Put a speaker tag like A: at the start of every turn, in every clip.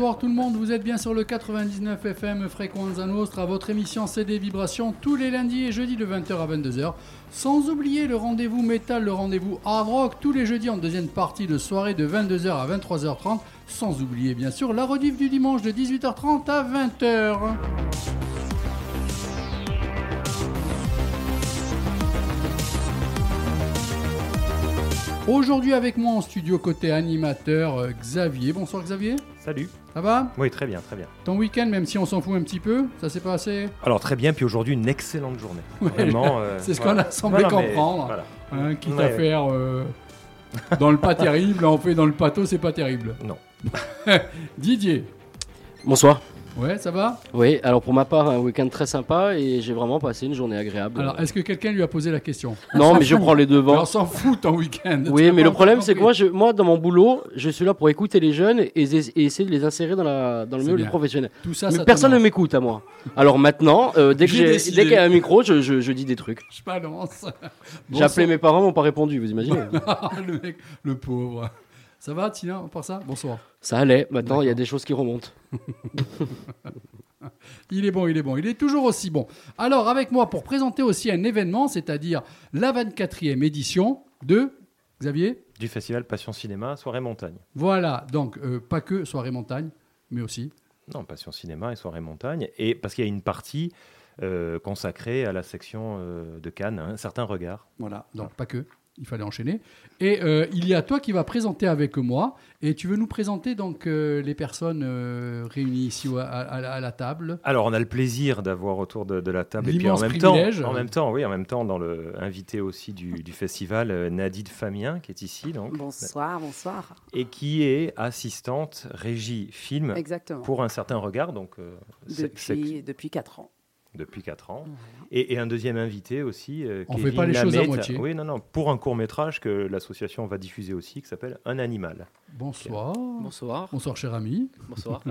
A: Bonsoir tout le monde, vous êtes bien sur le 99 FM Fréquenza à votre émission CD Vibration tous les lundis et jeudis de 20h à 22h. Sans oublier le rendez-vous métal, le rendez-vous hard rock tous les jeudis en deuxième partie de soirée de 22h à 23h30. Sans oublier bien sûr la rediff du dimanche de 18h30 à 20h. Aujourd'hui avec moi en studio côté animateur euh, Xavier. Bonsoir Xavier.
B: Salut.
A: Ça va
B: Oui, très bien, très bien.
A: Ton week-end, même si on s'en fout un petit peu, ça s'est passé
B: Alors très bien, puis aujourd'hui une excellente journée. Vraiment. Euh,
A: c'est ce qu'on a semblé comprendre. Hein, quitte à faire euh, dans le pas terrible, on fait dans le pâteau, c'est pas terrible.
B: Non.
A: Didier.
C: Bonsoir.
A: Ouais, ça va
C: Oui, alors pour ma part, un week-end très sympa et j'ai vraiment passé une journée agréable. Alors,
A: est-ce que quelqu'un lui a posé la question
C: Non, mais je prends les devants.
A: On s'en fout en week-end.
C: Oui, mais le problème, c'est que moi, je, moi, dans mon boulot, je suis là pour écouter les jeunes et, essayer de les insérer dans, la, dans le milieu professionnel.
A: Tout ça,
C: mais personne ne m'écoute à moi. Alors maintenant, euh, dès qu'il y a un micro, je, je, dis des trucs.
A: Je balance.
C: j'ai appelé mes parents, ils m'ont pas répondu, vous imaginez
A: le, mec, le pauvre. Ça va, Tina, par ça Bonsoir.
C: Ça allait, maintenant il y a des choses qui remontent.
A: Il est bon, il est bon, il est toujours aussi bon. Alors, avec moi pour présenter aussi un événement, c'est-à-dire la 24e édition de Xavier.
B: Du festival Passion Cinéma, soirée montagne.
A: Voilà, donc euh, pas que soirée montagne, mais aussi.
B: Non, Passion Cinéma et soirée montagne. Et parce qu'il y a une partie euh, consacrée à la section euh, de Cannes, un certain regard.
A: Voilà, donc pas que il fallait enchaîner. Et euh, il y a toi qui va présenter avec moi. Et tu veux nous présenter donc euh, les personnes euh, réunies ici à, la table.
B: Alors on a le plaisir d'avoir autour de, la table et puis en même temps, en même temps, oui, en même temps dans le invité aussi du, festival Nadine Famien qui est ici
D: Bonsoir, bonsoir.
B: Et qui est assistante régie film. Pour un certain regard donc.
D: Depuis, depuis 4 ans
B: depuis 4 ans. Et, un deuxième invité aussi. Euh, On fait pas les choses à moitié. Oui, non, non, pour un court métrage que l'association va diffuser aussi, qui s'appelle Un animal.
A: Bonsoir.
D: Bonsoir.
A: Bonsoir, cher
D: ami. Bonsoir.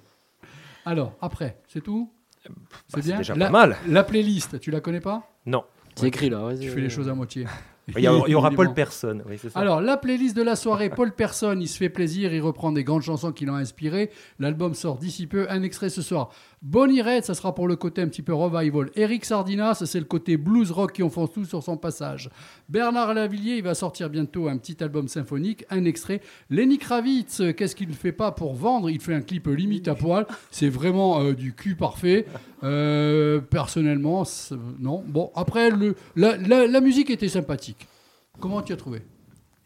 A: Alors, après, c'est tout
B: bah, C'est bien déjà
A: la,
B: pas mal.
A: La playlist, tu la connais pas
B: Non.
C: C'est écrit là.
A: tu fais les choses à moitié.
B: Il y, aura, Paul Personne.
A: Alors, la playlist de la soirée, Paul Personne, il se fait plaisir, il reprend des grandes chansons qui l'ont inspiré. L'album sort d'ici peu, un extrait ce soir. Bonnie Red, ça sera pour le côté un petit peu revival. Eric Sardinas, c'est le côté blues rock qui enfonce tout sur son passage. Bernard Lavillier, il va sortir bientôt un petit album symphonique, un extrait. Lenny Kravitz, qu'est-ce qu'il ne fait pas pour vendre Il fait un clip limite à poil. C'est vraiment euh, du cul parfait. Euh, personnellement, non. Bon, après, la musique était sympathique. Comment tu as trouvé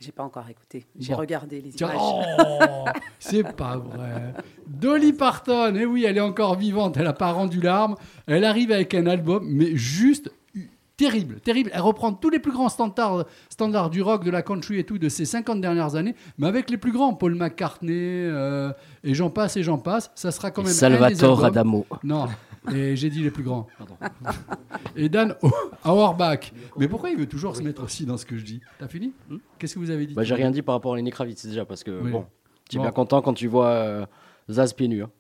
D: j'ai pas encore écouté. J'ai regardé les images. Oh,
A: c'est pas vrai. Dolly Parton, et eh oui, elle est encore vivante. Elle n'a pas rendu l'arme. Elle arrive avec un album, mais juste terrible, terrible. Elle reprend tous les plus grands standards, standards du rock, de la country et tout de ces 50 dernières années, mais avec les plus grands, Paul McCartney, euh, et j'en passe, et j'en passe. Ça sera quand même.
C: Salvatore Adamo.
A: Non, et j'ai dit les plus grands. Pardon. Et Dan Auerbach. Mais pourquoi il veut toujours se mettre aussi dans ce que je dis T'as fini hmm Qu'est-ce que vous avez dit
C: bah, J'ai rien dit par rapport à Lenny Kravitz déjà, parce que bon, tu es bien content quand tu vois euh, Zaz pieds nus. Hein.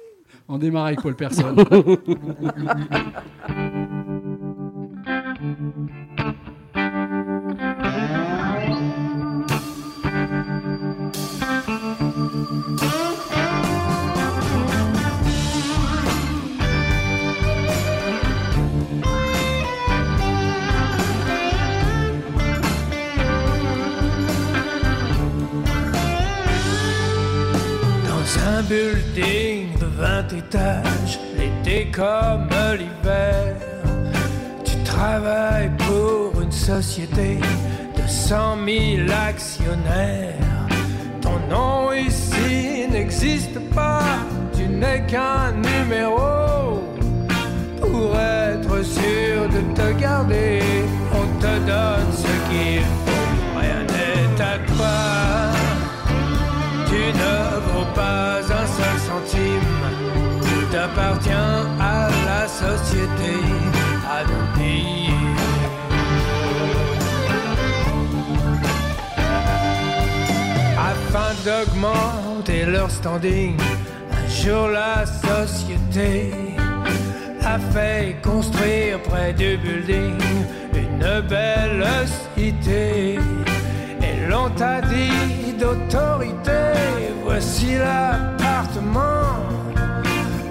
A: On démarre avec Paul Personne.
E: building de 20 étages, l'été comme l'hiver. Tu travailles pour une société de 100 000 actionnaires. Ton nom ici n'existe pas, tu n'es qu'un numéro. Pour être sûr de te garder, on te donne ce qu'il faut. Une ne pas un seul centime. Tout appartient à la société, à Afin d'augmenter leur standing, un jour la société a fait construire près du building une belle cité. Et l'on t'a dit d'autorité, voici l'appartement.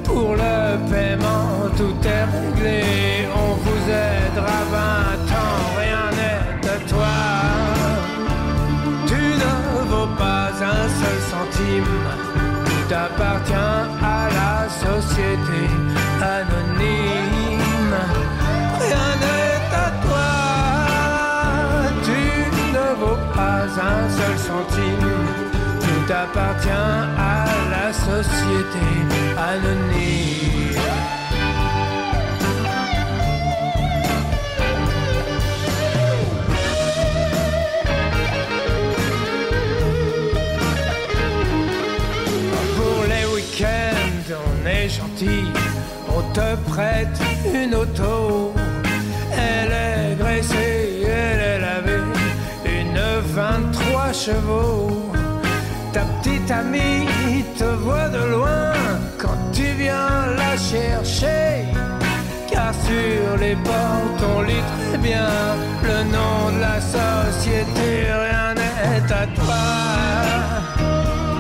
E: Pour le paiement, tout est réglé, on vous aidera 20 ans, rien n'est de toi. Tu ne vaux pas un seul centime, tu t'appartiens à la société anonyme. un seul centime. Tout appartient à la société anonyme. Pour les week-ends, on est gentil. On te prête une auto. Elle est graissée chevaux. Ta petite amie te voit de loin quand tu viens la chercher. Car sur les portes, on lit très bien le nom de la société, rien n'est à toi.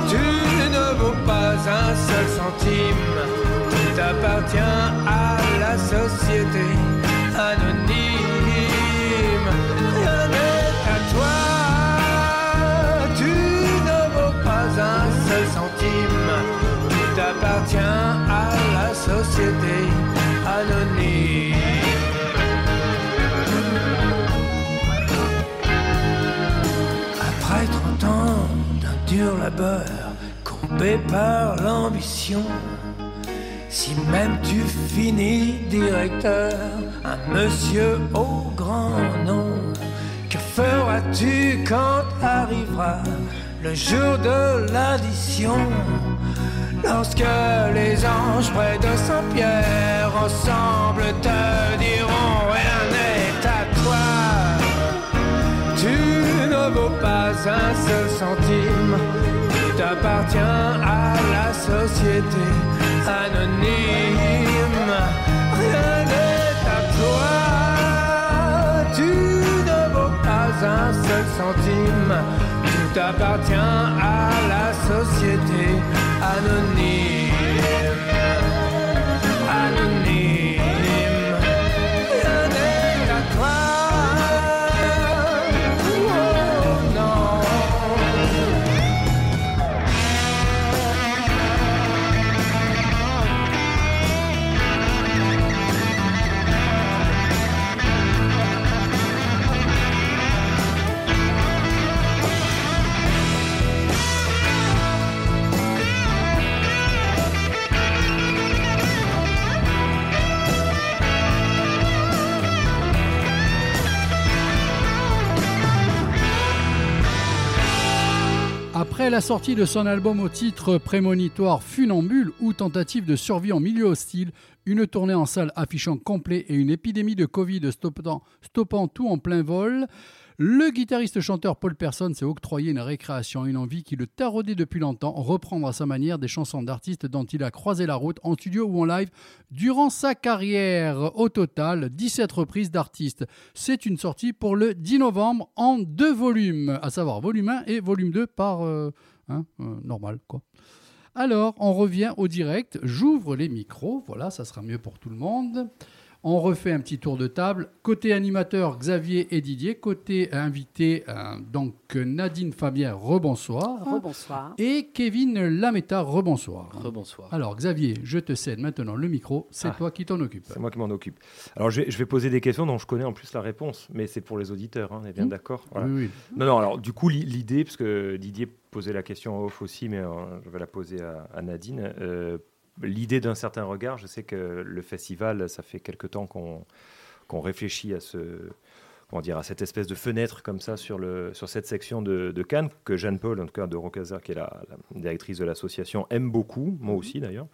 E: Tu ne vaux pas un seul centime, tu appartient à la société, à nous société anonyme. Après trente ans d'un dur labeur, courbé par l'ambition, si même tu finis directeur, un monsieur au grand nom, que feras-tu quand arrivera le jour de l'addition? Lorsque les anges près de Saint-Pierre ensemble te diront rien n'est à toi, tu ne vaux pas un seul centime, tu t'appartiens à la société anonyme, rien n'est à toi, tu ne vaux pas un seul centime T'appartiens à la société anonyme.
A: la sortie de son album au titre prémonitoire Funambule ou Tentative de survie en milieu hostile, une tournée en salle affichant complet et une épidémie de Covid stoppant tout en plein vol, le guitariste-chanteur Paul Persson s'est octroyé une récréation, une envie qui le taraudait depuis longtemps, reprendre à sa manière des chansons d'artistes dont il a croisé la route en studio ou en live durant sa carrière. Au total, 17 reprises d'artistes. C'est une sortie pour le 10 novembre en deux volumes, à savoir volume 1 et volume 2 par... Euh, hein, euh, normal, quoi. Alors, on revient au direct. J'ouvre les micros. Voilà, ça sera mieux pour tout le monde. On refait un petit tour de table. Côté animateur, Xavier et Didier. Côté invité, euh, donc Nadine Fabien,
D: rebonsoir. Rebonsoir.
A: Et Kevin Lametta,
C: rebonsoir. Rebonsoir.
A: Alors Xavier, je te cède maintenant le micro. C'est ah. toi qui t'en
B: occupe. C'est moi qui m'en occupe. Alors je vais, poser des questions dont je connais en plus la réponse, mais c'est pour les auditeurs, hein, on est bien mmh. d'accord.
A: Oui, oui.
B: Non, non, alors du coup, l'idée, parce que Didier posait la question en off aussi, mais euh, je vais la poser à, Nadine. Euh, l'idée d'un certain regard. Je sais que le festival, ça fait quelque temps qu'on réfléchit à ce comment dire à cette espèce de fenêtre comme ça sur le sur cette section de, Cannes que Jeanne Paul en tout cas de Rocazer qui est la, directrice de l'association aime beaucoup moi aussi d'ailleurs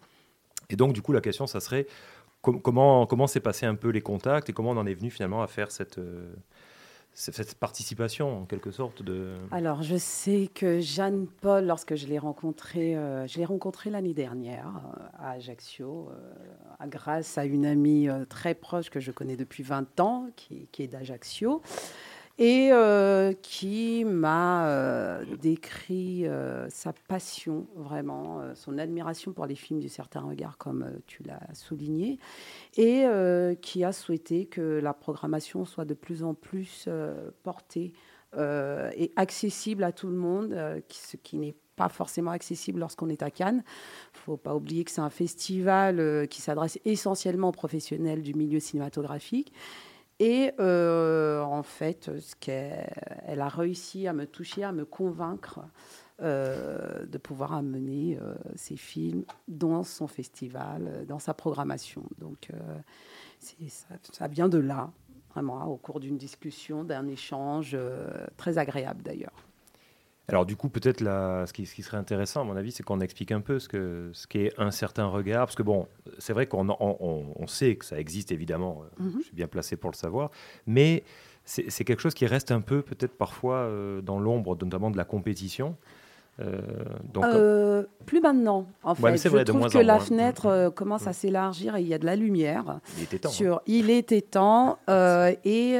B: et donc du coup la question ça serait comment comment s'est passé un peu les contacts et comment on en est venu finalement à faire cette euh, cette participation en quelque sorte de
D: Alors je sais que Jeanne Paul, lorsque je l'ai rencontrée, euh, je l'ai rencontré l'année dernière euh, à Ajaccio, euh, grâce à une amie très proche que je connais depuis 20 ans, qui est d'Ajaccio et euh, qui m'a euh, décrit euh, sa passion, vraiment, son admiration pour les films du certain regard, comme tu l'as souligné, et qui a souhaité que la programmation soit de plus en plus portée et accessible à tout le monde, ce qui n'est pas forcément accessible lorsqu'on est à Cannes. Il ne faut pas oublier que c'est un festival qui s'adresse essentiellement aux professionnels du milieu cinématographique et euh, en fait, ce elle a réussi à me toucher, à me convaincre euh, de pouvoir amener euh, ses films dans son festival, dans sa programmation. Donc, ça, vient de là, vraiment, au cours d'une discussion, d'un échange très agréable d'ailleurs.
B: Alors du coup, peut-être ce qui, serait intéressant, à mon avis, c'est qu'on explique un peu ce ce qu'est un certain regard, parce que bon, c'est vrai qu'on sait que ça existe évidemment, euh, mhm. je suis bien placé pour le savoir, mais c'est quelque chose qui reste un peu peut-être parfois euh, dans l'ombre, notamment de la compétition. Euh,
D: euh, plus maintenant, en fait. je trouve que la fenêtre mmh. euh, commence à mmh. s'élargir et il y a de la lumière.
B: Il était temps. Hein.
D: Sur, Il était temps et,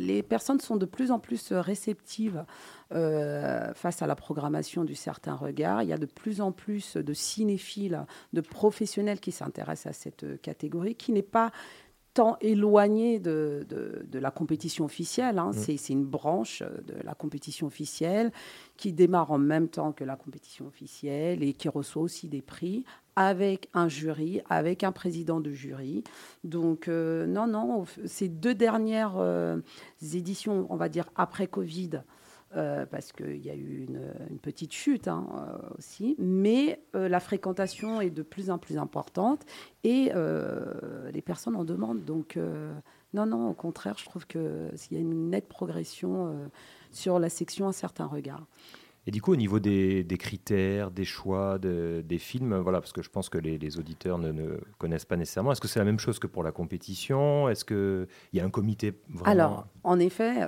D: les personnes sont de plus en plus réceptives. face à la programmation du certain regard. Il y a de plus en plus de cinéphiles, de professionnels qui s'intéressent à cette catégorie, qui n'est pas tant éloigné de, de, la compétition officielle. Hein. Mm. C'est une branche de la compétition officielle qui démarre en même temps que la compétition officielle et qui reçoit aussi des prix avec un jury, avec un président de jury. Donc euh, non, non, ces deux dernières euh, éditions, on va dire après Covid, euh, parce qu'il y a eu une, petite chute hein, euh, aussi, mais euh, la fréquentation est de plus en plus importante et les personnes en demandent. Donc, non, non, au contraire, je trouve qu'il y a une nette progression sur la section à certains regards.
B: Et du coup, au niveau des, critères, des choix, des films, voilà, parce que je pense que les, auditeurs ne, connaissent pas nécessairement, est-ce que c'est la même chose que pour la compétition Est-ce qu'il y a un comité
D: Alors, en effet,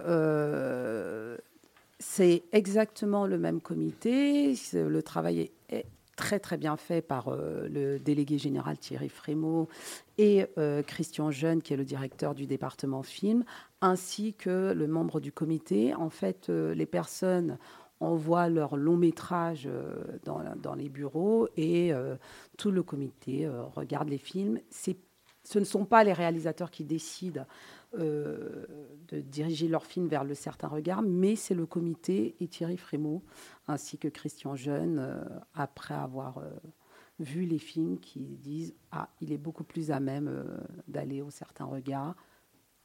D: c'est exactement le même comité. Le travail est très très bien fait par euh, le délégué général Thierry Frémaux et euh, Christian Jeune, qui est le directeur du département film, ainsi que le membre du comité. En fait, euh, les personnes envoient leur long métrage dans, les bureaux et tout le comité regarde les films. Ce ne sont pas les réalisateurs qui décident euh, de diriger leur film vers le certain regard, mais c'est le comité et Thierry Frémaux, ainsi que Christian Jeune, euh, après avoir euh, vu les films, qui disent Ah, il est beaucoup plus à même d'aller au certain regard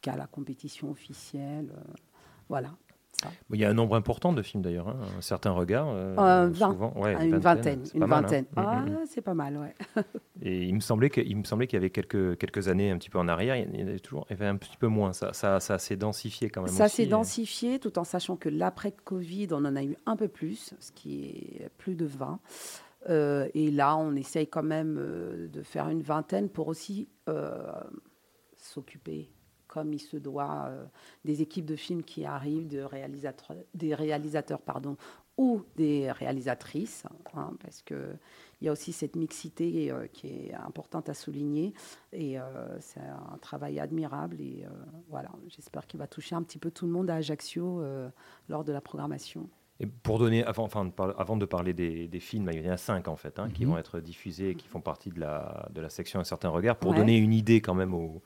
D: qu'à la compétition officielle. voilà.
B: Il y a un nombre important de films d'ailleurs, certains un certain regard. Euh,
D: euh, souvent. Ah, une vingtaine. Une hein. vingtaine. Mm, mm, ah, mm. c'est pas mal, ouais.
B: Et il me semblait qu'il me semblait qu'il y avait quelques quelques années un petit peu en arrière, il y avait toujours, avait un petit peu moins. Ça, ça, s'est densifié quand même.
D: Ça s'est
B: euh.
D: densifié, tout en sachant que l'après Covid, on en a eu un peu plus, ce qui est plus de 20. et là, on essaye quand même de faire une vingtaine pour aussi s'occuper comme il se doit, euh, des équipes de films qui arrivent, de réalisateurs, des réalisateurs pardon, ou des réalisatrices, hein, parce qu'il y a aussi cette mixité euh, qui est importante à souligner, et euh, c'est un travail admirable, et voilà, j'espère qu'il va toucher un petit peu tout le monde à Ajaccio lors de la programmation. Et
B: pour donner, avant, enfin, avant de parler des, films, il y en a cinq en fait, hein, qui mhm. vont être diffusés et qui font partie de la, de la section Un certain regard, pour donner une idée quand même aux,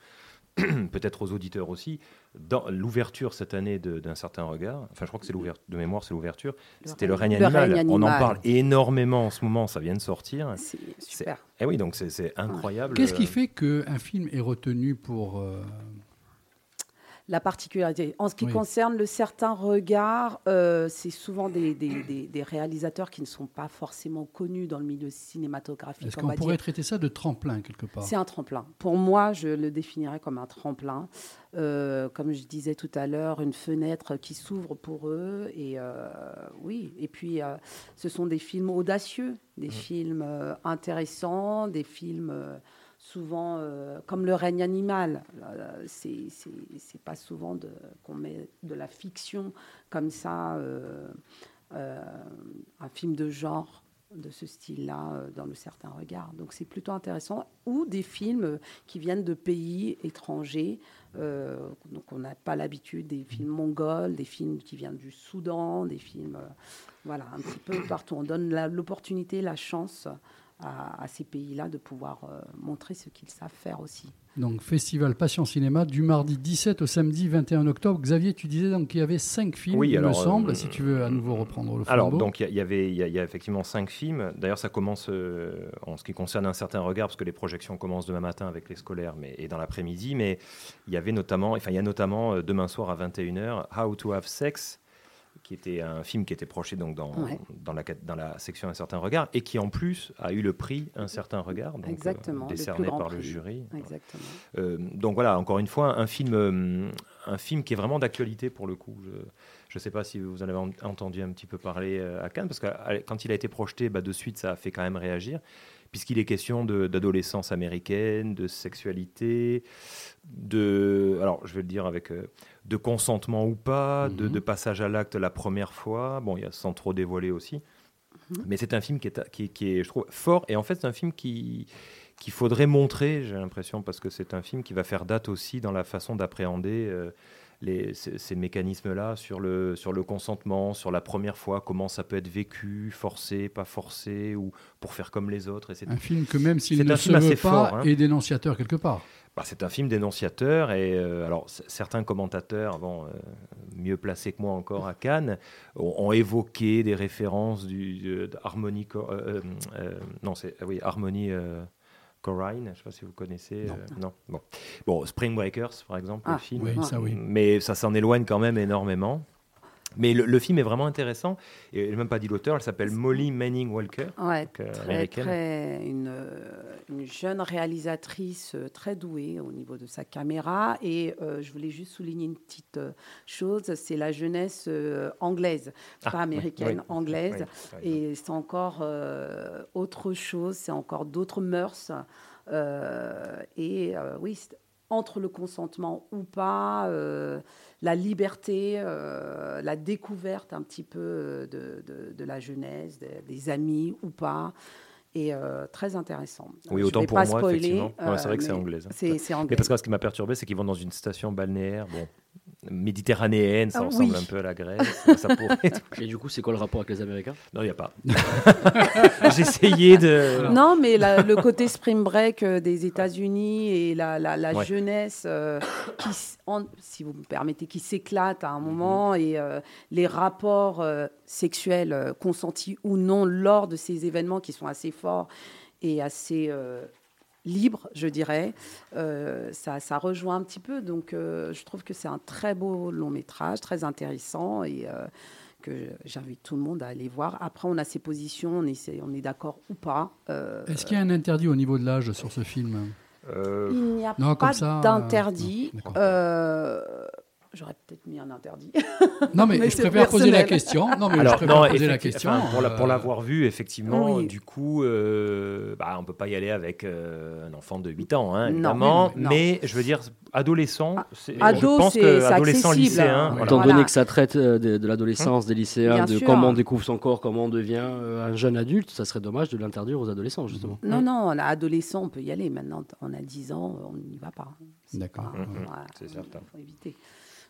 B: peut-être aux auditeurs aussi, dans l'ouverture cette année d'un certain regard, enfin je crois que c'est l'ouverture, de mémoire c'est l'ouverture, c'était le, règne, animal. On en parle énormément en ce moment, ça vient de sortir. C'est super. Et eh oui, donc c'est incroyable.
A: Qu'est-ce qui euh, fait qu'un film est retenu pour, euh,
D: la particularité. En ce qui concerne le certain regard, euh, c'est souvent des, des, réalisateurs qui ne sont pas forcément connus dans le milieu cinématographique.
A: Est-ce qu'on pourrait traiter ça de tremplin quelque part
D: C'est un tremplin. Pour moi, je le définirais comme un tremplin. Euh, comme je disais tout à l'heure, une fenêtre qui s'ouvre pour eux. Et euh, oui, et puis ce sont des films audacieux, des mmh. films intéressants, des films souvent euh, comme le règne animal. Euh, c'est pas souvent qu'on met de la fiction comme ça, euh, un film de genre de ce style-là dans le certain regard. Donc c'est plutôt intéressant. Ou des films qui viennent de pays étrangers. donc on n'a pas l'habitude des films mongols, des films qui viennent du Soudan, des films... voilà, un petit peu partout. On donne l'opportunité, la, chance à, ces pays-là de pouvoir euh, montrer ce qu'ils savent faire aussi.
A: Donc, Festival Passion Cinéma du mardi 17 au samedi 21 octobre. Xavier, tu disais donc qu'il y avait cinq films, oui, il me semble, euh, si tu veux à nouveau reprendre le
B: Alors, donc, il y, avait a effectivement cinq films. D'ailleurs, ça commence euh, en ce qui concerne un certain regard, parce que les projections commencent demain matin avec les scolaires mais, et dans l'après-midi. Mais il y avait notamment, enfin, il y a notamment demain soir à 21h, How to Have Sex qui était un film qui était projeté donc dans, dans, la, dans la section Un certain regard et qui en plus a eu le prix Un certain regard, donc, décerné par le jury. Exactement. Euh, donc voilà, encore une fois, un film, euh, un film qui est vraiment d'actualité pour le coup. Je ne sais pas si vous en avez entendu un petit peu parler euh, à Cannes, parce que quand il a été projeté, bah, de suite, ça a fait quand même réagir puisqu'il est question d'adolescence américaine, de sexualité, de... Alors, je vais le dire avec de consentement ou pas, mhm. de, passage à l'acte la première fois. Bon, il y a sans trop dévoiler aussi. Mhm. Mais c'est un film qui est, qui, est, je trouve, fort. Et en fait, c'est un film qui qu'il faudrait montrer, j'ai l'impression, parce que c'est un film qui va faire date aussi dans la façon d'appréhender euh, ces, mécanismes-là sur le, sur le consentement, sur la première fois, comment ça peut être vécu, forcé, pas forcé, ou pour faire comme les autres. Et
A: un film que même s'il ne se veut pas, fort, hein. dénonciateur quelque part.
B: Bah, c'est un film dénonciateur et euh, alors certains commentateurs, euh, mieux placés que moi encore à Cannes, ont, évoqué des références du Harmony, euh, non c'est oui Corrine, je ne sais pas si vous connaissez. Non. Bon. Spring Breakers par exemple, le ah, film. Mais ça s'en éloigne quand même énormément. Mais le, film est vraiment intéressant. Et je même pas dit l'auteur, elle s'appelle Molly Manning Walker.
D: Euh, euh, une, jeune réalisatrice euh, très douée au niveau de sa caméra. Et je voulais juste souligner une petite chose c'est la jeunesse anglaise, ah, pas américaine, anglaise. et c'est encore autre chose, c'est encore d'autres mœurs. et oui, entre le consentement ou pas, euh, la liberté, euh, la découverte un petit peu euh, de, de, la jeunesse, des amis ou pas. Et très intéressant.
B: Oui, autant pour moi, spoiler, effectivement. c'est vrai que c'est anglaise. Hein.
D: C'est anglais.
B: Mais parce que ce qui m'a perturbé, c'est qu'ils vont dans une station balnéaire. Bon, méditerranéenne, ça ah ressemble un peu à la Grèce.
C: Et du coup, c'est quoi le rapport avec les Américains
B: Non, il n'y a pas. J'ai essayé de...
D: Non, mais le côté spring break euh, des États-Unis et la, la, jeunesse, euh, si vous me permettez, qui s'éclate à un mhm. moment, et euh, les rapports sexuels consentis ou non lors de ces événements qui sont assez forts et assez libre, je dirais. Euh, ça, ça, rejoint un petit peu. Donc, euh, je trouve que c'est un très beau long métrage, très intéressant et euh, que j'invite tout le monde à aller voir. Après, on a ses positions, on, essaie, on est d'accord ou pas.
A: Est-ce qu'il y a un interdit au niveau de l'âge sur ce film Il
D: n'y a pas d'interdit. J'aurais peut-être mis un interdit.
A: Non, mais, je préfère poser la question. Non, mais
B: je préfère poser la question. pour, euh, l'avoir vu, effectivement, du coup, euh, bah, on ne peut pas y aller avec euh, un enfant de 8 ans, hein, évidemment. mais, je veux dire, adolescent,
C: ah, je pense que c'est adolescent, lycéen. Étant donné que ça traite de, l'adolescence, des lycéens, de comment on découvre son corps, comment on devient un jeune adulte, ça serait dommage de l'interdire aux adolescents, justement.
D: Non, non, adolescent, on peut y aller. Maintenant, on a 10 ans, on n'y va pas.
B: D'accord. Mm-hmm. c'est certain.
D: Il faut éviter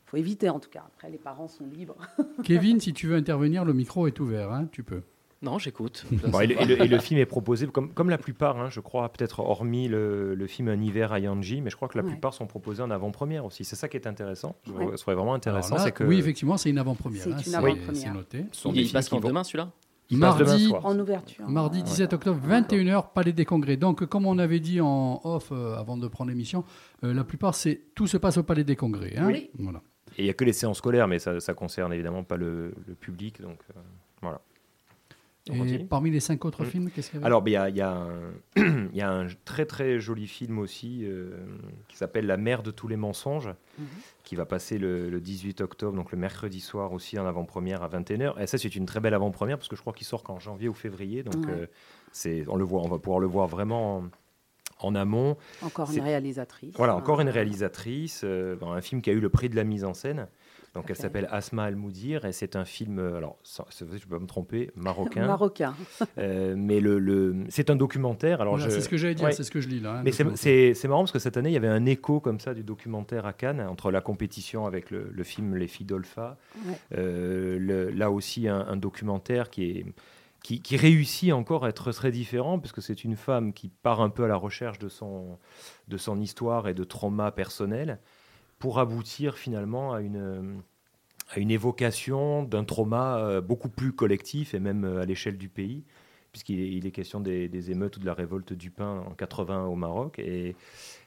D: faut éviter en tout cas. Après, les parents sont libres.
A: Kevin, si tu veux intervenir, le micro est ouvert, hein, tu peux.
C: Non, j'écoute.
B: et, le film est proposé, comme, comme la plupart, hein, je crois, peut-être hormis le, le, film Un hiver à Yanji, mais je crois que la plupart sont proposés en avant-première aussi. C'est ça qui est intéressant. Ce serait vraiment intéressant.
A: C'est
B: que...
A: Oui, effectivement, c'est une avant-première. C'est hein, avant noté.
C: il, passe demain, celui-là
A: mardi, en ouverture. Mardi 17 ah, octobre, 21h, Palais des Congrès. Donc, comme on avait dit en off euh, avant de prendre l'émission, euh, la plupart, c'est tout se passe au Palais des Congrès. Hein oui. Voilà.
B: Et il n'y a que les séances scolaires, mais ça, ça concerne évidemment pas le, public. Donc euh, voilà.
A: parmi les cinq autres mm. films, qu'est-ce qu'il y ben, a
B: Alors, il y a, un très très joli film aussi euh, qui s'appelle La mère de tous les mensonges, mhm. qui va passer le, 18 octobre, donc le mercredi soir aussi en avant-première à 21h. Et ça, c'est une très belle avant-première parce que je crois qu'il sort qu'en janvier ou février. Donc, euh, c'est, on, le voit, on va pouvoir le voir vraiment en amont.
D: Encore une réalisatrice.
B: Voilà, hein. encore une réalisatrice. Euh, un film qui a eu le prix de la mise en scène. Donc elle s'appelle Asma Al-Moudir et c'est un film, euh, alors je peux me tromper, marocain.
D: marocain.
B: Euh, mais le, c'est un documentaire. Alors C'est
A: ce que j'allais dire, c'est ce que je lis là.
B: Hein, mais c'est marrant parce que cette année, il y avait un écho comme ça du documentaire à Cannes entre la compétition avec le, film Les filles d'Olpha. là aussi, un, documentaire qui est qui, réussit encore à être très différent, puisque c'est une femme qui part un peu à la recherche de son, de son histoire et de traumas personnels, pour aboutir finalement à une, à une évocation d'un trauma euh, beaucoup plus collectif et même euh, à l'échelle du pays, puisqu'il est, il est question des, émeutes ou de la révolte du pain en 80 au Maroc. Et,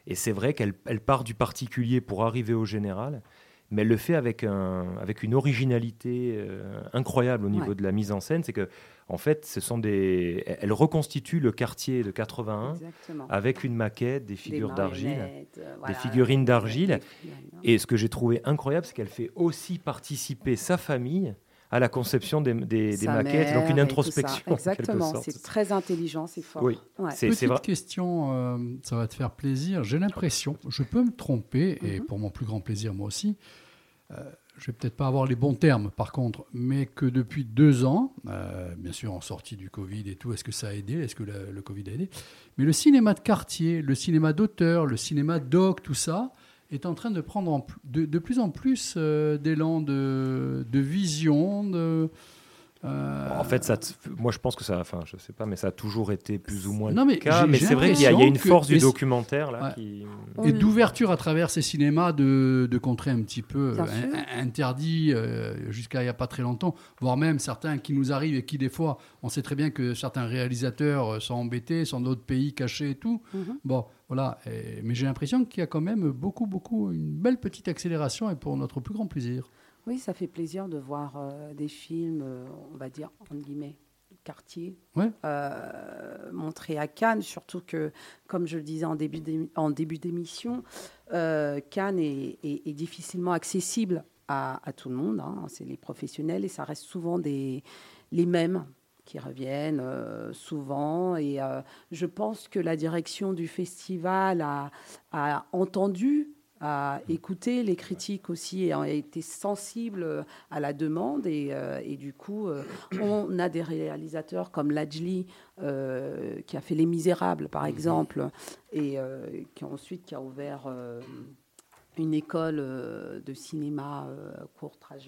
B: et c'est vrai qu'elle elle part du particulier pour arriver au général, mais elle le fait avec, un, avec une originalité euh, incroyable au niveau de la mise en scène. C'est que en fait, ce sont des. Elle reconstitue le quartier de 81 avec une maquette, des figures d'argile, euh, des, figurines d'argile. Et ce que j'ai trouvé incroyable, c'est qu'elle fait aussi participer sa famille à la conception des, maquettes, donc une introspection. Exactement,
D: c'est très intelligent, c'est fort. Oui.
A: Petite question, euh, ça va te faire plaisir. J'ai l'impression, je peux me tromper, et mhm. pour mon plus grand plaisir, moi aussi, euh, je vais peut-être pas avoir les bons termes par contre, mais que depuis deux ans, euh, bien sûr en sortie du Covid et tout, est-ce que ça a aidé Est-ce que le Covid a aidé Mais le cinéma de quartier, le cinéma d'auteur, le cinéma doc, tout ça est en train de prendre de, plus en plus euh, d'élan de, de, vision, de,
B: euh, en fait, ça moi je pense que ça, enfin je sais pas, mais ça a toujours été plus ou moins non, mais le cas. Mais c'est vrai qu'il y, a une force du documentaire là.
A: Et d'ouverture à travers ces cinémas de, de contrées un petit peu euh, interdit euh, jusqu'à il n'y a pas très longtemps, voire même certains qui nous arrivent et qui des fois, on sait très bien que certains réalisateurs sont embêtés, sont d'autres pays cachés et tout. Mm-hmm. Bon. Voilà, mais j'ai l'impression qu'il y a quand même beaucoup, beaucoup, une belle petite accélération et pour notre plus grand plaisir.
D: Oui, ça fait plaisir de voir euh, des films, euh, on va dire, entre guillemets, quartier, euh, montrés à Cannes, surtout que, comme je le disais en début d'émission, Cannes est, difficilement accessible à, tout le monde. Hein. C'est les professionnels et ça reste souvent des, les mêmes qui reviennent souvent. Et je pense que la direction du festival a entendu à écouter les critiques aussi et a été sensible à la demande. Et, euh, du coup, euh, on a des réalisateurs comme Lajli, euh, qui a fait Les Misérables, par mhm. exemple, et qui ensuite qui a ouvert une école de cinéma court à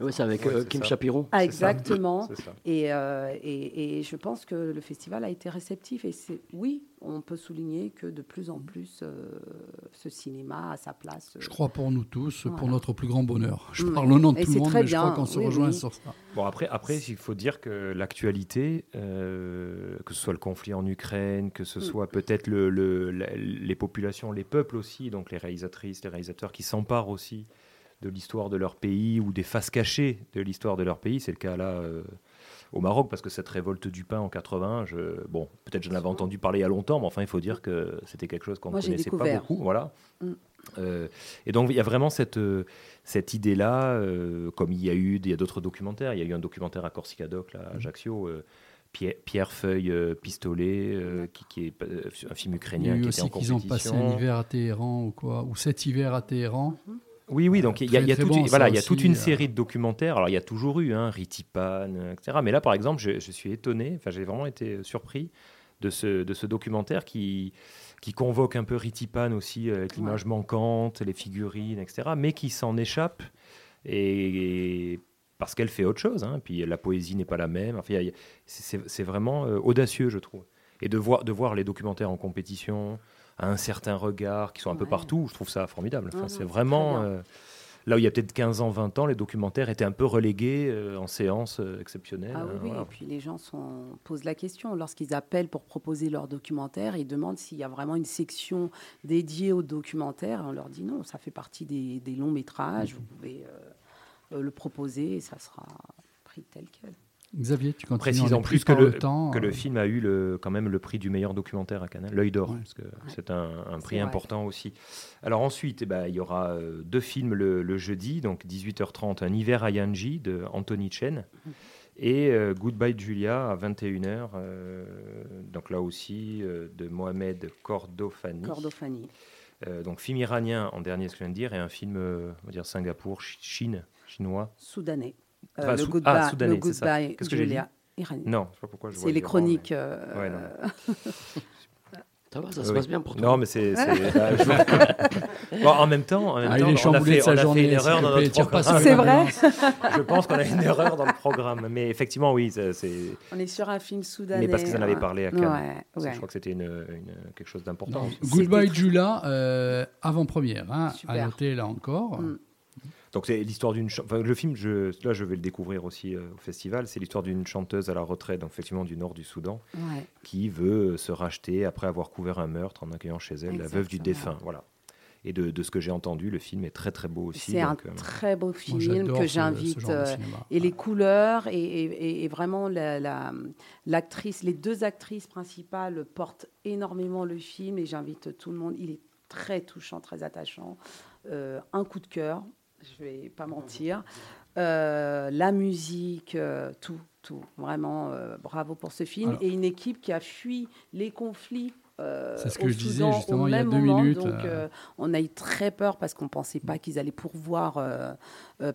B: oui, c'est avec euh, Kim ça.
D: Ah, exactement. Et,
B: euh,
D: et, et, je pense que le festival a été réceptif. Et c'est oui, on peut souligner que de plus en plus, euh, ce cinéma a sa place.
A: Je crois pour nous tous, pour notre plus grand bonheur. Je mm. parle au nom de tout le monde, mais bien. je crois qu'on se rejoint sur ça.
B: Bon, après, après il faut dire que l'actualité, que ce soit le conflit en Ukraine, que ce mm. soit peut-être les populations, les peuples aussi, donc les réalisatrices, les réalisateurs qui s'emparent aussi de l'histoire de leur pays ou des faces cachées de l'histoire de leur pays. C'est le cas là euh, au Maroc, parce que cette révolte du pain en 80 je, bon, peut-être je avais entendu parler il y a longtemps, mais enfin, il faut dire que c'était quelque chose qu'on ne connaissait pas beaucoup. Voilà. Mm. Euh, et donc il y a vraiment cette, euh, cette idée-là, comme il y a eu d'autres documentaires, il y a eu un documentaire à Doc, là, à mm. Ajaccio, Pierre, Feuille Pistolet, qui, qui, est un film ukrainien. Il a aussi qu'ils
A: ont passé un hiver
B: à
A: Téhéran ou quoi, ou cet hiver à Téhéran. Mm-hmm.
B: Oui, oui, donc il y a, toute, y a toute une euh. série de documentaires. Alors il y a toujours eu, hein, Ritipan, etc. Euh, mais là, par exemple, je, suis étonné, enfin j'ai vraiment été euh, surpris de ce, de ce documentaire qui, qui convoque un peu Ritipan aussi, avec l'image manquante, les figurines, etc. Mais qui s'en échappe et, parce qu'elle fait autre chose. Hein. Puis la poésie n'est pas la même. Enfin, c'est vraiment audacieux, je trouve. Et de voir, de voir les documentaires en compétition, un certain regard, qui sont un peu partout. Je trouve ça formidable. c'est vraiment. Euh, là où il y a peut-être 15 ans, 20 ans, les documentaires étaient un peu relégués euh, en séance euh, exceptionnelles. Ah et
D: puis les gens sont, posent la question. Lorsqu'ils appellent pour proposer leur documentaire, ils demandent s'il y a vraiment une section dédiée au documentaire. On leur dit non, ça fait partie des, des longs métrages, mhm. vous pouvez le proposer et ça sera pris tel quel.
A: Xavier, tu continues. en
D: plus
A: que le, temps,
B: que le euh. film a eu le, quand même le prix du meilleur documentaire à Cannes, l'œil d'or, parce que c'est un, prix important aussi. Alors ensuite, eh ben, il y aura euh, deux films le, jeudi, donc 18h30, Un hiver à Yanji de Anthony Chen mm. et euh, Goodbye Julia à 21h, donc là aussi de Mohamed Cordofani.
D: Cordofani.
B: donc film iranien en dernier, ce que je viens de dire, et un film, on va dire Singapour, Chine, chinois.
D: Soudanais.
B: Euh, enfin, le Goodbye, ah, le Goodbye Qu'est-ce que Julia
D: Irani. Non, je sais pas
B: pourquoi je vois C'est
D: les chroniques.
B: Euh,
D: ouais
C: Non Ça
D: va,
C: ça ah
B: se passe bien pour toi. Non,
D: mais c'est.
B: Ah, en même temps, en même
A: ah, temps on a fait, sa on a fait une
B: erreur dans notre programme. C'est vrai. Je pense qu'on a une erreur dans le programme, mais effectivement, oui, c'est.
D: On est sur un film soudanais.
B: Mais parce qu'ils en avaient parlé à Cannes. Ouais, Je crois que c'était une, une, quelque chose d'important.
A: Goodbye Julia, euh, avant-première, hein. à noter là encore. Mm.
B: Donc c'est l'histoire d'une enfin, le film je là je vais le découvrir aussi euh, au festival, c'est l'histoire d'une chanteuse à la retraite effectivement du nord du Soudan qui veut euh, se racheter après avoir couvert un meurtre en accueillant chez elle la veuve du défunt, voilà. Et de, ce que j'ai entendu, le film est très très beau aussi.
D: C'est
B: un
D: euh, très beau film que j'invite. et les couleurs et, vraiment l'actrice, la, les deux actrices principales portent énormément le film et j'invite tout le monde. Il est très touchant, très attachant. un coup de cœur, je vais pas mentir. Euh, la musique, euh, tout, tout. Vraiment, euh, bravo pour ce film. et une équipe qui a fui les conflits. C'est ce que je disais justement il y a deux minutes. Donc, on a eu très peur parce qu'on ne pensait pas qu'ils allaient pouvoir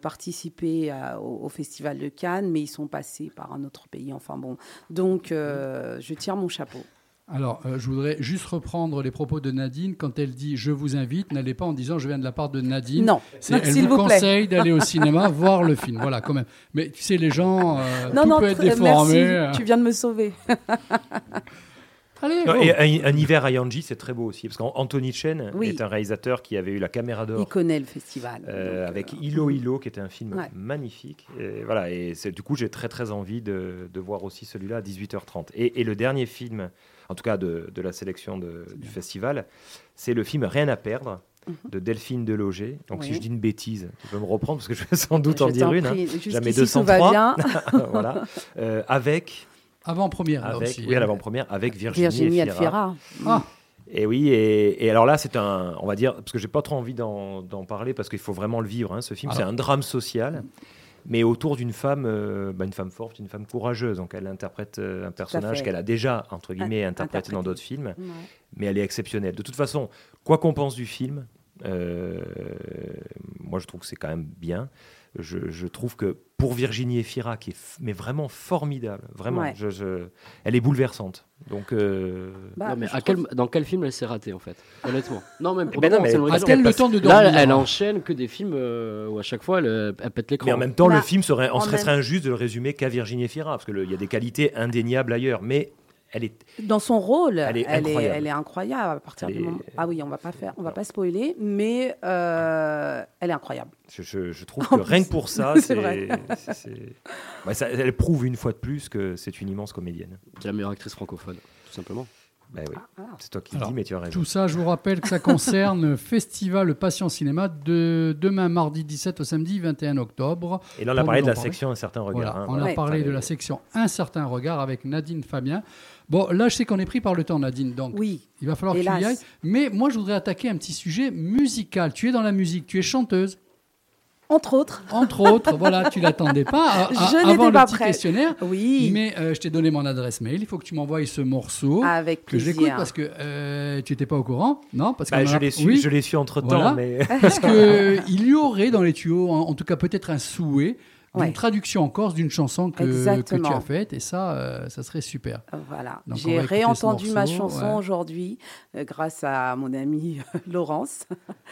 D: participer au, au, Festival de Cannes, mais ils sont passés par un autre pays. Enfin bon, donc je tire mon chapeau.
A: Alors, euh, je voudrais juste reprendre les propos de Nadine quand elle dit Je vous invite, n'allez pas en disant Je viens de la part de Nadine.
D: Non,
A: c'est elle vous, conseille d'aller au cinéma voir le film. Voilà, quand même. Mais tu sais, les gens, euh, tout peut être déformé. Merci,
D: tu viens de me sauver.
B: Allez, un, hiver à Yanji, c'est très beau aussi, parce qu'Anthony Chen est un réalisateur qui avait eu la caméra d'or.
D: Il connaît le festival.
B: Euh, avec Ilo Ilo, qui était un film magnifique. Et voilà, et du coup, j'ai très très envie de, voir aussi celui-là à 18h30. Et, et le dernier film en tout cas de, de la sélection du festival, c'est le film Rien à perdre mhm. de Delphine Deloger. Donc si je dis une bêtise, tu peux me reprendre parce que je vais sans doute en dire une. Hein. Jamais 203. Bien. voilà. Euh, avec.
A: Avant-première.
B: Avec, oui, hein. l'avant-première avec ah, Virginie, Virginie et ah. Et oui, et, alors là, c'est un, on va dire, parce que j'ai pas trop envie d'en, parler parce qu'il faut vraiment le vivre. Hein, ce film, ah. c'est un drame social mm mais autour d'une femme, euh, bah, une femme forte, une femme courageuse. Donc elle interprète euh, un personnage qu'elle a déjà, entre ah, guillemets, interprété, dans d'autres films, mais elle est exceptionnelle. De toute façon, quoi qu'on pense du film, euh, moi je trouve que c'est quand même bien je, trouve que pour Virginie Efira, qui est mais vraiment formidable, vraiment, elle est bouleversante. Donc,
C: euh, bah, dans quel film elle s'est ratée en fait Honnêtement.
D: Non, même mais
C: elle, le temps de elle enchaîne que des films euh, où à chaque fois elle, pète l'écran.
B: Mais en même temps, le bah, film serait, serait, injuste de le résumer qu'à Virginie Efira, parce qu'il y a des qualités indéniables ailleurs. Mais
D: dans son rôle. Elle est incroyable. à partir du moment. Ah oui, on va pas faire, on va pas spoiler, mais euh, elle est incroyable.
B: Je, trouve que rien que pour ça, c'est vrai. elle prouve une fois de plus que c'est une immense comédienne.
C: C'est la meilleure actrice francophone, tout simplement.
B: Bah oui. Ah, c'est toi qui le dis, mais
A: tu as raison. Tout ça, je vous rappelle que ça concerne Festival Passion Cinéma de demain, mardi 17 au samedi 21 octobre.
B: Et on a parlé de la section Un
A: certain regard. Hein, on a parlé de la section Un certain regard avec Nadine Fabien. Bon, là, je sais qu'on est pris par le temps, Nadine, donc oui, il va falloir que tu y ailles. Mais moi, je voudrais attaquer un petit sujet musical. Tu es dans la musique, tu es chanteuse.
D: Entre autres.
A: Entre autres, voilà, tu l'attendais pas.
D: avant le petit
A: questionnaire. Oui. Mais euh, je t'ai donné mon adresse mail. Il faut que tu m'envoies ce morceau. Avec Que j'écoute parce que euh, tu n'étais pas au courant, non Parce bah, que
B: je l'ai su, je l'ai su entre temps.
A: parce que euh, il y aurait dans les tuyaux, en tout cas peut-être un souhait une traduction en corse d'une chanson que, tu as faite, et ça, euh, ça serait super.
D: Voilà, j'ai réentendu ma chanson aujourd'hui euh, grâce à mon ami euh, Laurence.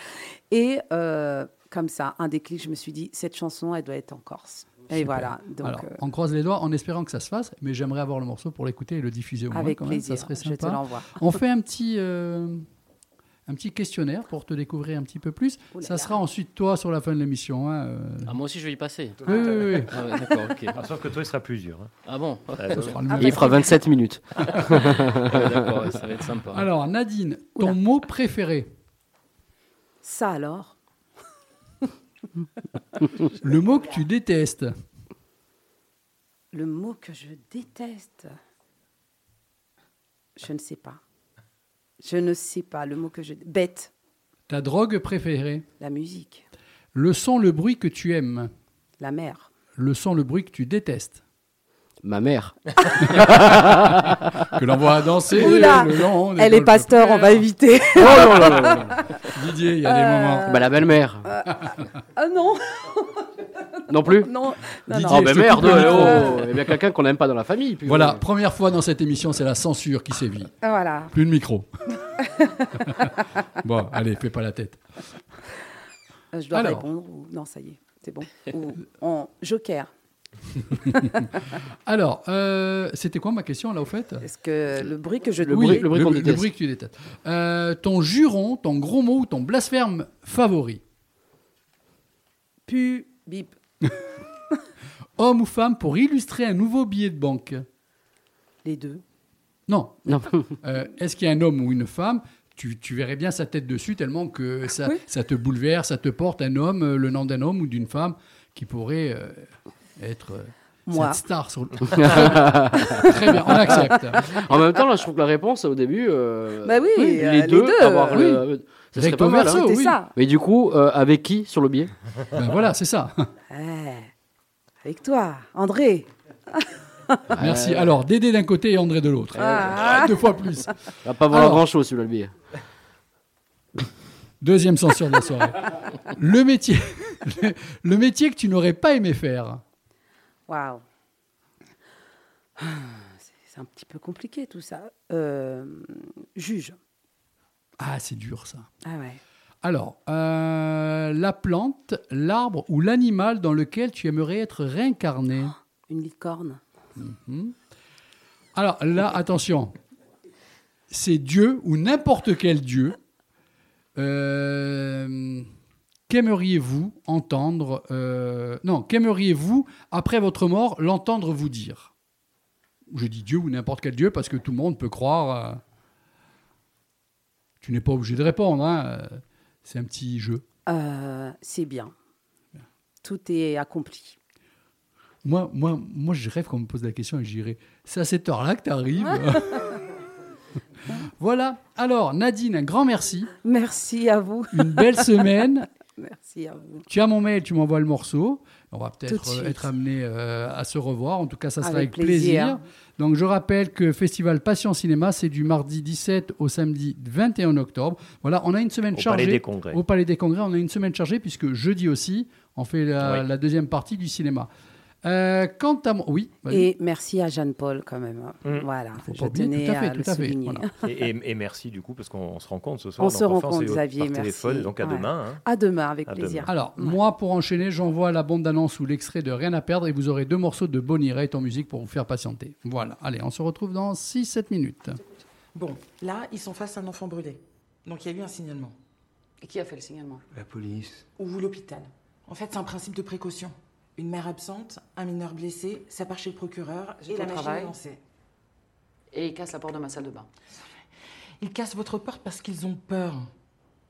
D: et comme ça, un déclic, je me suis dit, cette chanson, elle doit être en corse. Et voilà. Alors,
A: on croise les doigts en espérant que ça se fasse, mais j'aimerais avoir le morceau pour l'écouter et le diffuser au moins. Avec plaisir, ça serait sympa. Je te l'envoie. on fait un petit un petit questionnaire pour te découvrir un petit peu plus. ça sera ensuite toi sur la fin de l'émission. Hein,
C: euh. ah, moi aussi, je vais y passer. Oui,
B: ah ah, sauf que toi, il sera plus dur.
C: Hein. Ah bon
B: Il fera 27 minutes. d'accord,
A: ça va être sympa. Alors, Nadine, ton mot préféré
D: Ça alors
A: Le mot que tu détestes
D: Le mot que je déteste Je ne sais pas. Je ne sais pas le mot que je. Bête.
A: Ta drogue préférée
D: La musique.
A: Le son, le bruit que tu aimes
D: La mer.
A: Le son, le bruit que tu détestes
C: Ma mère.
A: que l'on voit danser
D: Elle est pasteur,
A: on
D: va éviter. oh non, non, non,
A: Didier, il y a des euh, moments.
C: Bah, la belle-mère. Euh,
D: ah non Non
C: plus
D: Non.
C: non, oh, bah, merde, oh, oh, oh. Il y a quelqu'un qu'on n'aime pas dans la famille.
A: voilà, première fois dans cette émission, c'est la censure qui sévit.
D: Ah, voilà.
A: Plus de micro. bon, allez, fais pas la tête.
D: Euh, je dois répondre Non, ça y est, c'est bon. Ou en joker.
A: Alors, euh, c'était quoi ma question là au fait
D: Est-ce que le bruit que je le
C: le, bruit
A: que tu détestes. Euh, ton juron, ton gros mot ou ton blasphème favori
D: Pu bip.
A: Homme ou femme pour illustrer un nouveau billet de banque
D: Les deux.
A: Non. Euh, est-ce qu'il y a un homme ou une femme tu, verrais bien sa tête dessus tellement que ça, te bouleverse, ça te porte un homme, euh, le nom d'un homme ou d'une femme qui pourrait euh, être...
D: Cette star sur Très
C: bien, on accepte. En même temps, là, je trouve que la réponse au début. Bah oui, les, deux. c'est Ça Mais du coup, avec qui sur le biais
A: ben Voilà, c'est ça.
D: Eh, avec toi, André.
A: Merci. Alors, Dédé d'un côté et André de l'autre. Ah. Ah, deux fois plus.
C: Il va pas voir grand-chose, celui-là,
A: le Deuxième censure de la soirée. le, métier, le, métier que tu n'aurais pas aimé faire.
D: Waouh. C'est un petit peu compliqué tout ça. Euh, juge.
A: Ah, c'est dur ça.
D: Ah ouais.
A: Alors, euh, la plante, l'arbre ou l'animal dans lequel tu aimerais être réincarné oh,
D: Une licorne.
A: Mhm. Alors là, attention, c'est Dieu ou n'importe quel Dieu. Euh, qu'aimeriez-vous entendre euh, Non, qu'aimeriez-vous, après votre mort, l'entendre vous dire Je dis Dieu ou n'importe quel Dieu parce que tout le monde peut croire. Euh, tu n'es pas obligé de répondre, hein, c'est un petit jeu.
D: c'est bien. Tout est accompli.
A: Moi, moi, moi, je rêve qu'on me pose la question et j'irai. C'est à cette heure-là que tu arrives. voilà. Alors, Nadine, un grand merci.
D: Merci à vous.
A: Une belle semaine. Merci à vous. Tu as mon mail, tu m'envoies le morceau. On va peut-être euh, être amené euh, à se revoir. En tout cas, ça sera avec, plaisir. Donc, je rappelle que Festival Passion Cinéma, c'est du mardi 17 au samedi 21 octobre. Voilà, on a une semaine au chargée. Palais des
B: Congrès.
A: Au Palais des Congrès, on a une semaine chargée puisque jeudi aussi, on fait la deuxième partie du cinéma. Euh, quant à moi, oui.
D: Et merci à Jeanne-Paul quand même. Hein. Mm. Voilà, je tenais à, le souligner.
B: et, et, merci du coup parce qu'on se rencontre ce soir.
D: On se rencontre, compte, Xavier. Par téléphone,
B: donc à demain. Hein.
D: À demain, avec plaisir.
A: Alors moi, pour enchaîner, j'envoie la bande annonce ou l'extrait de Rien à perdre et vous aurez deux morceaux de Bonnie Raitt en musique pour vous faire patienter. Voilà. Allez, on se retrouve dans 6-7 minutes.
F: Bon, là, ils sont face à un enfant brûlé. Donc il y a eu un signalement.
G: Et qui a fait le signalement
H: La police.
F: Ou l'hôpital. En fait, c'est un principe de précaution. Une mère absente, un mineur blessé, ça part chez le procureur et la machine est lancée.
G: Et ils cassent la porte de ma salle de bain.
F: Ils cassent votre porte parce qu'ils ont peur.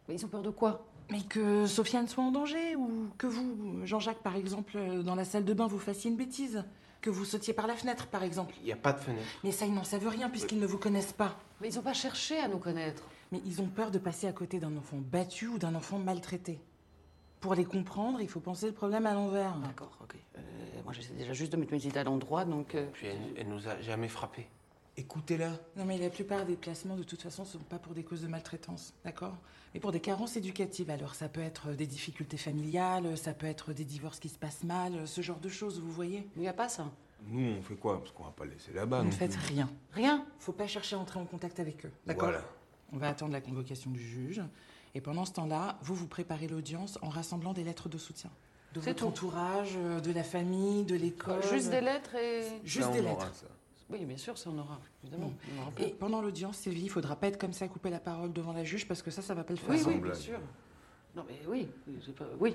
G: Mais ils ont peur de quoi
F: Mais que Sofiane soit en danger ou que vous, Jean-Jacques par exemple, dans la salle de bain, vous fassiez une bêtise. Que vous sautiez par la fenêtre par exemple.
H: Il n'y a pas de fenêtre.
F: Mais ça, ils n'en savent rien puisqu'ils ne vous connaissent pas. Mais
G: ils n'ont pas cherché à nous connaître.
F: Mais ils ont peur de passer à côté d'un enfant battu ou d'un enfant maltraité pour les comprendre, il faut penser le problème à l'envers.
G: D'accord, ok. Euh, moi, j'essaie déjà juste de mettre mes idées à l'endroit, donc. Euh,
H: Puis elle, nous a jamais frappés.
F: Écoutez-la. Non, mais la plupart des placements, de toute façon, ne sont pas pour des causes de maltraitance, d'accord Mais pour des carences éducatives. Alors, ça peut être des difficultés familiales, ça peut être des divorces qui se passent mal, ce genre de choses, vous voyez
G: Il n'y a pas ça.
H: Nous, on fait quoi Parce qu'on va pas laisser là-bas. Vous ne
F: faites rien.
G: rien. Rien
F: Faut pas chercher à entrer en contact avec eux, d'accord Voilà. On va attendre la convocation du juge. Et pendant ce temps-là, vous vous préparez l'audience en rassemblant des lettres de soutien de votre entourage, euh, de la famille, de l'école. Euh, juste des lettres et.
G: Juste des lettres.
F: Oui, bien sûr, ça on aura, évidemment. Mm. pendant l'audience, Sylvie, il ne faudra pas être comme ça, couper la parole devant la juge, parce que ça, ça ne va pas
G: le faire. Oui, oui, bien sûr. Non, mais oui, oui.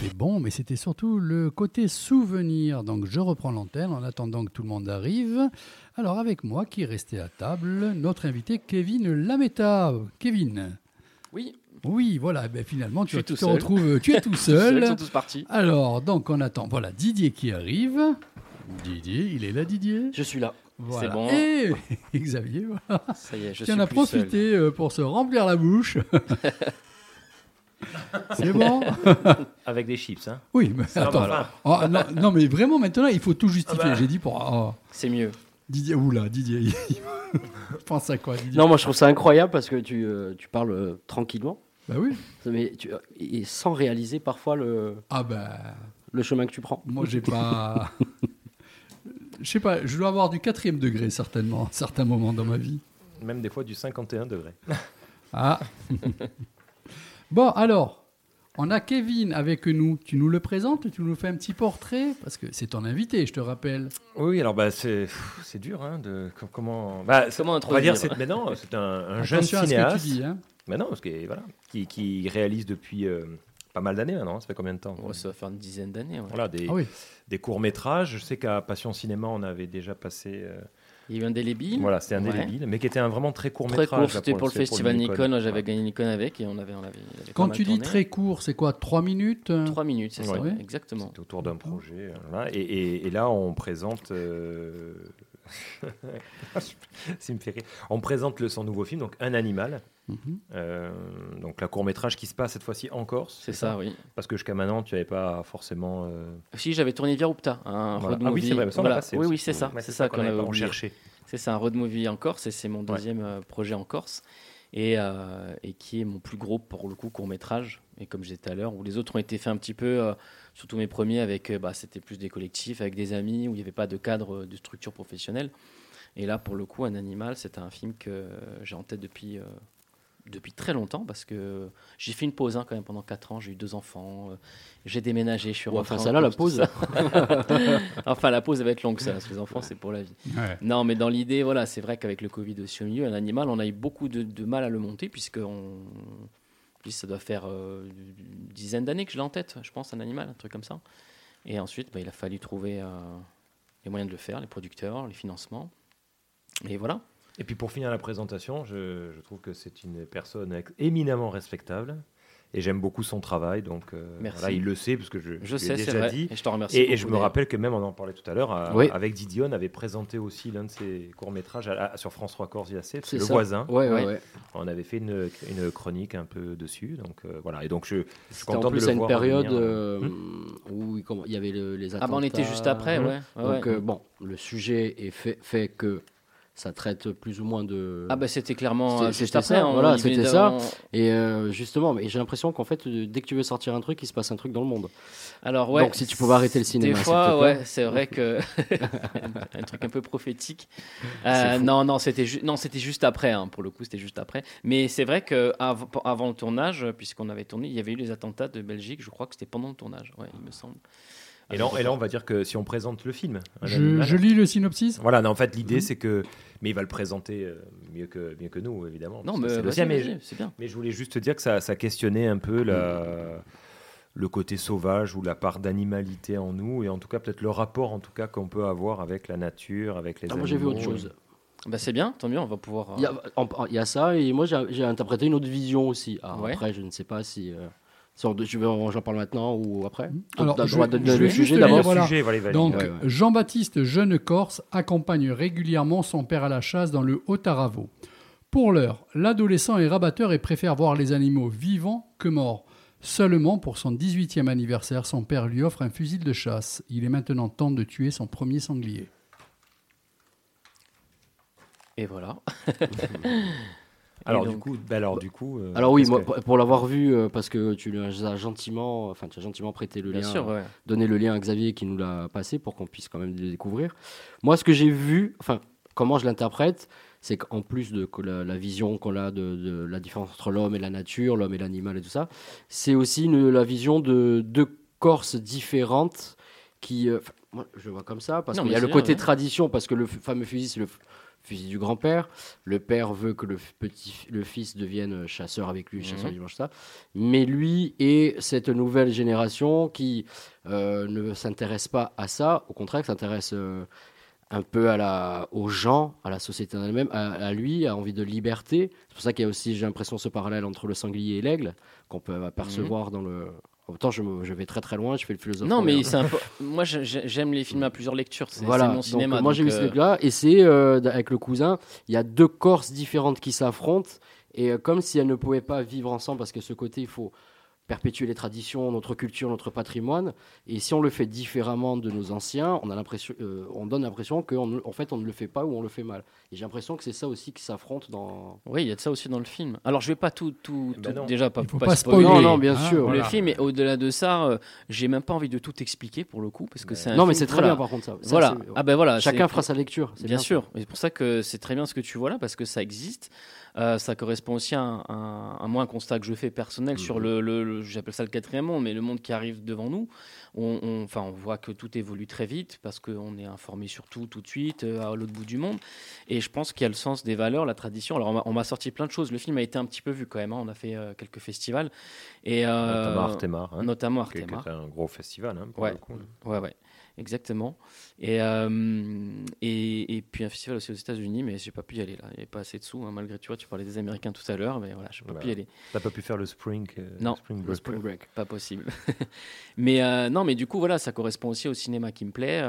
A: c'était bon, mais c'était surtout le côté souvenir. Donc je reprends l'antenne en attendant que tout le monde arrive. Alors avec moi qui est resté à table, notre invité Kevin Lametta. Kevin.
I: Oui.
A: Oui, voilà, eh ben finalement tu, te retrouves, tu es tout seul. Ils
I: sont tous partis.
A: Alors, donc on attend, voilà, Didier qui arrive. Didier, il est là Didier
I: Je suis là. C'est bon.
A: Et eh Xavier, voilà. Ça y est, je qui en a profité euh, pour se remplir la bouche. C'est bon
I: Avec des chips, hein
A: Oui, mais attends. Ah, non, mais vraiment, maintenant, il faut tout justifier. Ah bah. J'ai dit pour. Ah.
I: C'est mieux.
A: Didier, oula, Didier, pense à quoi Didier
C: Non, moi je trouve ça incroyable parce que tu, euh, tu parles euh, tranquillement.
A: Bah oui.
C: Mais tu, euh, et sans réaliser parfois le,
A: ah bah.
C: le chemin que tu prends.
A: Moi j'ai pas. Je sais pas, je dois avoir du quatrième degré certainement, à certains moments dans ma vie.
I: Même des fois du 51 degré. ah
A: Bon, alors, on a Kevin avec nous. Tu nous le présentes, tu nous fais un petit portrait, parce que c'est ton invité, je te rappelle.
I: Oui, alors bah, c'est, c'est dur. Hein, de, comment bah, comment introduire On va dire, c'est, c'est un, jeune cinéaste. qui, réalise depuis euh, pas mal d'années maintenant. Hein, ça fait combien de temps Ça va faire une dizaine d'années. Voilà, des, ah des courts-métrages. Je sais qu'à Passion Cinéma, on avait déjà passé. Euh, il y a eu un délébile. Voilà, c'était un ouais. délébile, mais qui était un vraiment très court très métrage. Très court, c'était pour, le festival Nikon. J'avais gagné Nikon avec et on avait.
A: Quand tu dis très court, c'est quoi Trois minutes
I: euh Trois minutes, c'est ça, exactement. C'était autour d'un projet. Euh, et, là, on présente. Euh, On présente le, son nouveau film, donc Un animal. Mhm. Euh, donc la court métrage qui se passe cette fois-ci en Corse. C'est ça, oui. Parce que jusqu'à maintenant, tu n'avais pas forcément. Euh, si j'avais tourné via Opta, un ah, oui, c'est Ça, Oui, c'est ça. c'est ça qu'on a cherché C'est ça, un road movie en Corse, et c'est mon deuxième euh, projet en Corse. Et, et, qui est mon plus gros pour le coup court métrage. Et comme je disais tout à l'heure, où les autres ont été faits un petit peu surtout mes premiers, avec, euh, bah, c'était plus des collectifs, avec des amis, où il n'y avait pas de cadre euh, de structure professionnelle. Et là, pour le coup, Un Animal, c'était un film que euh, j'ai en tête depuis, depuis très longtemps, parce que j'ai fait une pause hein, quand même pendant 4 ans, j'ai eu deux enfants, j'ai déménagé, je suis
C: Enfin, ça là, la pause
I: Enfin, la pause, elle va être longue, ça, parce que les enfants, c'est pour la vie. Non, mais dans l'idée, voilà, c'est vrai qu'avec le Covid aussi au milieu, Un Animal, on a eu beaucoup de, de mal à le monter, puisque on puis ça doit faire euh, une dizaine d'années que je l'ai en tête, je pense, un animal, un truc comme ça. Et ensuite, bah, il a fallu trouver euh, les moyens de le faire, les producteurs, les financements. Et voilà. Et puis pour finir la présentation, je, je trouve que c'est une personne éminemment respectable et j'aime beaucoup son travail. Donc euh, il le sait parce que je, je, l'ai déjà dit. Et je, remercie et, je me rappelle que même on en parlait tout à l'heure euh, avec Didion on avait présenté aussi l'un de ses courts métrages sur France 3 Corse il le voisin. On avait fait une, chronique un peu dessus. Donc euh, voilà. Et donc je, suis content en plus à
C: une période hum. où il y avait les attentats.
I: Ah bah, on était juste après, hum. ouais. Donc
C: bon, le sujet est fait, fait que ça traite plus ou moins de.
I: Ah, ben, c'était clairement. C'était euh,
C: ça,
I: hein,
C: voilà, c'était ça. Et euh, justement, mais j'ai l'impression qu'en fait, euh, dès que tu veux sortir un truc, il se passe un truc dans le monde.
I: Alors, ouais. Donc,
C: si tu pouvais arrêter le cinéma.
I: Des fois, ouais, c'est vrai que. un truc un peu prophétique. Euh, non, non, c'était juste après, hein, pour le coup, c'était juste après. Mais c'est vrai qu'avant avant le tournage, puisqu'on avait tourné, il y avait eu les attentats de Belgique, je crois que c'était pendant le tournage, il me semble. Et là, et là, on va dire que si on présente le film.
A: Je, lis le synopsis.
I: Voilà, non, en fait, l'idée, mhm. c'est que. Mais il va le présenter euh, mieux que, mieux que nous, évidemment. Non, mais c'est bien, Mais je voulais juste te dire que ça, ça questionnait un peu le côté sauvage ou la part d'animalité en nous, et en tout cas, peut-être le rapport en tout cas qu'on peut avoir avec la nature, avec les animaux. Ah, moi, j'ai vu autre chose. Ah, bah, c'est bien, tant mieux, on va pouvoir.
C: Euh, il y, a ça, et moi j'ai interprété une autre vision aussi. Ah, après, je ne sais pas si. Euh, j'en parle maintenant ou après mhm. Donc,
A: je,
C: vais
A: d'abord. Donc, Jean-Baptiste Jeune Corse accompagne régulièrement son père à la chasse dans le Haut-Taravo. Pour l'heure, l'adolescent est rabatteur et préfère voir les animaux vivants que morts. Seulement, pour son 18e anniversaire, son père lui offre un fusil de chasse. Il est maintenant temps de tuer son premier sanglier.
I: Et voilà. Bah, alors, du coup, alors, du coup.
C: alors, oui, moi, pour l'avoir vu, euh, parce que tu as gentiment, enfin, tu as gentiment prêté le lien, donné le lien à Xavier qui nous l'a passé pour qu'on puisse quand même le découvrir. Moi, ce que j'ai vu, enfin, comment je l'interprète, c'est qu'en plus de la, vision qu'on a de, la différence entre l'homme et la nature, l'homme et l'animal et tout ça, c'est aussi la vision de deux Corses différentes qui. Euh, moi, je vois comme ça, parce qu'il y a le côté tradition, parce que le fameux fusil, c'est le fusil du grand-père. Le père veut que le, petit, le fils devienne euh, chasseur avec lui, chasseur mhm. dimanche ça. Mais lui et cette nouvelle génération qui euh, ne s'intéresse pas à ça, au contraire, s'intéresse euh, un peu à la, aux gens, à la société en elle-même, à, lui, à envie de liberté. C'est pour ça qu'il y a aussi, j'ai l'impression, ce parallèle entre le sanglier et l'aigle qu'on peut mhm. apercevoir dans le Autant je, vais très très loin, je fais le philosophe.
I: Non, mais
C: c'est
I: moi j'aime les films à plusieurs lectures.
C: C'est voilà. mon cinéma. Donc, moi j'ai vu ce euh, là et c'est euh, avec le cousin, il y a deux Corses différentes qui s'affrontent. Et euh, comme si elles ne pouvaient pas vivre ensemble, parce que ce côté, il faut perpétuer les traditions, notre culture, notre patrimoine. Et si on le fait différemment de nos anciens, on, a l'impression, euh, on donne l'impression qu'en en fait, on ne le fait pas ou on le fait mal. Et j'ai l'impression que c'est ça aussi qui s'affronte dans.
I: Oui, il y a de ça aussi dans le film. Alors, je vais pas tout. tout, eh ben déjà, pas, spoiler. Non, non,
C: bien sûr.
I: Le film, et au-delà de ça, je euh, j'ai même pas envie de tout expliquer pour le coup. parce que c'est Non,
C: mais c'est très bien par contre ça.
I: voilà. Ah ben voilà.
C: Chacun fera sa lecture.
I: C'est bien, bien sûr. C'est pour ça que c'est très bien ce que tu vois là, parce que ça existe. Euh, ça correspond aussi à un, un, moins constat que je fais personnel mm-hmm. sur le, j'appelle ça le quatrième monde, mais le monde qui arrive devant nous. On, enfin, on voit que tout évolue très vite parce qu'on est informé sur tout tout de suite euh, à l'autre bout du monde. Et je pense qu'il y a le sens des valeurs, la tradition. Alors, on m'a sorti plein de choses. Le film a été un petit peu vu quand même. Hein. On a fait euh, quelques festivals. Et, notamment Artemar. Hein. notamment Artemar. C'était un gros festival hein, Ouais, ouais, exactement. Et, euh, et, et, puis un festival aussi aux États-Unis, mais j'ai pas pu y aller là. Il n'y avait pas assez de sous, hein, malgré tu vois, tu parlais des Américains tout à l'heure, mais voilà, n'ai pas bah, pu y aller. tu n'as pas pu faire le spring, euh, break. Le spring pas possible. mais euh, non, mais du coup, voilà, ça correspond aussi au cinéma qui me plaît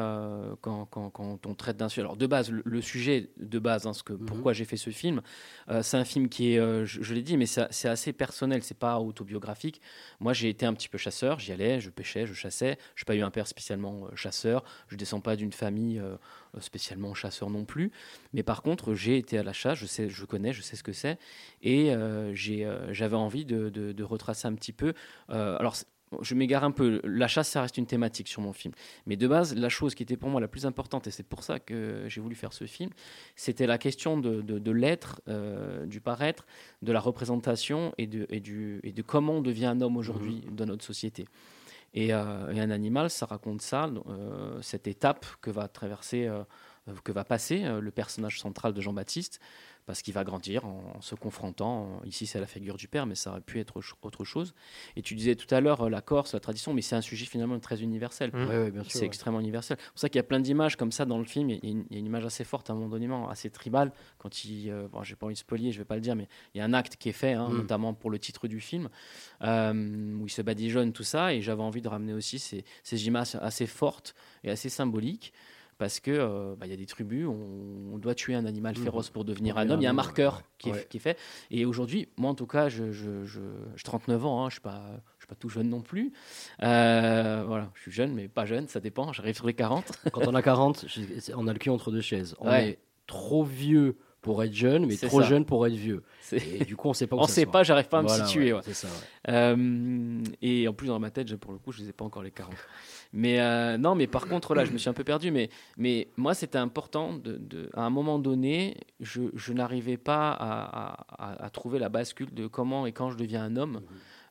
I: quand, quand, quand, on traite d'un sujet. Alors de base, le, sujet de base, hein, ce que, mhm. pourquoi j'ai fait ce film, c'est un film qui est, je, l'ai dit, mais c'est assez personnel, c'est pas autobiographique. Moi, j'ai été un petit peu chasseur, j'y allais, je pêchais, je chassais. Je n'ai pas eu un père spécialement chasseur, je descends pas d'une famille euh, spécialement chasseur non plus. Mais par contre, j'ai été à la chasse, je, sais, je connais, je sais ce que c'est. Et euh, euh, j'avais envie de, retracer un petit peu. alors, je m'égare un peu. La chasse, ça reste une thématique sur mon film. Mais de base, la chose qui était pour moi la plus importante, et c'est pour ça que j'ai voulu faire ce film, c'était la question de, l'être, du paraître, de la représentation et de, et, du, et de comment on devient un homme aujourd'hui mmh. dans notre société. Euh, et, un animal, ça raconte ça, euh, cette étape que va traverser, euh, que va passer le personnage central de Jean-Baptiste, parce qu'il va grandir en, se confrontant. ici, c'est la figure du père, mais ça aurait pu être autre, chose. Et tu disais tout à l'heure euh, la Corse, la tradition, mais c'est un sujet finalement très universel. Mmh. c'est extrêmement universel. C'est pour ça qu'il y a plein d'images comme ça dans le film. Il y, a une, image assez forte à un moment donné, assez tribale, quand il. Euh, j'ai pas envie de spoiler, je vais pas le dire, mais il y a un acte qui est fait, hein, mmh. notamment pour le titre du film, euh, où il se badigeonne, tout ça. Et j'avais envie de ramener aussi ces, ces images assez fortes et assez symboliques parce que euh, bah, il y a des tribus, on, doit tuer un animal mmh. féroce pour devenir un homme. Il y a un marqueur qui, est, fait. Et aujourd'hui, moi en tout cas, je, 39 ans, hein, je suis pas, je suis pas tout jeune non plus. Euh, voilà, je suis jeune, mais pas jeune, ça dépend. J'arrive sur les 40.
C: Quand on a 40, on a le cul entre deux chaises. On est trop vieux pour être jeune, mais trop jeune pour être vieux. Et du coup, on ne sait pas
I: où
C: On
I: ne sait pas, j'arrive pas à me situer. Euh, et en plus, dans ma tête, pour le coup, je les ai pas encore les 40. Mais euh, non, mais par contre, là, je me suis un peu perdu. Mais, mais moi, c'était important. De, à un moment donné, je, je n'arrivais pas à, trouver la bascule de comment et quand je deviens un homme. Mhm.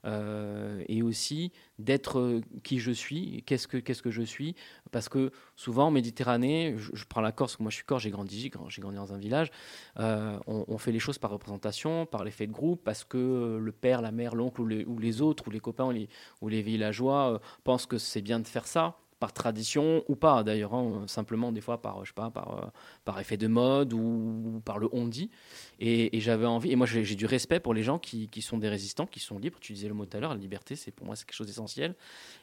I: Euh, et aussi d'être qui je suis, qu'est-ce que, qu'est-ce que je suis, parce que souvent en Méditerranée, je, prends la Corse, moi je suis corse, j'ai grandi, j'ai grandi dans un village, euh, on, fait les choses par représentation, par l'effet de groupe, parce que le père, la mère, l'oncle ou, les autres, ou les copains, ou les, villageois euh, pensent que c'est bien de faire ça par tradition ou pas d'ailleurs, hein, simplement des fois par, je pas, par, euh, par effet de mode ou, par le on dit. Et, j'avais envie, et moi j'ai du respect pour les gens qui, sont des résistants, qui sont libres. Tu disais le mot tout à l'heure, la liberté, c'est pour moi c'est quelque chose d'essentiel.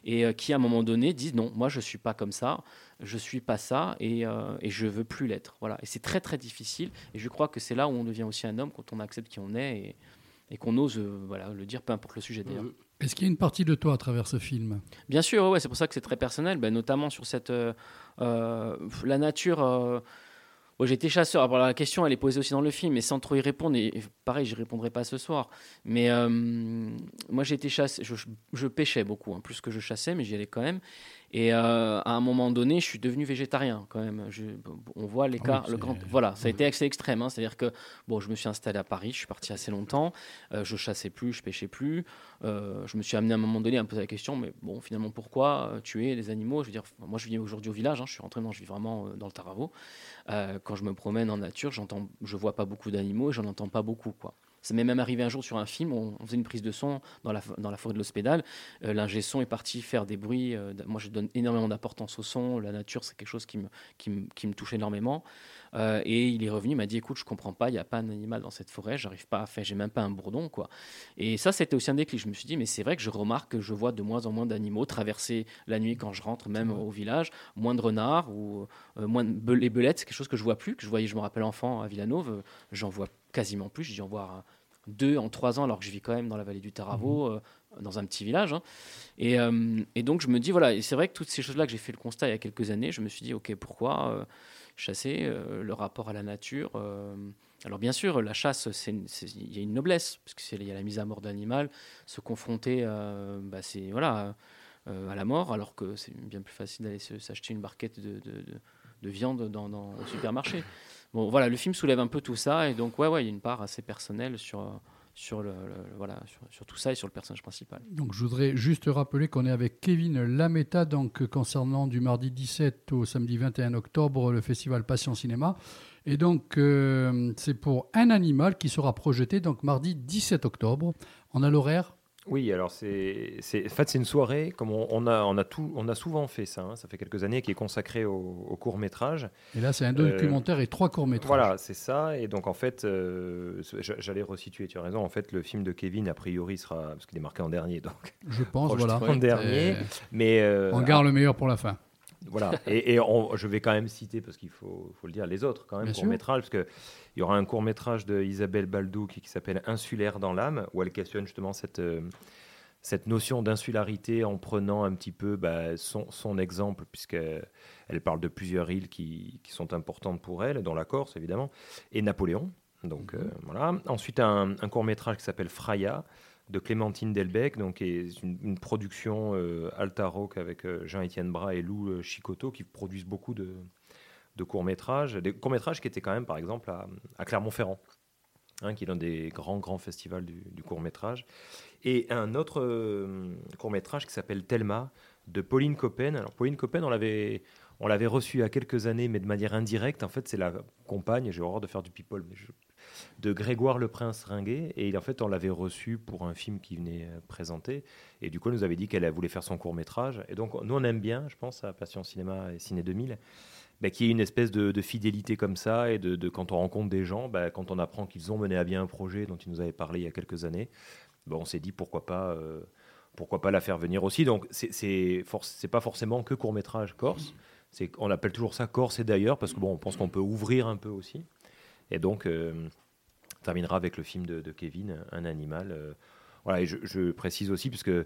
I: Et euh, qui à un moment donné disent non, moi je suis pas comme ça, je suis pas ça et, euh, et je veux plus l'être. Voilà. Et c'est très très difficile. Et je crois que c'est là où on devient aussi un homme quand on accepte qui on est et qu'on ose euh, voilà, le dire, peu importe le sujet d'ailleurs. Mhm.
A: Est-ce qu'il y a une partie de toi à travers ce film
I: Bien sûr, ouais, c'est pour ça que c'est très personnel, bah, notamment sur cette, euh, euh, la nature. J'ai j'étais chasseur. Alors, la question, elle est posée aussi dans le film, mais sans trop y répondre, et, pareil, je répondrai pas ce soir. Mais moi, j'étais chasseur. Je, je, pêchais beaucoup, hein, plus que je chassais, mais j'y allais quand même. Et euh, à un moment donné, je suis devenu végétarien quand même. on voit l'écart. Ah euh, voilà, ça a été assez extrême. Hein. C'est-à-dire que bon, je me suis installé à Paris, je suis parti assez longtemps. Euh, je chassais plus, je pêchais plus. je me suis amené à un moment donné à me poser la question, mais bon, finalement, pourquoi tuer les animaux Je veux dire, moi, je vis aujourd'hui au village. Hein, je suis rentré non, je vis vraiment dans le Taravo. quand je me promène en nature, je je vois pas beaucoup d'animaux, et j'en entends pas beaucoup, quoi. Ça m'est même arrivé un jour sur un film, on, faisait une prise de son dans la, dans la forêt de l'hôpital, euh, L'ingé son est parti faire des bruits. Euh, moi, je donne énormément d'importance au son. La nature, c'est quelque chose qui me, qui me, touche énormément. Euh, et il est revenu, il m'a dit écoute, je comprends pas, il n'y a pas un dans cette forêt, j'arrive pas à faire, j'ai même pas un bourdon. quoi. Et ça, c'était aussi un déclic. Je me suis dit mais c'est vrai que je remarque que je vois de moins en moins d'animaux traverser la nuit quand je rentre, même au village. Moins de renards ou moins de, les belettes, c'est quelque chose que je vois plus, que je voyais, je me rappelle enfant à Villanova, j'en vois quasiment plus. J'ai dû en voir deux en trois ans, alors que je vis quand même dans la vallée du Taravo, mhm. euh, dans un petit village. Hein. Euh, et, donc, je me dis, voilà, et c'est vrai que toutes ces choses-là que j'ai fait le constat il y a quelques années, je me suis dit, OK, pourquoi euh, chasser le rapport à la nature alors bien sûr, la chasse, il y a une noblesse, parce qu'il y a la mise à mort d'animal, se confronter bah, voilà, à la mort, alors que c'est bien plus facile d'aller s'acheter une barquette de, viande dans, dans, au supermarché voilà, le film soulève un peu tout ça, et donc, ouais, ouais, il y a une part assez personnelle sur. Euh, sur, le, voilà, sur, tout ça et sur le personnage principal.
A: Donc je voudrais juste rappeler qu'on est avec Kevin Lametta donc, concernant du mardi 17 au samedi 21 octobre le festival Passion Cinéma. Et donc euh, c'est pour un animal qui sera projeté donc mardi 17 octobre. On a l'horaire
J: oui, alors c'est, en fait c'est une soirée comme on, a on a tout on a souvent fait ça. Hein. ça fait quelques années qui est consacré au, court métrage.
A: Et là c'est un documentaire euh, et trois courts métrages.
J: Voilà, c'est ça. Et donc en fait, euh, j'allais resituer. Tu as raison. En fait, le film de Kevin a priori sera parce qu'il est marqué en dernier. Donc
A: je pense voilà.
J: En dernier, mais euh,
A: on garde ah. le meilleur pour la fin.
J: Voilà. et, je vais quand même citer, parce qu'il faut, le dire, les autres quand même, courts-métrages, parce qu'il y aura un court-métrage de Isabelle Baldou qui, s'appelle Insulaire dans l'âme, où elle questionne justement cette, euh, notion d'insularité en prenant un petit peu bah, son, exemple, puisqu'elle elle parle de plusieurs îles qui, sont importantes pour elle, dont la Corse évidemment, et Napoléon. Donc mhm. euh, voilà. Ensuite, un, un court-métrage qui s'appelle Fraya de Clémentine Delbecq, donc une, production euh, Alta Rock avec euh, Jean-Étienne Bras et Lou euh, Chicoteau qui produisent beaucoup de, courts-métrages, des courts-métrages qui étaient quand même par exemple à, Clermont-Ferrand, hein, qui est l'un des grands grands festivals du, du court-métrage, et un autre court-métrage qui s'appelle Thelma de Pauline Coppen. Alors Pauline Coppen, on l'avait on l'avait reçue il y a quelques années, mais de manière indirecte. En fait, c'est la compagne, j'ai horreur de faire du people, mais de Grégoire le Prince Ringuet. Et en fait, on l'avait reçu pour un film qui venait euh, présenter. Et du coup, elle nous avait dit qu'elle voulait faire son court métrage. Et donc, nous, on aime bien, je pense, à Passion Cinéma et Ciné 2000. Bah, qu'il y ait une espèce de, fidélité comme ça et de, quand on rencontre des gens, bah, quand on apprend qu'ils ont mené à bien un projet dont ils nous avaient parlé il y a quelques années, bah, on s'est dit pourquoi pas, euh, pourquoi pas la faire venir aussi. Donc c'est n'est pas forcément que court métrage corse, on appelle toujours ça corse et d'ailleurs parce que on pense qu'on peut ouvrir un peu aussi. Et donc euh, terminera avec le film de, Kevin, Un animal. Euh. voilà, et je, précise aussi, parce que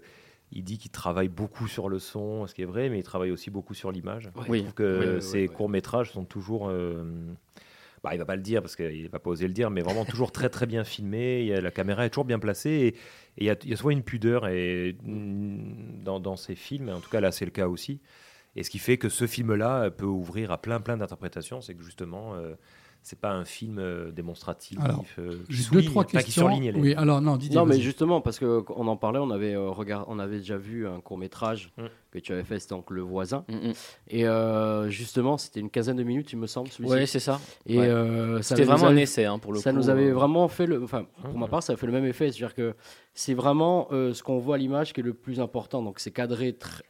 J: il dit qu'il travaille beaucoup sur le son, ce qui est vrai, mais il travaille aussi beaucoup sur l'image. oui. Je trouve que ses courts-métrages sont toujours. Il euh, bah, il va pas le dire parce qu'il va pas oser le dire, mais vraiment toujours très très bien filmé. la caméra est toujours bien placée et, il, y a, souvent une pudeur et, mm, dans, dans ses films. En tout cas, là, c'est le cas aussi. Et ce qui fait que ce film-là peut ouvrir à plein plein d'interprétations, c'est que justement. Euh, c'est pas un film euh, démonstratif.
A: Euh, juste deux trois questions. alors non,
I: mais justement parce qu'on en parlait, on avait euh, on avait déjà vu un court métrage mm. que tu avais fait, c'était donc Le voisin. Mm, mm. Et justement, c'était une quinzaine de minutes, il me semble. Oui, c'est ça. Et c'était vraiment un essai hein, pour le. Ça nous avait vraiment fait le, enfin ah, pour ma part, ça a fait le même effet, c'est-à-dire que c'est vraiment ce qu'on voit à l'image qui est le plus important. Donc c'est cadré très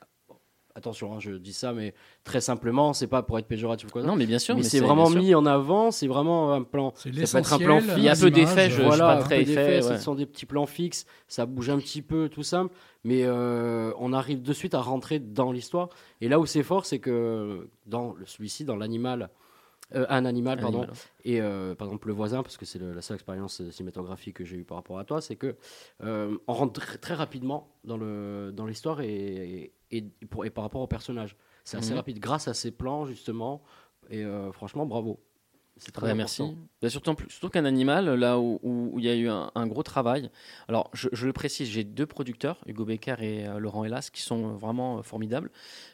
I: attention, hein, je dis ça, mais très simplement, c'est pas pour être péjoratif quoi. Non, mais bien sûr. Mais, c'est vraiment mis en avant, c'est vraiment un plan.
A: C'est peut être un plan
I: fixe. Hein, Il y a peu d'effets, je, euh, voilà, pas très Ce sont des petits plans fixes, ça bouge un petit peu, tout simple. Mais euh, on arrive de suite à rentrer dans l'histoire. Et là où c'est fort, c'est que dans celui-ci, dans l'animal. Euh, un animal, pardon. Et par exemple, le voisin, parce que c'est la seule expérience cinématographique que j'ai eue par rapport à toi, c'est que on rentre très rapidement dans l'histoire dans et et, par rapport au personnage. C'est assez mhm. rapide, grâce à ces plans, justement. Et euh, franchement, bravo. C'est très bien. merci. Bah, surtout, qu'un animal, là où il y a eu un, gros travail. Alors, je, le précise, j'ai deux producteurs, Hugo Becker et euh, Laurent Hélas, qui sont euh, vraiment formidables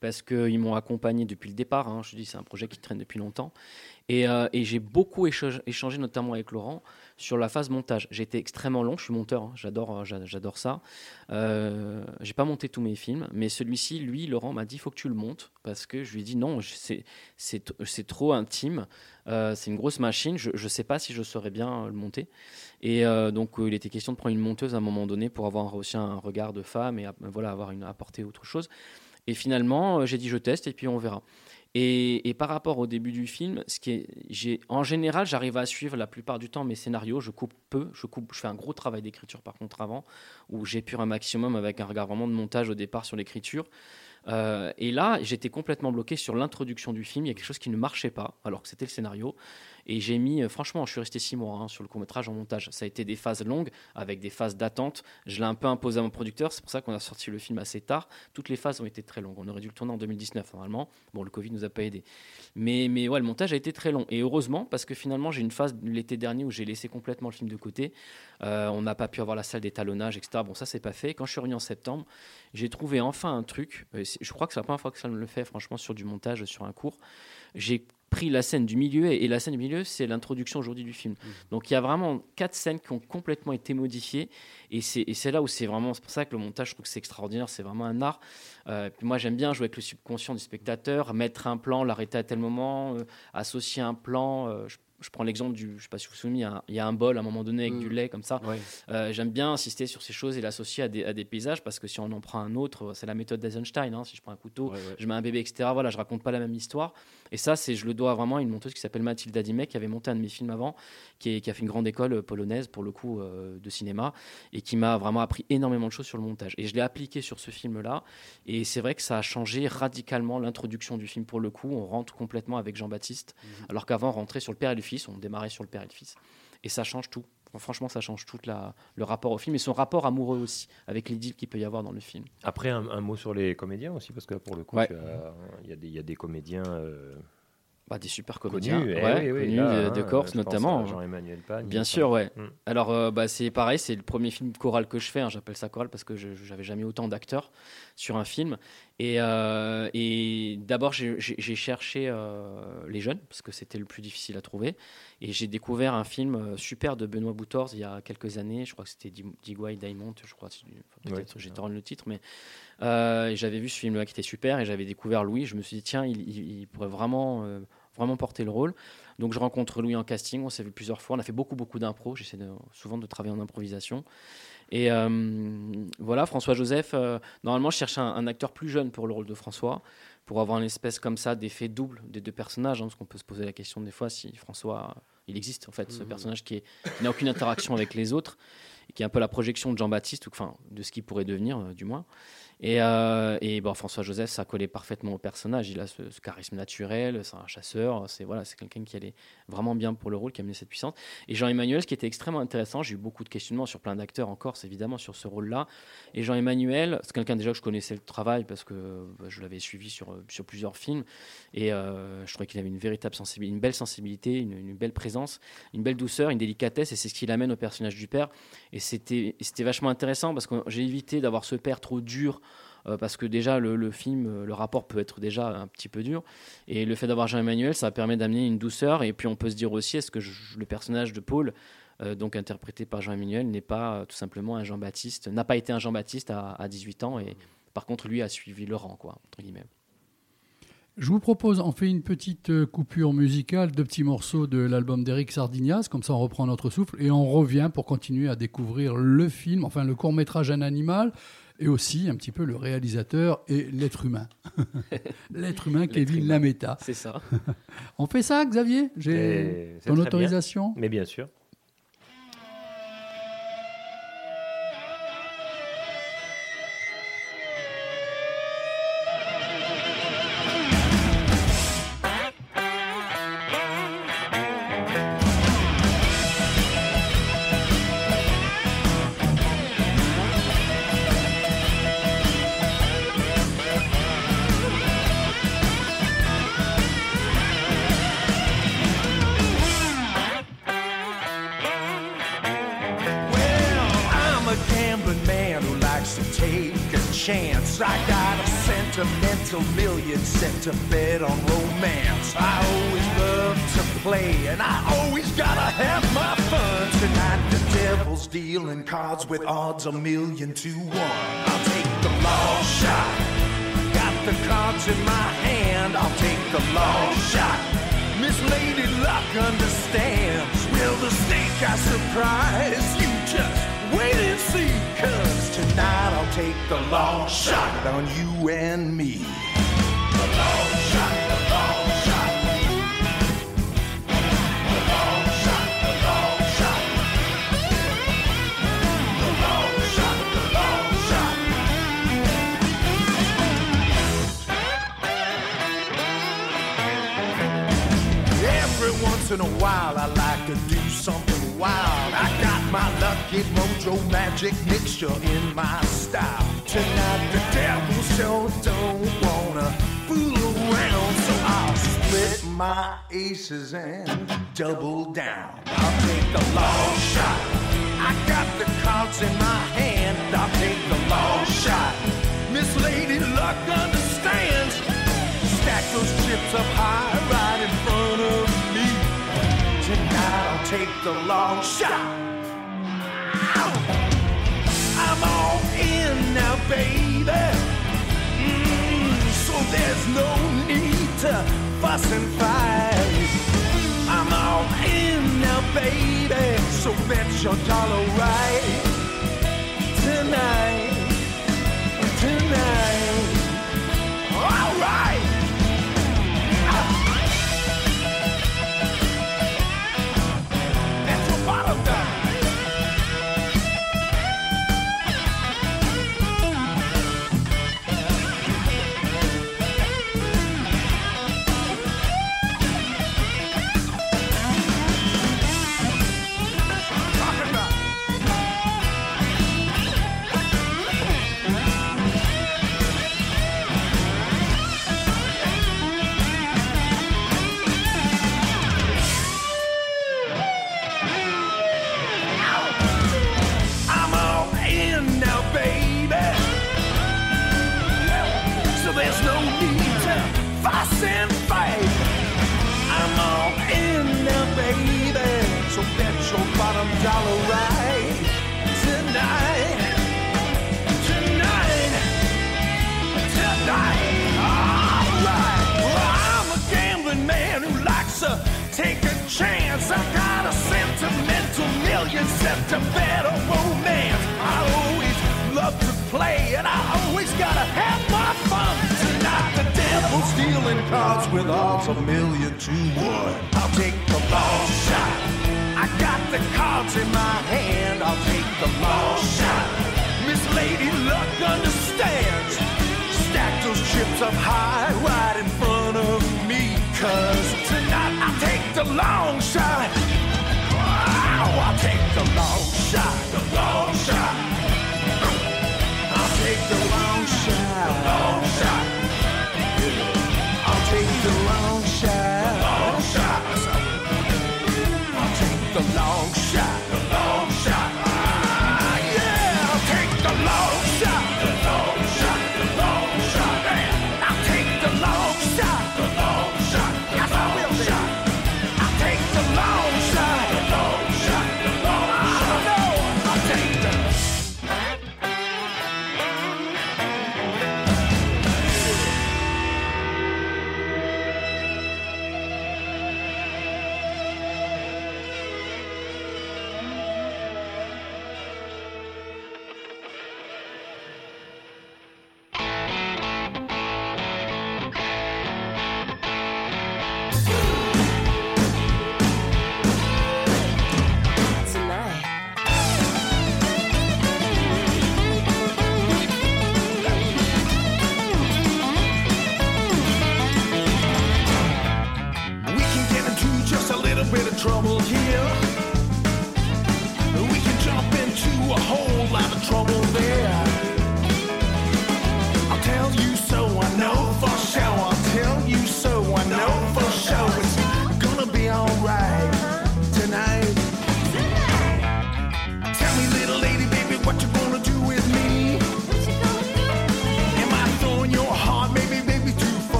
I: parce qu'ils m'ont accompagné depuis le départ. Hein. je dis, c'est un projet qui traîne depuis longtemps. Et, j'ai beaucoup échangé, notamment avec Laurent, sur la phase montage. J'ai été extrêmement long, je suis monteur, hein. j'adore, hein, j'adore ça. Euh, j'ai pas monté tous mes films, mais celui-ci, lui, Laurent m'a dit faut que tu le montes parce que je lui ai dit non, c'est, trop intime, euh, c'est une grosse machine, je, ne sais pas si je saurais bien euh, le monter. Et euh, donc il était question de prendre une monteuse à un moment donné pour avoir aussi un regard de femme et voilà avoir une apporter autre chose. Et finalement, j'ai dit je teste et puis on verra. Et, par rapport au début du film, ce qui est, j'ai, en général, j'arrive à suivre la plupart du temps mes scénarios. Je coupe peu, je coupe, je fais un gros travail d'écriture par contre avant, où j'épure un maximum avec un regard vraiment de montage au départ sur l'écriture. Euh, et là, j'étais complètement bloqué sur l'introduction du film. Il y a quelque chose qui ne marchait pas, alors que c'était le scénario. Et j'ai mis, euh, franchement, je suis resté six mois hein, sur le court métrage en montage. Ça a été des phases longues avec des phases d'attente. Je l'ai un peu imposé à mon producteur. C'est pour ça qu'on a sorti le film assez tard. Toutes les phases ont été très longues. On aurait dû le tourner en 2019 normalement. Bon, le Covid nous a pas aidé. Mais, mais ouais, le montage a été très long. Et heureusement, parce que finalement, j'ai une phase l'été dernier où j'ai laissé complètement le film de côté. Euh, on n'a pas pu avoir la salle d'étalonnage, etc. Bon, ça, c'est pas fait. Quand je suis revenu en septembre, j'ai trouvé enfin un truc. Euh, je crois que c'est la première fois que ça me le fait, franchement, sur du montage, sur un cours. J'ai pris la scène du milieu et, la scène du milieu, c'est l'introduction aujourd'hui du film. Mm. Donc il y a vraiment quatre scènes qui ont complètement été modifiées et c'est là où c'est vraiment c'est pour ça que le montage, je trouve que c'est extraordinaire, c'est vraiment un art. Euh, moi j'aime bien jouer avec le subconscient du spectateur, mettre un plan, l'arrêter à tel moment, euh, associer un plan. Euh, je prends l'exemple du, je sais pas si vous vous souvenez, il y, a un bol à un moment donné avec du mm. lait comme ça. Euh, j'aime bien insister sur ces choses et l'associer à des, paysages parce que si on en prend un autre, c'est la méthode d'Eisenstein. Hein. si je prends un couteau, je mets un bébé, etc. Voilà, je raconte pas la même histoire. Et ça, c'est, je le dois vraiment à une monteuse qui s'appelle Mathilde Dimet qui avait monté un de mes films avant, qui, qui a fait une grande école euh, polonaise pour le coup euh, de cinéma et qui m'a vraiment appris énormément de choses sur le montage. Et je l'ai appliqué sur ce film-là. Et c'est vrai que ça a changé radicalement l'introduction du film pour le coup. On rentre complètement avec Jean-Baptiste, mhm. alors qu'avant, rentrer sur le père et le fils, on démarrait sur le père et le fils. Et ça change tout. franchement, ça change tout la, le rapport au film et son rapport amoureux aussi, avec les qu'il peut y avoir dans le film.
J: Après, un, mot sur les comédiens aussi, parce que pour le coup, il y, a des comédiens. Euh,
I: bah, des super comédiens eh connus, hein, de Corse notamment.
J: Jean-Emmanuel Pagne.
I: Bien sûr, ouais. Mm. Alors euh, bah, c'est pareil, c'est le premier film choral que je fais. Hein. J'appelle ça choral parce que j'avais jamais autant d'acteurs sur un film. Et, euh, d'abord j'ai cherché euh, les jeunes parce que c'était le plus difficile à trouver. Et j'ai découvert un film super de Benoît Boutors il y a quelques années. Je crois que c'était Diguay Diamond. Je crois. Peut-être que j'ai tort le titre, mais j'avais vu ce film-là qui était super et j'avais découvert Louis. Je me suis dit tiens, il pourrait vraiment vraiment porter le rôle. Donc je rencontre Louis en casting, on s'est vu plusieurs fois, on a fait beaucoup beaucoup d'impro, j'essaie souvent de travailler en improvisation. Et euh, voilà, François Joseph, euh, normalement je cherche un, acteur plus jeune pour le rôle de François, pour avoir une espèce comme ça d'effet double des deux personnages, hein, parce qu'on peut se poser la question des fois si François, il existe en fait, ce mmh. personnage qui, n'a aucune interaction avec les autres, et qui est un peu la projection de Jean-Baptiste, ou enfin de ce qu'il pourrait devenir euh, du moins. Euh, et, bon, François Joseph, ça collait parfaitement au personnage. Il a ce, charisme naturel, c'est un chasseur, c'est voilà, quelqu'un qui allait vraiment bien pour le rôle, qui amenait cette puissance. Et Jean-Emmanuel, ce qui était extrêmement intéressant, j'ai eu beaucoup de questionnements sur plein d'acteurs encore, évidemment, sur ce rôle-là. Et Jean-Emmanuel, c'est quelqu'un déjà que je connaissais le travail parce que bah, je l'avais suivi sur, sur plusieurs films. Et euh, je trouvais qu'il avait une véritable sensibilité, une belle sensibilité, une, une belle présence, une belle douceur, une délicatesse. Et c'est ce qui l'amène au personnage du père. Et c'était vachement intéressant parce que j'ai évité d'avoir ce père trop dur euh, parce que déjà le, film, euh, le rapport peut être déjà un petit peu dur. Et le fait d'avoir Jean-Emmanuel, ça permet d'amener une douceur. Et puis on peut se dire aussi, est-ce que le personnage de Paul, euh, donc interprété par Jean-Emmanuel, n'est pas tout simplement un Jean-Baptiste, n'a pas été un Jean-Baptiste à, 18 ans et par contre lui a suivi le rang, quoi, entre
A: Je vous propose, on fait une petite coupure musicale, deux petits morceaux de l'album d'Eric Sardignas, comme ça on reprend notre souffle et on revient pour continuer à découvrir le film, enfin le court métrage Un animal, et aussi un petit peu le réalisateur et l'être humain. l'être humain, Kevin Lametta.
I: C'est ça.
A: On fait ça, Xavier J'ai ton autorisation
J: Mais bien sûr. chance. I got a sentimental million set to bet on romance. I always love to play, and I always gotta have my fun. Tonight the devil's dealing cards with odds a million to one. I'll take the long shot. Got the
K: cards in my hand. I'll take the long shot. Miss Lady Luck understands. Will the snake I surprise? You just wait and see, cause tonight I'll take the long shot on you and me. The long shot, the long shot. The long shot, the long shot. The long shot, the long shot. Every once in a while I like my luck, mojo magic mixture in my style. Tonight the devil sure don't wanna fool around, so I'll split my aces and double down. I'll take the long shot.
L: I got the cards in my hand. I'll take the long shot. Miss Lady Luck understands. Stack those chips up high right in front of me. Tonight I'll take the long shot. I'm all in now, baby. Mm, so there's no need to fuss and fight. I'm all in now, baby. So bet your dollar right tonight, tonight. All right. I'm a gambling man who likes to take a chance. I have got a sentimental million cent a better romance. I always love to play, and I always gotta have my fun. Tonight the devil's stealing cards with odds a million to one. I'll take the long shot. I got the cards in my hand. I'll take the long shot. Miss Lady Luck understands. Stack those chips up high, right in front of me. Cause tonight I take the long shot. Oh, I'll take the long shot, the long shot. I'll take the long shot. The long shot.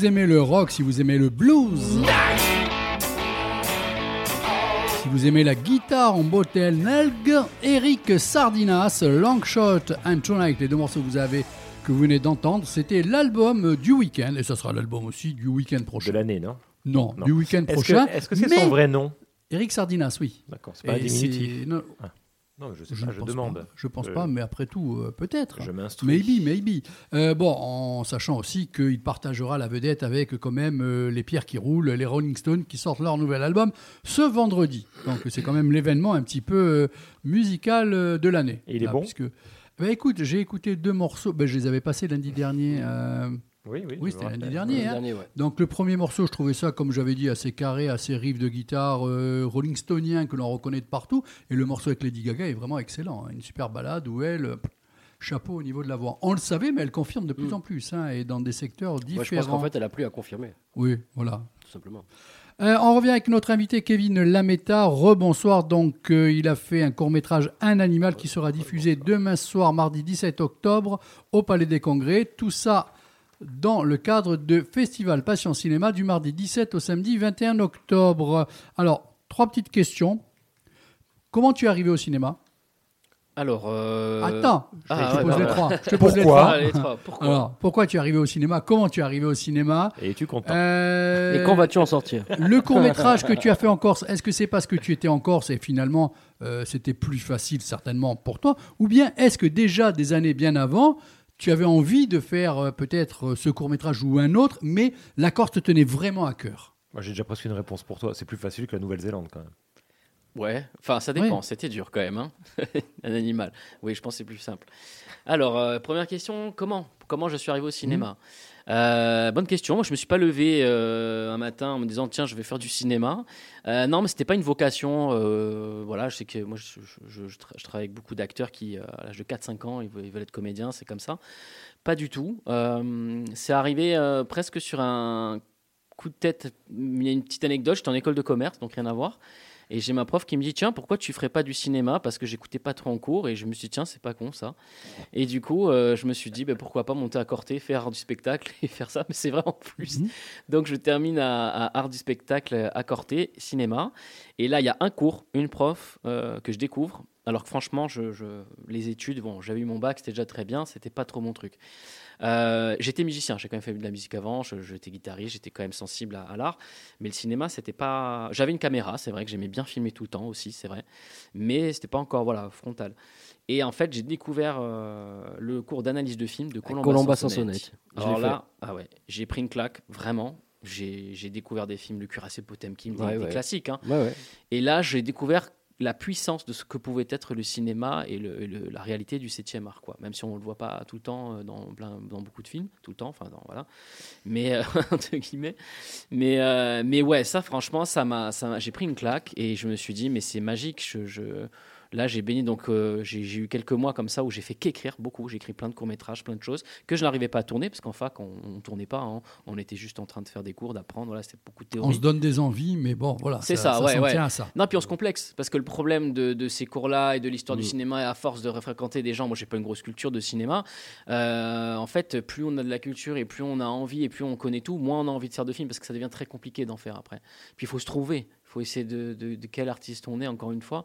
M: vous aimez le rock, si vous aimez le blues, si vous aimez la guitare en bottel, Nelg, Eric Sardinas, Longshot Shot and Tonight, les deux morceaux que vous avez que vous venez d'entendre, c'était l'album du week-end, et ça sera l'album aussi du week-end prochain. De
N: l'année,
M: non, non, du week-end prochain.
N: Est-ce que c'est son vrai nom
M: Eric Sardinas,
N: oui. D'accord, c'est pas diminutif je sais pas, je demande.
M: je pense euh, pas, mais après tout, euh, peut-être.
N: Je m'instruis.
M: Maybe, maybe. Euh, bon, en sachant aussi qu'il partagera la vedette avec quand même les pierres qui roulent, les Rolling Stones qui sortent leur nouvel album ce vendredi. Donc c'est quand même l'événement un petit peu musical de l'année.
N: Et il est bon puisque...
M: Ben Écoute, j'ai écouté deux morceaux, bah, je les avais passés lundi dernier.
N: Oui, oui,
M: c'était l'année dernière. Donc le premier morceau, je trouvais ça, comme j'avais dit, assez carré, assez riff de guitare euh, rollingstonien, que l'on reconnaît de partout. Et le morceau avec Lady Gaga est vraiment excellent. Hein. Une super balade où elle, euh, chapeau au niveau de la voix. On le savait, mais elle confirme de plus mm. en plus, hein, et dans des secteurs différents. Moi, je pense qu'en
N: fait, elle a plus à confirmer.
M: Oui, voilà.
N: Tout simplement.
M: Euh, on revient avec notre invité Kevin Lametta. Rebonsoir. Donc, il a fait un court métrage Un animal qui sera diffusé demain soir, mardi 17 octobre, au Palais des Congrès. Tout ça dans le cadre de Festival Passion Cinéma du mardi 17 au samedi 21 octobre. Alors, trois petites questions. Comment tu es arrivé au cinéma
O: alors.
M: Euh, Attends, ah, je,
P: te
M: pose
P: les trois. Pourquoi
M: pourquoi tu es arrivé au cinéma Comment tu es arrivé au cinéma
N: Et es-tu content euh, Et quand vas-tu en sortir
M: Le court-métrage que tu as fait en Corse, est-ce que c'est parce que tu étais en Corse et finalement euh, c'était plus facile certainement pour toi Ou bien est-ce que déjà des années bien avant, tu avais envie de faire euh, peut-être euh, ce court-métrage ou un autre, mais l'accord te tenait vraiment à cœur.
P: Moi, j'ai déjà presque une réponse pour toi. C'est plus facile que la Nouvelle-Zélande, quand même.
O: Ouais, enfin, ça dépend. C'était dur, quand même. Hein. un animal. Oui, je pense que c'est plus simple. Alors, euh, première question comment Comment je suis arrivé au cinéma mhm. Euh, bonne question. Moi, je me suis pas levé euh, un matin en me disant tiens, je vais faire du cinéma. Euh, non, mais c'était pas une vocation. voilà, je sais que moi, je, travaille avec beaucoup d'acteurs qui, à l'âge de 4-5 ans, ils veulent, ils veulent, être comédiens, c'est comme ça. Pas du tout. c'est arrivé presque sur un coup de tête. Il y a une petite anecdote. J'étais en école de commerce, donc rien à voir. Et j'ai ma prof qui me dit Tiens, pourquoi tu ferais pas du cinéma Parce que j'écoutais pas trop en cours. Et je me suis dit Tiens, c'est pas con ça. Et du coup, euh, je me suis dit bah, Pourquoi pas monter à Corté, faire du spectacle et faire ça Mais c'est vraiment plus. Mhm. Donc je termine à, Art du spectacle à Corté, cinéma. Et là, il y a un cours, une prof euh, que je découvre alors que franchement, je, les études, bon, j'avais eu mon bac, c'était déjà très bien, c'était pas trop mon truc. Euh, j'étais musicien, j'ai quand même fait de la musique avant, j'étais guitariste, j'étais quand même sensible à, l'art, mais le cinéma, c'était pas. J'avais une caméra, c'est vrai que j'aimais bien filmer tout le temps aussi, c'est vrai, mais c'était pas encore voilà frontal. Et en fait, j'ai découvert euh, le cours d'analyse de film de Colomba, Sansonnet. Alors là, ah ouais, j'ai pris une claque vraiment j'ai découvert des films, le Curassé Potemkin, des, classiques. Hein. et là, j'ai découvert la puissance de ce que pouvait être le cinéma et, la réalité du 7e art, quoi. Même si on ne le voit pas tout le temps euh, dans, dans beaucoup de films, tout le temps, enfin, voilà. Mais, euh, guillemets. Mais, euh, mais ouais, ça, franchement, ça m'a, j'ai pris une claque et je me suis dit, mais c'est magique, je, je Là, j'ai béni donc euh, j'ai eu quelques mois comme ça où j'ai fait qu'écrire beaucoup. J'ai écrit plein de courts-métrages, plein de choses que je n'arrivais pas à tourner parce qu'en fac, on, ne tournait pas. Hein. On était juste en train de faire des cours, d'apprendre. Voilà, c'était beaucoup de théorie.
M: On se donne des envies, mais bon, voilà.
O: C'est ça, ça, Tient à ça. Non, puis on se complexe parce que le problème de, ces cours-là et de l'histoire du mm. cinéma, à force de fréquenter des gens, moi, j'ai pas une grosse culture de cinéma. Euh, en fait, plus on a de la culture et plus on a envie et plus on connaît tout, moins on a envie de faire de films parce que ça devient très compliqué d'en faire après. Puis il faut se trouver faut essayer de, quel artiste on est, encore une fois.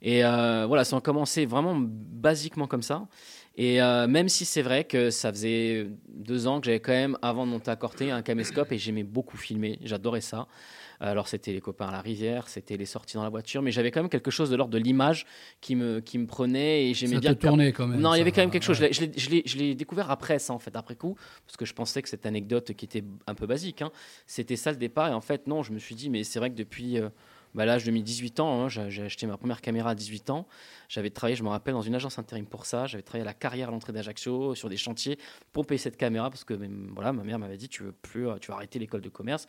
O: Et euh, voilà, ça a commencé vraiment basiquement comme ça. Et euh, même si c'est vrai que ça faisait deux ans que j'avais quand même, avant de monter à Corté, un caméscope et j'aimais beaucoup filmer, j'adorais ça. Alors c'était les copains à la rivière, c'était les sorties dans la voiture, mais j'avais quand même quelque chose de l'ordre de l'image qui me, qui me prenait et j'aimais bien.
M: tourner quand même.
O: Non, il y avait quand même quelque chose. Je l'ai découvert après ça, en fait, après coup, parce que je pensais que cette anecdote qui était un peu basique, hein, c'était ça le départ. Et en fait, non, je me suis dit, mais c'est vrai que depuis. Euh, bah, l'âge de mes 18 ans, hein, j'ai acheté ma première caméra à 18 ans. J'avais travaillé, je me rappelle, dans une agence intérim pour ça. J'avais travaillé à la carrière à l'entrée d'Ajaccio, sur des chantiers, pour payer cette caméra, parce que voilà, ma mère m'avait dit Tu veux plus, tu vas arrêter l'école de commerce,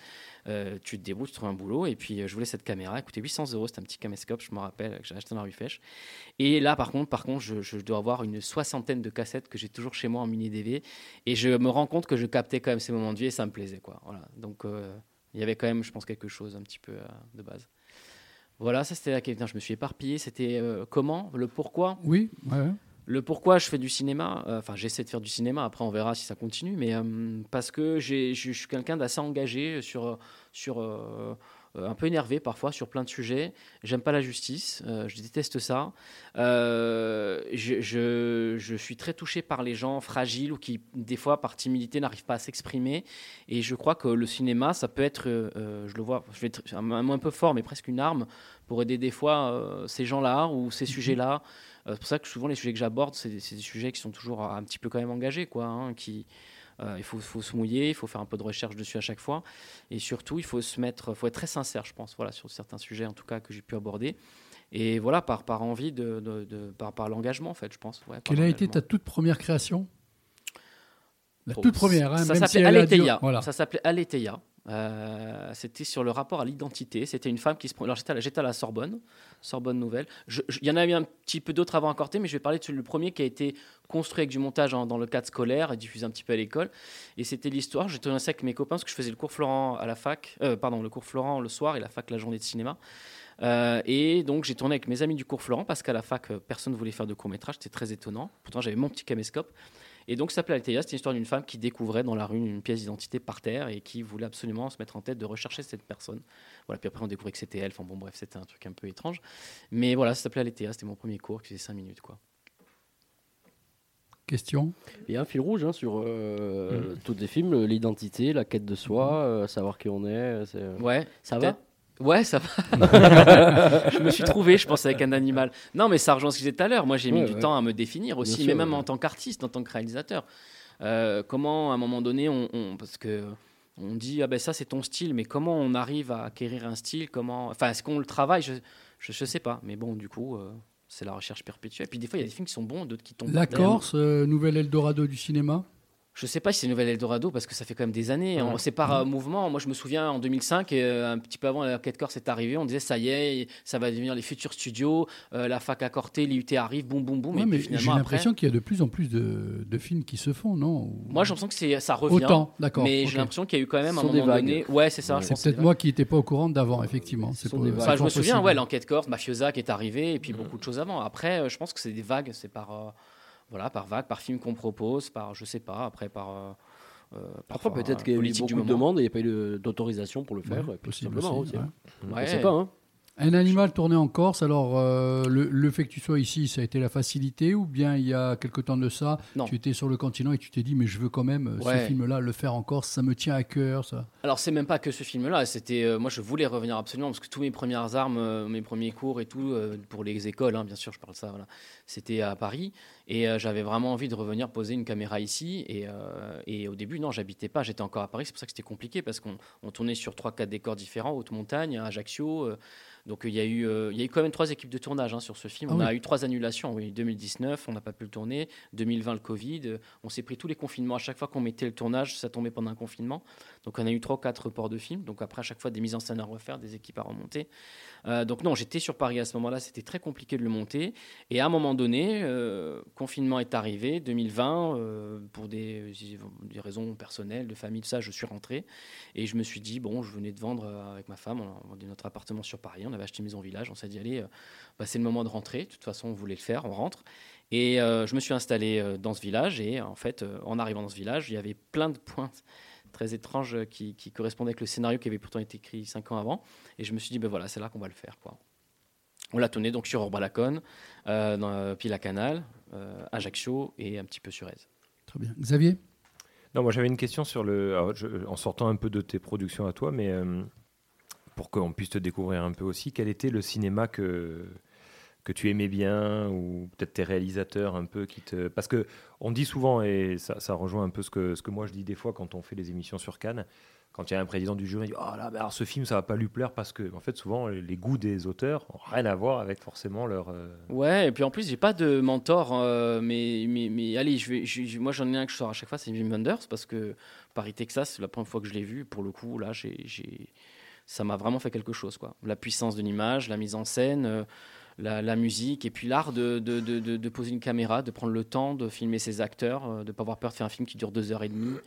O: euh, tu te débrouilles, tu trouves un boulot. Et puis, euh, je voulais cette caméra, elle coûtait 800 euros, c'était un petit caméscope, je me rappelle, que j'ai acheté dans la rue Fèche. Et là, par contre, par contre je, dois avoir une soixantaine de cassettes que j'ai toujours chez moi en mini-DV. Et je me rends compte que je captais quand même ces moments de vie et ça me plaisait, quoi. Voilà. Donc, euh, il y avait quand même, je pense, quelque chose un petit peu de base. Voilà, ça c'était la question. Je me suis éparpillé. C'était euh, comment, le pourquoi.
M: Oui.
O: Le pourquoi je fais du cinéma. Euh, enfin, j'essaie de faire du cinéma. Après, on verra si ça continue. Mais euh, parce que je suis quelqu'un d'assez engagé sur sur euh, un peu énervé parfois sur plein de sujets. J'aime pas la justice, euh, je déteste ça. Euh, je, je, je, suis très touché par les gens fragiles ou qui, des fois, par timidité, n'arrivent pas à s'exprimer. Et je crois que le cinéma, ça peut être, je le vois, je vais un, peu fort, mais presque une arme pour aider des fois ces gens-là ou ces mhm. sujets-là. c'est pour ça que souvent les sujets que j'aborde, c'est des, sujets qui sont toujours un petit peu quand même engagés, quoi, hein, qui, euh, il faut, se mouiller, il faut faire un peu de recherche dessus à chaque fois. Et surtout, il faut se mettre, faut être très sincère, je pense, voilà, sur certains sujets, en tout cas, que j'ai pu aborder. Et voilà, par, par envie, de, par, par l'engagement, en fait, je pense.
M: Quelle a été ta toute première création La toute première,
O: hein, ça s'appelait si Ça euh, c'était sur le rapport à l'identité. C'était une femme qui se. Alors j'étais à, la, Sorbonne, Sorbonne Nouvelle. Il y en avait un petit peu d'autres avant encore, mais je vais parler de le premier qui a été construit avec du montage dans le cadre scolaire et diffusé un petit peu à l'école. Et c'était l'histoire. J'étais tourné ça avec mes copains parce que je faisais le cours Florent à la fac, euh, pardon, le cours Florent le soir et la fac la journée de cinéma. Euh, et donc j'ai tourné avec mes amis du cours Florent parce qu'à la fac personne ne voulait faire de court métrage. C'était très étonnant. Pourtant j'avais mon petit caméscope. Et donc, ça s'appelait Altéa. C'était l'histoire d'une femme qui découvrait dans la rue une pièce d'identité par terre et qui voulait absolument se mettre en tête de rechercher cette personne. Voilà, puis après, on découvrait que c'était elle. Enfin, bon, bref, c'était un truc un peu étrange. Mais voilà, ça s'appelait Altéa. C'était mon premier cours qui faisait 5 minutes, quoi.
M: Question
N: Il y a un fil rouge hein, sur euh, mm. tous les films l'identité, la quête de soi, mm-hmm. euh, savoir qui on est. Euh,
O: est... Ouais, ça va Ouais, ça va. je me suis trouvé, je pense, avec un animal. Non, mais ça rejoint ce que je disais tout à l'heure. Moi, j'ai mis du temps à me définir aussi, mais même en tant qu'artiste, en tant que réalisateur. Euh, comment, à un moment donné, on, parce que on dit ah ben ça c'est ton style, mais comment on arrive à acquérir un style Comment, enfin, est-ce qu'on le travaille je, je, sais pas. Mais bon, du coup. Euh, c'est la recherche perpétuelle. Et puis des fois, il y a des films qui sont bons, d'autres qui tombent.
M: La Corse, euh, nouvel Eldorado du cinéma
O: je sais pas si c'est Nouvelle Eldorado parce que ça fait quand même des années. Hein. On C'est par mhm. mouvement. Moi, je me souviens en 2005, et, euh, un petit peu avant l'enquête Corse est arrivée, on disait ça y est, ça va devenir les futurs studios, euh, la fac à Corté, l'IUT arrive, boum, boum, boum.
M: mais j'ai
O: l'impression
M: qu'il y a de plus en plus de, films qui se font, non
O: Moi,
M: j'ai l'impression
O: que ça revient.
M: Autant, d'accord.
O: Mais j'ai l'impression qu'il y a eu quand même un moment donné. Ouais,
M: c'est ça. C'est peut-être moi qui n'étais pas au courant d'avant, effectivement. Euh,
O: enfin, je me souviens, ouais, l'enquête Corse, Mafiosa qui est arrivée, et puis beaucoup de choses avant. Après, je pense que c'est des vagues, c'est par voilà, par vague, par film qu'on propose, par je sais pas, après par. Euh,
N: euh, Parfois, peut-être euh, qu'il y a eu beaucoup de demandes et il n'y a pas eu d'autorisation pour le faire,
M: ouais, possiblement. Aussi, hein. On ne sait pas. Hein. Un animal tourné en Corse, alors euh, le, fait que tu sois ici, ça a été la facilité ou bien il y a quelque temps de ça, tu étais sur le continent et tu t'es dit mais je veux quand même euh, ce film-là le faire en Corse, ça me tient à cœur ça.
O: Alors c'est même pas que ce film-là, c'était euh, moi je voulais revenir absolument parce que tous mes premières armes, mes premiers cours et tout pour les écoles, hein, bien sûr je parle de ça, c'était à Paris et j'avais vraiment envie de revenir poser une caméra ici et, et au début non j'habitais pas, j'étais encore à Paris, c'est pour ça que c'était compliqué parce qu'on tournait sur trois quatre décors différents, haute montagne, Ajaccio. Donc il y, a eu, euh, il eu quand même trois équipes de tournage hein, sur ce film. Ah on a eu trois annulations. Oui, 2019, on n'a pas pu le tourner. 2020, le Covid. Euh, on s'est pris tous les confinements. À chaque fois qu'on mettait le tournage, ça tombait pendant un confinement. Donc on a eu 3-4 reports de films. Donc après, à chaque fois, des mises en scène à refaire, des équipes à remonter. Euh, donc non, j'étais sur Paris à ce moment-là. C'était très compliqué de le monter. Et à un moment donné, euh, confinement est arrivé, 2020, euh, pour des, raisons personnelles, de famille, tout ça, je suis rentré. Et je me suis dit, bon, je venais de vendre avec ma femme, on a notre appartement sur Paris, on avait acheté Maison Village. On s'est dit, allez, bah, c'est le moment de rentrer. De toute façon, on voulait le faire, on rentre. Et je me suis installé dans ce village. Et en fait, en arrivant dans ce village, il y avait plein de points très étrange euh, qui, correspondait avec le scénario qui avait pourtant été écrit cinq ans avant. Et je me suis dit, ben voilà, c'est là qu'on va le faire. Quoi. On l'a tourné donc sur Orbalacon, euh, dans, euh, puis la Canal, euh, Ajaccio et un petit peu sur Aise.
M: Très bien. Xavier
Q: Non, moi j'avais une question sur le. en sortant un peu de tes productions à toi, mais euh, pour qu'on puisse te découvrir un peu aussi, quel était le cinéma que que tu aimais bien ou peut-être tes réalisateurs un peu qui te parce que on dit souvent et ça, rejoint un peu ce que ce que moi je dis des fois quand on fait des émissions sur Cannes quand il y a un président du jury, oh là, ce film ça va pas lui plaire parce que en fait souvent les goûts des auteurs ont rien à voir avec forcément leur euh,
O: ouais
Q: et
O: puis en plus j'ai pas de mentor euh, mais, mais, allez je moi j'en ai un que je sors à chaque fois c'est Jim Wenders parce que Paris Texas c'est la première fois que je l'ai vu pour le coup là j'ai ça m'a vraiment fait quelque chose quoi la puissance de l'image la mise en scène euh, la, musique et puis l'art de, poser une caméra, de prendre le temps de filmer ses acteurs, euh, de ne pas avoir peur de faire un film qui dure deux heures et demie.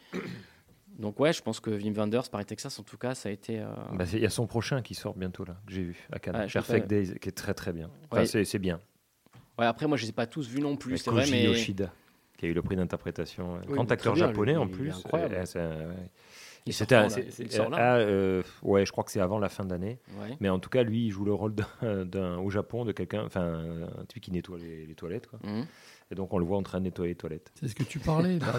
O: Donc ouais, je pense que Wim Wenders, Paris Texas, en tout cas, ça a été. Euh,
Q: bah, il y a son prochain qui sort bientôt là, que j'ai vu à Cannes, Perfect Days, qui est très très bien. c'est bien.
O: Ouais, après moi je les ai pas tous vus non plus, c'est vrai. Mais...
Q: Yoshida, qui a eu le prix d'interprétation, grand acteur japonais en plus. Incroyable. Euh, c'était euh, ouais, je crois que c'est avant la fin d'année. Mais en tout cas, lui, il joue le rôle d'un au Japon de quelqu'un, enfin, un type qui nettoie les, toilettes. Quoi. Mhm. Et donc, on le voit en train de nettoyer les toilettes.
M: C'est ce que tu parlais là.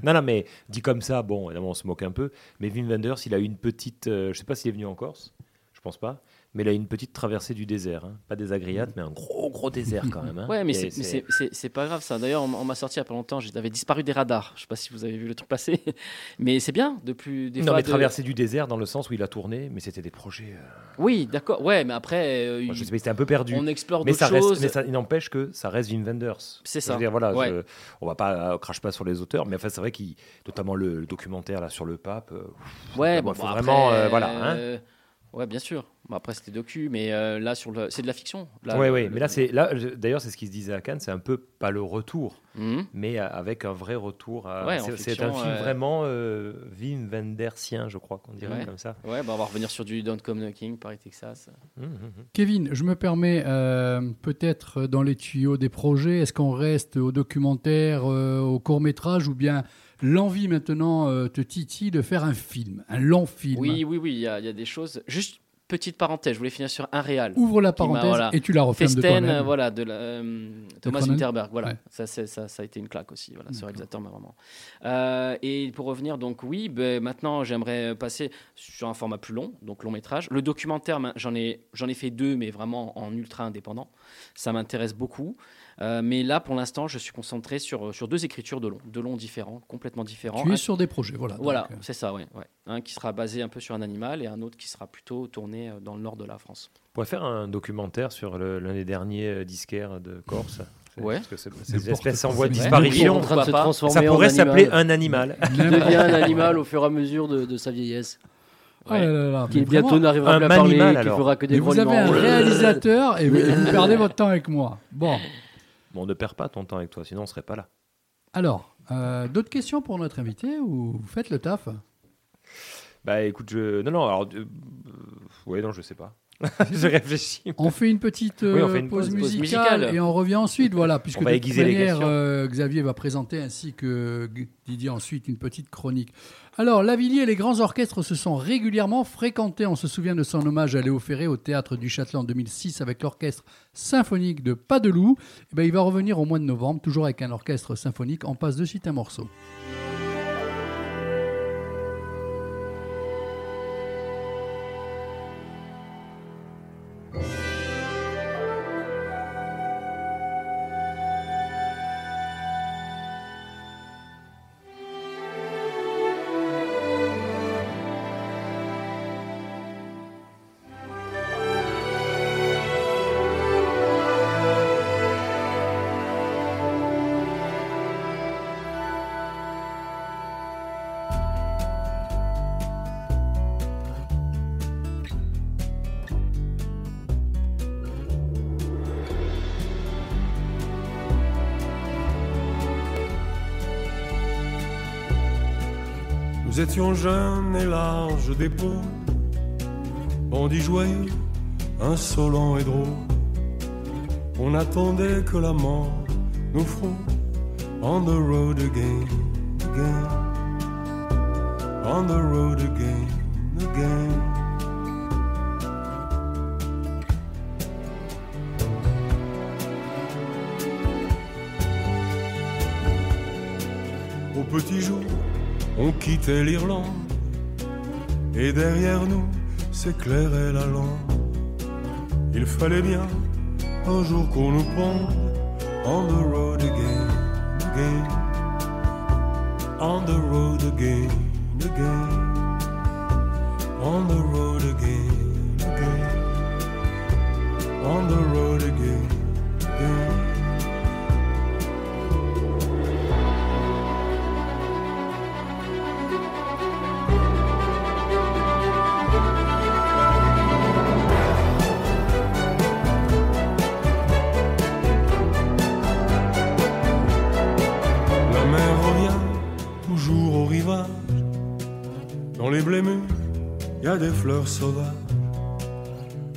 Q: Non, non, mais dit comme ça, bon, évidemment, on se moque un peu. Mais Wim Wenders, il a eu une petite, euh, je sais pas s'il est venu en Corse. Je pense pas mais il a une petite traversée du désert. Hein. Pas des agriates, mm. mais un gros, gros désert quand même. Hein.
O: Ouais, mais c'est pas grave ça. D'ailleurs, on, m'a sorti il n'y a pas longtemps, j'avais disparu des radars. Je sais pas si vous avez vu le truc passer, mais c'est bien. depuis...
Q: des non, mais de... du désert dans le sens où il a tourné, mais c'était des projets. Euh,
O: oui, d'accord. Ouais, mais après.
Q: Euh, sais pas, c'était un peu perdu.
O: On explore d'autres choses.
Q: mais ça, il n'empêche que ça reste Wim Wenders.
O: C'est ça. Dire,
Q: voilà, on va pas, euh, crache pas sur les auteurs, mais enfin, c'est vrai qu'il, notamment le, documentaire là, sur le pape.
O: ouais, bon, faut vraiment. voilà. Hein. Ouais, bien sûr. après, c'était docu, mais euh, là, le... c'est de la fiction.
Q: Oui, oui. mais là, c'est là. D'ailleurs, c'est ce qui se disait à Cannes. C'est un peu pas le retour, mhm. mais euh, avec un vrai retour. c'est un film vraiment euh, Wim Wendersien, je crois qu'on dirait comme ça.
O: Ouais, bah, on va revenir sur du Don't Come Knocking, Paris, Texas. Mmh, mmh, mmh.
M: Kevin, je me permets, peut-être dans les tuyaux des projets, est-ce qu'on reste au documentaire, au court métrage, ou bien l'envie maintenant euh, te titille de faire un film, un long film.
O: Oui, oui, oui, il y, a des choses. Juste petite parenthèse, je voulais finir sur un réal.
M: Ouvre la parenthèse et tu la refermes Festen, de
O: voilà, de la, euh, Thomas Winterberg, voilà. Ça, ça, ça, a été une claque aussi, voilà, ce réalisateur vraiment. et pour revenir, donc oui, ben, maintenant j'aimerais passer sur un format plus long, donc long métrage. Le documentaire, ben, j'en ai, j'en ai fait deux, mais vraiment en ultra indépendant. Ça m'intéresse beaucoup. Euh, mais là, pour l'instant, je suis concentré sur, euh, sur deux écritures de longs, de longs différents, complètement différents.
M: Tu es sur des projets, voilà.
O: Voilà, euh. c'est ça, oui. Un qui sera basé un peu sur un animal et un autre qui sera plutôt tourné dans le nord de la France.
Q: On pourrait faire un documentaire sur l'un des derniers disquaires de Corse.
O: Oui. Parce que
Q: ces espèces en voie de disparition, de se transformer ça pourrait s'appeler un animal.
O: Qui devient un animal au fur et à mesure de, sa vieillesse. Ouais. Oh qui bientôt n'arrivera plus à parler, qui fera que des
M: Vous
O: avez
M: un réalisateur et vous perdez votre temps avec moi. Bon. Bon,
Q: ne perd pas ton temps avec toi, sinon on ne serait pas là.
M: Alors, euh, d'autres questions pour notre invité ou vous faites le taf
Q: Bah écoute, je... non, non, alors. Euh, oui, non, je sais pas. je
M: réfléchis. On fait une petite euh, pause, musicale et on revient ensuite, voilà, puisque on va euh, Xavier va présenter ainsi que Didier ensuite une petite chronique. Alors, Lavilliers et les grands orchestres se sont régulièrement fréquentés. On se souvient de son hommage à Léo Ferré au théâtre du Châtelet en 2006 avec l'orchestre symphonique de Pas de Loup. Eh ben, il va revenir au mois de novembre, toujours avec un orchestre symphonique. On passe de suite un morceau.
R: jeune et et large d'épaules, bandit joyeux, insolent et drôle On attendait que la mort nous frôle. On the road again, again. On the road again, again. Au petit jour on quittait l'Irlande. Et derrière nous s'éclairait la lampe. Il fallait bien un jour qu'on nous prenne on the road again, again, on the road again, again, on the road again, again, on the road again, again.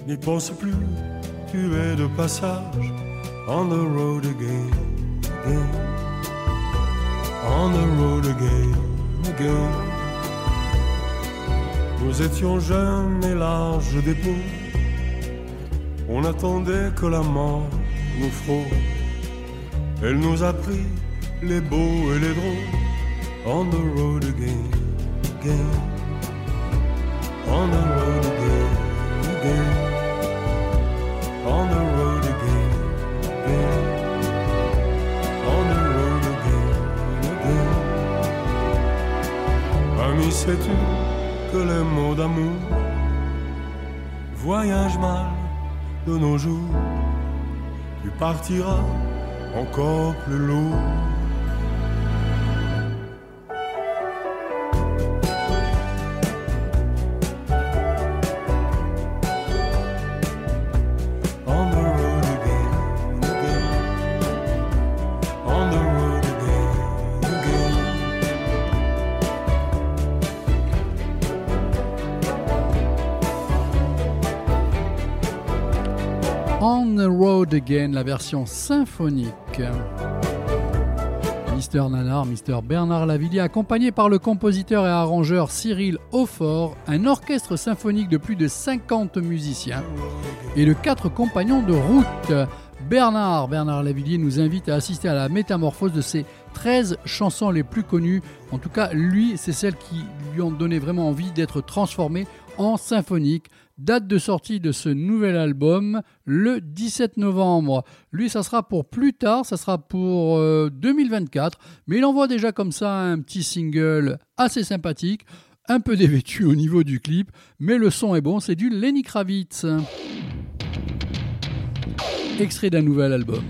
R: N'y pense plus, tu es de passage. On the road again, again. On the road again, again. Nous étions jeunes et larges des On attendait que la mort nous frôle. Elle nous a pris les beaux et les drôles. On the road again, again. On the fais tu que le mot d'amour voyage mal de nos jours Tu partiras encore plus lourd
M: la version symphonique. Mister Nanar, Mister Bernard Lavillier, accompagné par le compositeur et arrangeur Cyril Aufort, un orchestre symphonique de plus de 50 musiciens et de quatre compagnons de route. Bernard, Bernard Lavillier nous invite à assister à la métamorphose de ses 13 chansons les plus connues. En tout cas, lui, c'est celles qui lui ont donné vraiment envie d'être transformé en symphonique. Date de sortie de ce nouvel album, le 17 novembre. Lui, ça sera pour plus tard, ça sera pour 2024, euh, mais il envoie déjà comme ça un petit single assez sympathique, un peu dévêtu au niveau du clip, mais le son est bon, c'est du Lenny Kravitz. Extrait d'un nouvel album.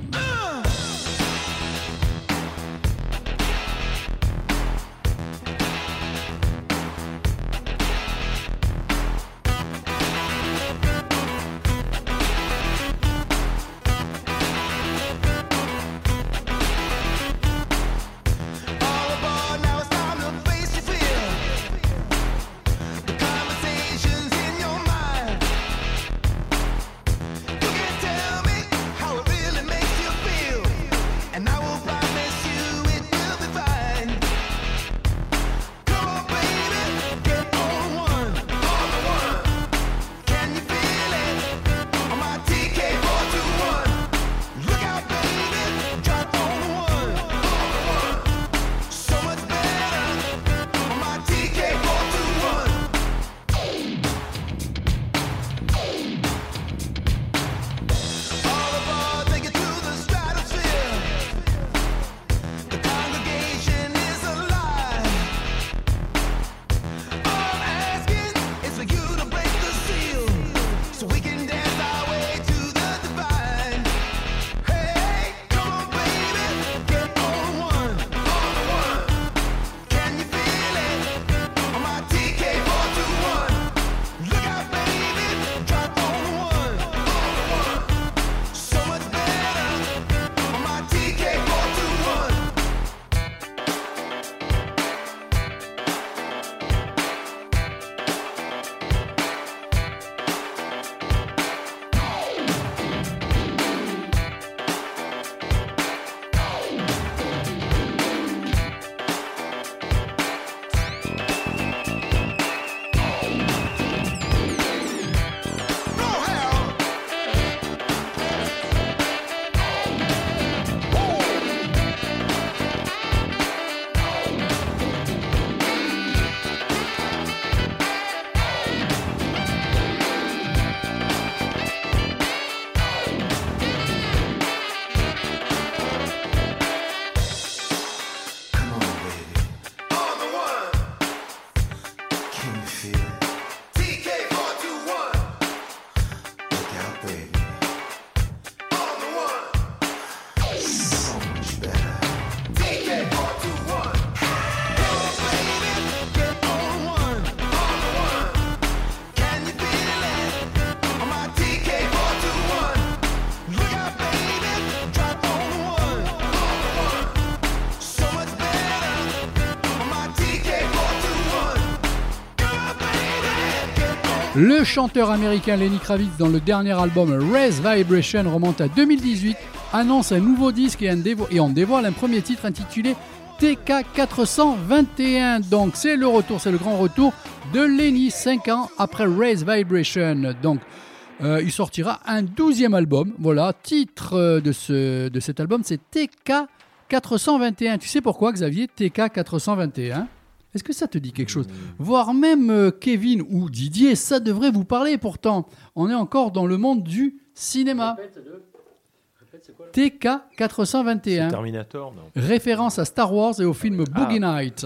M: Le chanteur américain Lenny Kravitz, dans le dernier album Raise Vibration, remonte à 2018, annonce un nouveau disque et, en on dévoile un premier titre intitulé TK421. Donc c'est le retour, c'est le grand retour de Lenny 5 ans après Raise Vibration. Donc euh, il sortira un douzième album. Voilà, titre de, ce, de cet album, c'est TK421. Tu sais pourquoi Xavier TK421 est-ce que ça te dit quelque chose hmm. Voire même euh, Kevin ou Didier, ça devrait vous parler pourtant. On est encore dans le monde du cinéma. TK421. Référence à Star Wars et au film ah Boogie ah. Night.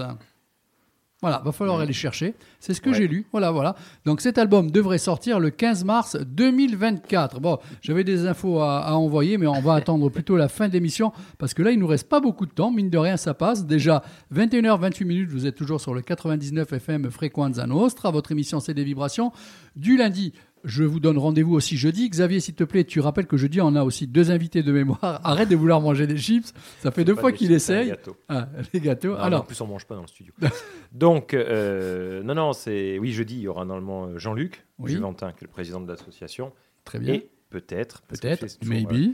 M: Voilà, va falloir aller chercher. C'est ce que j'ai lu. Voilà, voilà. Donc cet album devrait sortir le 15 mars 2024. Bon, j'avais des infos à, envoyer, mais on va attendre plutôt la fin d'émission parce que là, il nous reste pas beaucoup de temps. Mine de rien, ça passe. Déjà 21h28 minutes. Vous êtes toujours sur le 99 FM Frequenza Nostra. Votre émission, c'est des vibrations du lundi je vous donne rendez-vous aussi jeudi. Xavier, s'il te plaît, tu rappelles que jeudi, on a aussi deux invités de mémoire. Arrête de vouloir manger des chips. Ça fait deux fois qu'il essaye.
Q: Ah, les gâteaux. Ah, gâteaux. Alors. En plus, on mange pas dans le studio. Donc, euh, non, non, c'est. Oui, jeudi, il y aura normalement euh, Jean-Luc Juventin, qui est le président de l'association.
M: Très bien.
Q: Et peut-être.
M: Peut-être, maybe. Euh,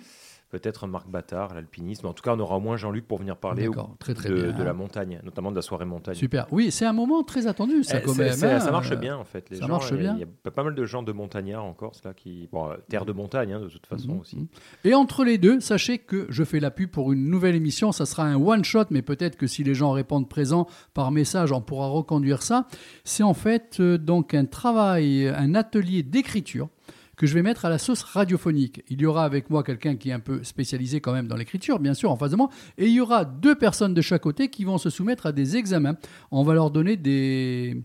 Q: peut-être Marc Bâtard, l'alpinisme. En tout cas, on aura au moins Jean-Luc pour venir parler de, la montagne, notamment de la soirée montagne.
M: Super. Oui, c'est un moment très attendu, ça, eh,
Q: quand hein,
M: ça
Q: marche bien, en fait. Les ça gens, marche bien. Il y a pas mal de gens de montagnards en Corse, qui. Euh, terre de montagne, hein, de toute façon mhm, aussi. Mhm.
M: Et entre les deux, sachez que je fais la l'appui pour une nouvelle émission. Ça sera un one-shot, mais peut-être que si les gens répondent présents par message, on pourra reconduire ça. C'est en fait euh, donc un travail, un atelier d'écriture que je vais mettre à la sauce radiophonique. Il y aura avec moi quelqu'un qui est un peu spécialisé quand même dans l'écriture, bien sûr, en face de moi, et il y aura deux personnes de chaque côté qui vont se soumettre à des examens. On va leur donner des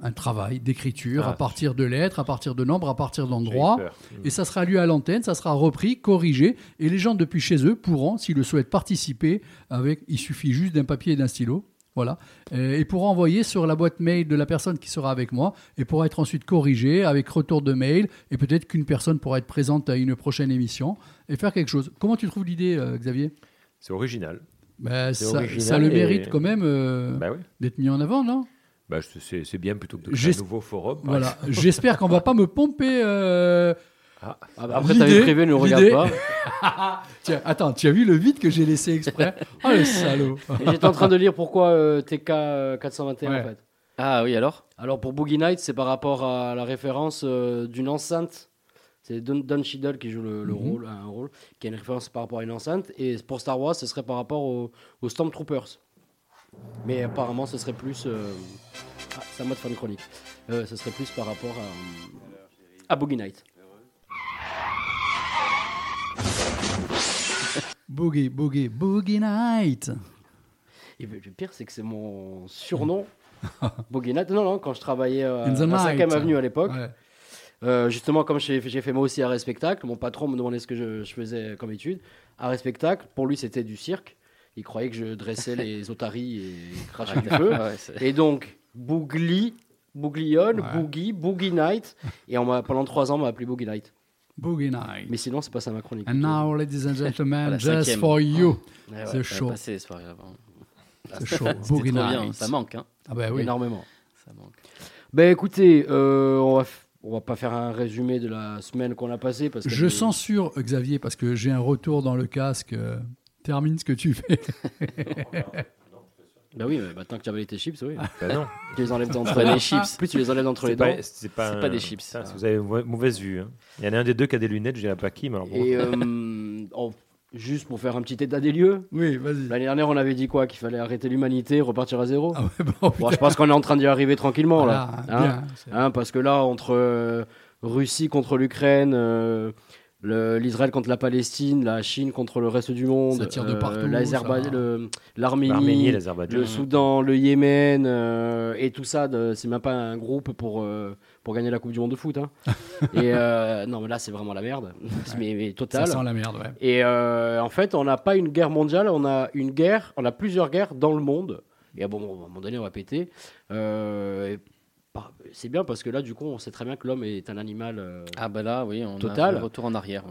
M: un travail d'écriture ah. à partir de lettres, à partir de nombres, à partir d'endroits. Mmh. Et ça sera lu à l'antenne, ça sera repris, corrigé. Et les gens depuis chez eux pourront, s'ils le souhaitent, participer avec, il suffit juste d'un papier et d'un stylo. Voilà. Et pour envoyer sur la boîte mail de la personne qui sera avec moi et pour être ensuite corrigé avec retour de mail et peut-être qu'une personne pourra être présente à une prochaine émission et faire quelque chose. Comment tu trouves l'idée, euh, Xavier
Q: C'est original.
M: Bah, ça, ça, le mérite quand même euh, bah d'être mis en avant, non
Q: bah, C'est bien plutôt que de créer un nouveau forum.
M: Voilà. J'espère qu'on ne va pas me pomper. Euh, ah,
O: bah, après, t'avais privé, ne regarde
M: pas. attends, tu as vu le vide que j'ai laissé exprès Oh le salaud
O: J'étais en train de lire pourquoi euh, TK 421 euh, en fait. Ah oui, alors Alors pour Boogie Night, c'est par rapport à la référence euh, d'une enceinte. C'est Don, qui joue le, mhm. rôle, un rôle, qui a une référence par rapport à une enceinte. Et pour Star Wars, ce serait par rapport aux Stormtroopers. Mais apparemment, ce serait plus. Ah, c'est un mode fan chronique. ce serait plus par rapport à, à Boogie Night.
M: Boogie, Boogie, Boogie Night. Et le
O: pire, c'est que c'est mon surnom. Boogie Night. Non, non, quand je travaillais euh, à 5ème Avenue à l'époque. Euh, justement, comme j'ai fait moi aussi arrêt spectacle, mon patron me demandait ce que je, faisais comme étude. Arrêt spectacle, pour lui, c'était du cirque. Il croyait que je dressais les otaries et crachais du feu. et donc, Boogie, booglion, ouais. Boogie, Boogie Night. Et on pendant trois ans, on m'a appelé Boogie Night.
M: Boogie Night.
O: Mais sinon, c'est pas ça ma chronique.
M: And now, ladies and gentlemen, just for you.
O: c'est chaud. C'est Passé les soirées avant. Ah, c'est chaud. Boogie Night. Ça manque, hein. Ah ben oui. Énormément. Ça manque. Ben écoutez, euh, on va on va pas faire un résumé de la semaine qu'on a passée parce que
M: je censure Xavier parce que j'ai un retour dans le casque. Euh, termine ce que tu fais.
O: Bah oui, bah, tant que tu avais tes chips, oui.
Q: Bah non.
O: Tu les enlèves entre les chips. Plus tu les enlèves d'entre les dents. C'est pas,
Q: des
O: chips. Ça,
Q: Vous avez mauvaise vue. Hein. Il y en a un des deux qui a des lunettes, je dirais pas qui, mais alors bon.
O: Et euh, Juste pour faire un petit état des lieux. Oui, vas-y. L'année dernière, on avait dit quoi Qu'il fallait arrêter l'humanité, repartir à zéro. Ah je pense qu'on est en train d'y arriver tranquillement, là. Hein? Hein, parce que là, entre euh, Russie contre l'Ukraine. Euh, l'Israël contre la Palestine, la Chine contre le reste du monde, euh, l'Arménie, le, Soudan, le Yémen, euh, et tout ça, c'est même pas un groupe pour, euh, pour gagner la Coupe du Monde de foot. Hein. et non, mais là, c'est vraiment la merde, mais, mais total. Ça sent
M: la merde, ouais.
O: Et en fait, on n'a pas une guerre mondiale, on a une guerre, on a plusieurs guerres dans le monde. Et à un moment donné, on va péter c'est bien parce que là, du coup, on sait très bien que l'homme est un animal euh, ah bah oui, on total.
M: retour en arrière.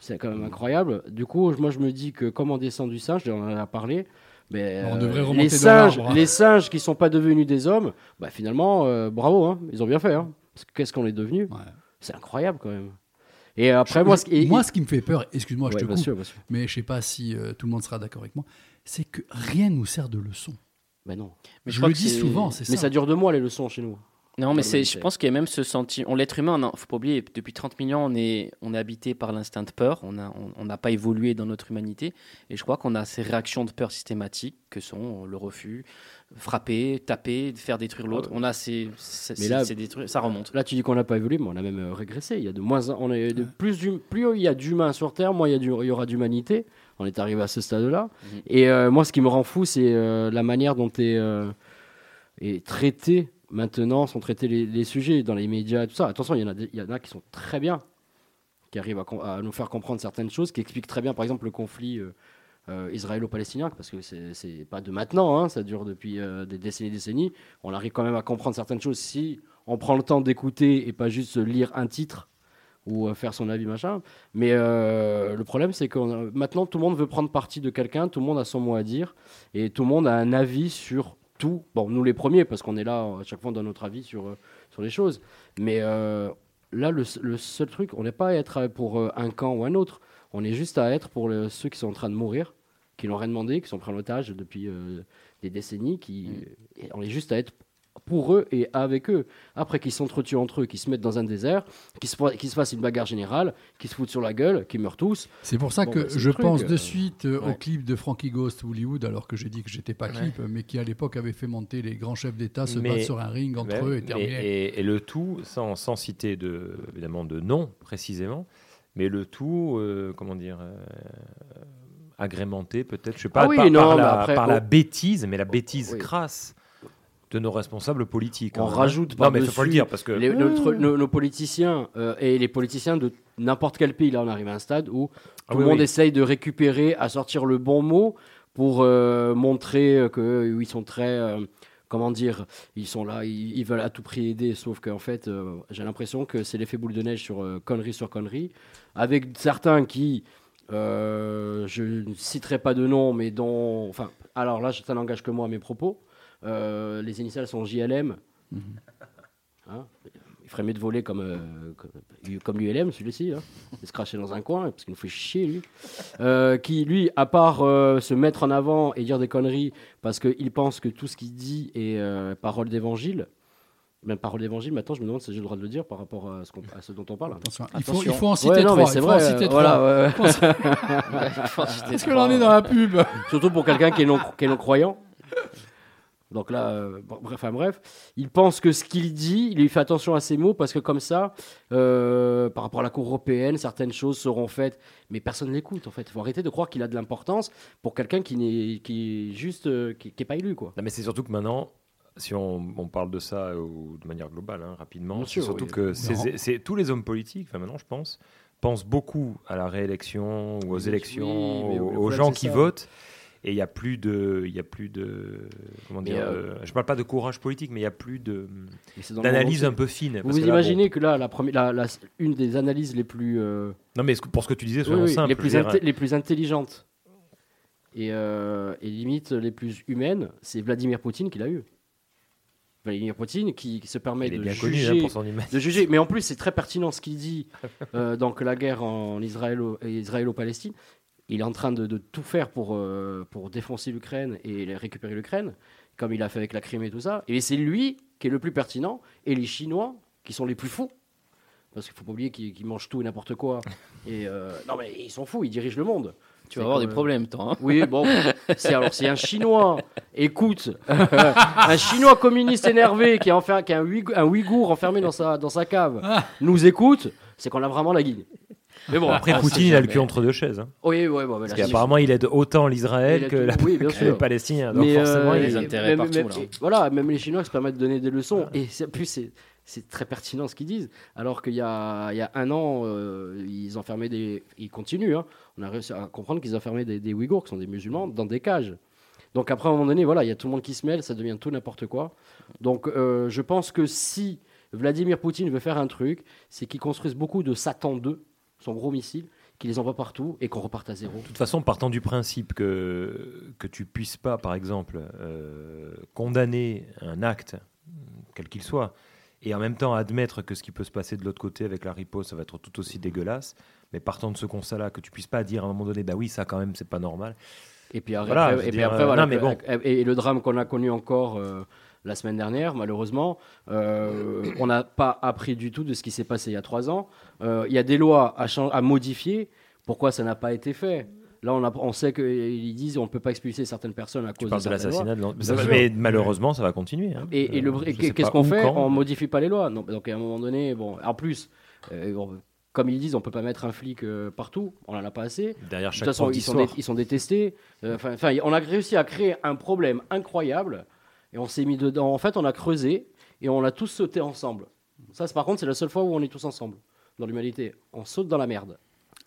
O: C'est quand même incroyable. Du coup, moi, je me dis que comme on descend du singe, on en a parlé. Mais, ben, on devrait euh, remonter les singes, les singes qui sont pas devenus des hommes, bah finalement, euh, bravo, hein, ils ont bien fait. Hein. qu'est-ce qu'on est devenu C'est incroyable quand même.
M: Et après, moi, ce, ce qui me fait peur, excuse-moi, je te coupe, mais je sais pas si tout le monde sera d'accord avec moi, c'est que rien ne nous sert de leçon.
O: Mais bah non.
M: Mais je, le dis souvent, c'est ça.
O: Mais ça dure deux mois les leçons chez nous.
S: Non, mais c'est, je pense qu'il y a même ce sentiment. L'être humain, il faut pas oublier, depuis 30 millions, on est, on est habité par l'instinct de peur. On n'a on, n'a pas évolué dans notre humanité. Et je crois qu'on a ces réactions de peur systématiques que sont le refus, frapper, taper, faire détruire l'autre. Euh, on a ces. mais là, ça remonte.
O: Là, tu dis qu'on n'a pas évolué, mais on a même euh, régressé. Il y a de moins, on est de euh. plus, plus il y a d'humains sur Terre, moins il y aura d'humanité on est arrivé à ce stade-là. Mhm. Et euh, moi, ce qui me rend fou, c'est euh, la manière dont euh, est, traité maintenant, sont traités les, sujets dans les médias et tout ça. Attention, il y, en a, qui sont très bien, qui arrivent à, nous faire comprendre certaines choses, qui expliquent très bien, par exemple, le conflit israélo-palestinien, parce que c'est pas de maintenant, hein, ça dure depuis des décennies des décennies. On arrive quand même à comprendre certaines choses si on prend le temps d'écouter et pas juste lire un titre ou euh, faire son avis, machin. Mais euh, le problème, c'est que euh, maintenant, tout le monde veut prendre parti de quelqu'un, tout le monde a son mot à dire, et tout le monde a un avis sur tout. Bon, nous les premiers, parce qu'on est là à chaque fois dans notre avis sur, sur les choses. Mais là, le, seul truc, on n'est pas à être pour un camp ou un autre. On est juste à être pour ceux qui sont en train de mourir, qui n'ont rien demandé, qui sont pris en otage depuis des décennies. Qui, mm. on est juste à être pour eux et avec eux. Après qu'ils s'entretuent entre eux, qu'ils se mettent dans un désert, qu'ils se, se fassent une bagarre générale, qu'ils se foutent sur la gueule, qu'ils meurent tous.
M: C'est pour ça que bah, je pense de euh, suite euh, au clip de Frankie Ghost Hollywood, alors que j'ai dit que j'étais pas clip, mais qui à l'époque avait fait monter les grands chefs d'État se battre sur un ring entre eux et
Q: terminer. Et, le tout, sans, sans citer de, évidemment de nom précisément, mais le tout, euh, comment dire, agrémenté peut-être, je sais pas, ah par, la, bêtise, mais la bêtise crasse de nos responsables politiques. On hein.
O: rajoute par dessus dire parce
Q: que
O: mmh. nos, politiciens euh, et les politiciens de n'importe quel pays. Là, on arrive à un stade où ah tout le monde essaye de récupérer, à sortir le bon mot pour euh, montrer euh, que ils sont très Comment dire, ils sont là, ils, veulent à tout prix aider, sauf qu'en fait, j'ai l'impression que c'est l'effet boule de neige sur connerie sur connerie, avec certains qui, je ne citerai pas de nom, mais dont, enfin, alors là, ça n'engage que moi à mes propos, euh, les initiales sont JLM. Mhm. Hein, il ferait mieux de voler comme, euh, comme, l'ULM, celui-ci. Hein. se cracher dans un coin, parce qu'il nous fait chier, lui. Euh, qui, lui, à part se mettre en avant et dire des conneries, parce qu'il pense que tout ce qu'il dit est parole d'évangile, même parole d'évangile, maintenant je me demande si j'ai le droit de le dire par rapport à ce, dont on parle. Attention,
M: il, Faut, en
O: citer trois. C'est vrai, en citer
M: Est-ce que l'on est dans la pub
O: Surtout pour quelqu'un qui est non-croyant. Donc là, euh, bref, bref, il pense que ce qu'il dit, il lui fait attention à ses mots parce que comme ça, euh, par rapport à la Cour européenne, certaines choses seront faites, mais personne ne l'écoute, en fait. Il faut arrêter de croire qu'il a de l'importance pour quelqu'un qui n'est qui juste euh, qui, n'est pas élu quoi. Non,
Q: mais c'est surtout que maintenant, si on, parle de ça de manière globale, hein, rapidement, c'est surtout que c'est tous les hommes politiques, maintenant je pense, pensent beaucoup à la réélection ou aux élections, aux, gens qui votent et il n'y a plus de, il y a plus de, comment dire, euh, euh, je parle pas de courage politique, mais il n'y a plus de d'analyse un peu fine.
O: Vous, vous imaginez que là, la première, une des analyses les plus,
Q: euh, non mais pour ce que tu disais, soyons
O: les plus, les plus intelligentes et, limite les plus humaines, c'est Vladimir Poutine qui l'a eu. Vladimir Poutine qui, se permet de hein, juger, de juger, Mais en plus, c'est très pertinent ce qu'il dit dans donc la guerre en Israël, au palestine il est en train de, tout faire pour, euh, pour défoncer l'Ukraine et récupérer l'Ukraine, comme il a fait avec la Crimée et tout ça. Et c'est lui qui est le plus pertinent, et les Chinois, qui sont les plus fous, parce qu'il faut pas oublier qu'ils mangent tout et n'importe quoi. Et euh, non mais ils sont fous, ils dirigent le monde.
S: Tu vas
O: avoir
S: des problèmes, toi. Hein.
O: oui, bon. alors, c'est un Chinois. Écoute, un Chinois communiste énervé qui est, un, Ouïghour, un, enfermé dans sa, dans sa cave nous écoute, c'est qu'on a vraiment la
Q: guille. Mais bon, ah, après, Poutine, il a le cul entre deux chaises. Hein.
O: Oui, oui, Parce
Q: qu'apparemment, il aide autant l'Israël que, la... oui, Donc, mais forcément, euh,
O: il intérêts partout. Voilà, même les Chinois se permettent de donner des leçons. Et plus, c'est c'est très pertinent ce qu'ils disent. Alors qu'il y, y a, un an, euh, ils enfermaient des. Ils continuent, hein. on a réussi à comprendre qu'ils enfermaient des, des, Ouïghours, qui sont des musulmans, dans des cages. Donc après, à un moment donné, voilà, il y a tout le monde qui se mêle, ça devient tout n'importe quoi. Donc euh, je pense que si Vladimir Poutine veut faire un truc, c'est qu'il construise beaucoup de Satan 2 son gros missile, qui les envoie partout et qu'on reparte à zéro.
Q: De toute façon, partant du principe que, que tu puisses pas, par exemple, euh, condamner un acte, quel qu'il soit, et en même temps admettre que ce qui peut se passer de l'autre côté avec la riposte, ça va être tout aussi dégueulasse, mais partant de ce constat-là, que tu puisses pas dire à un moment donné, bah oui, ça quand même, c'est pas normal.
O: Et puis, voilà, voilà, et, le drame qu'on a connu encore. Euh, la semaine dernière, malheureusement. Euh, on n'a pas appris du tout de ce qui s'est passé il y a trois ans. Euh, il y a des lois à, modifier. Pourquoi ça n'a pas été fait Là, on, on sait qu'ils disent on ne peut pas expulser certaines personnes à cause
Q: de, l'assassinat. De mais, mais malheureusement, ça va continuer. Hein.
O: Et, euh, qu'est-ce qu'on fait On ne modifie pas les lois. donc à un moment donné, bon, en plus, comme ils disent, on ne peut pas mettre un flic partout, on n'en a pas assez. Derrière chaque de toute façon, ils sont, détestés. Enfin, on a réussi à créer un problème incroyable et on s'est mis dedans. En fait, on a creusé et on l'a tous sauté ensemble. Ça, par contre, c'est la seule fois où on est tous ensemble dans l'humanité. On saute dans la merde.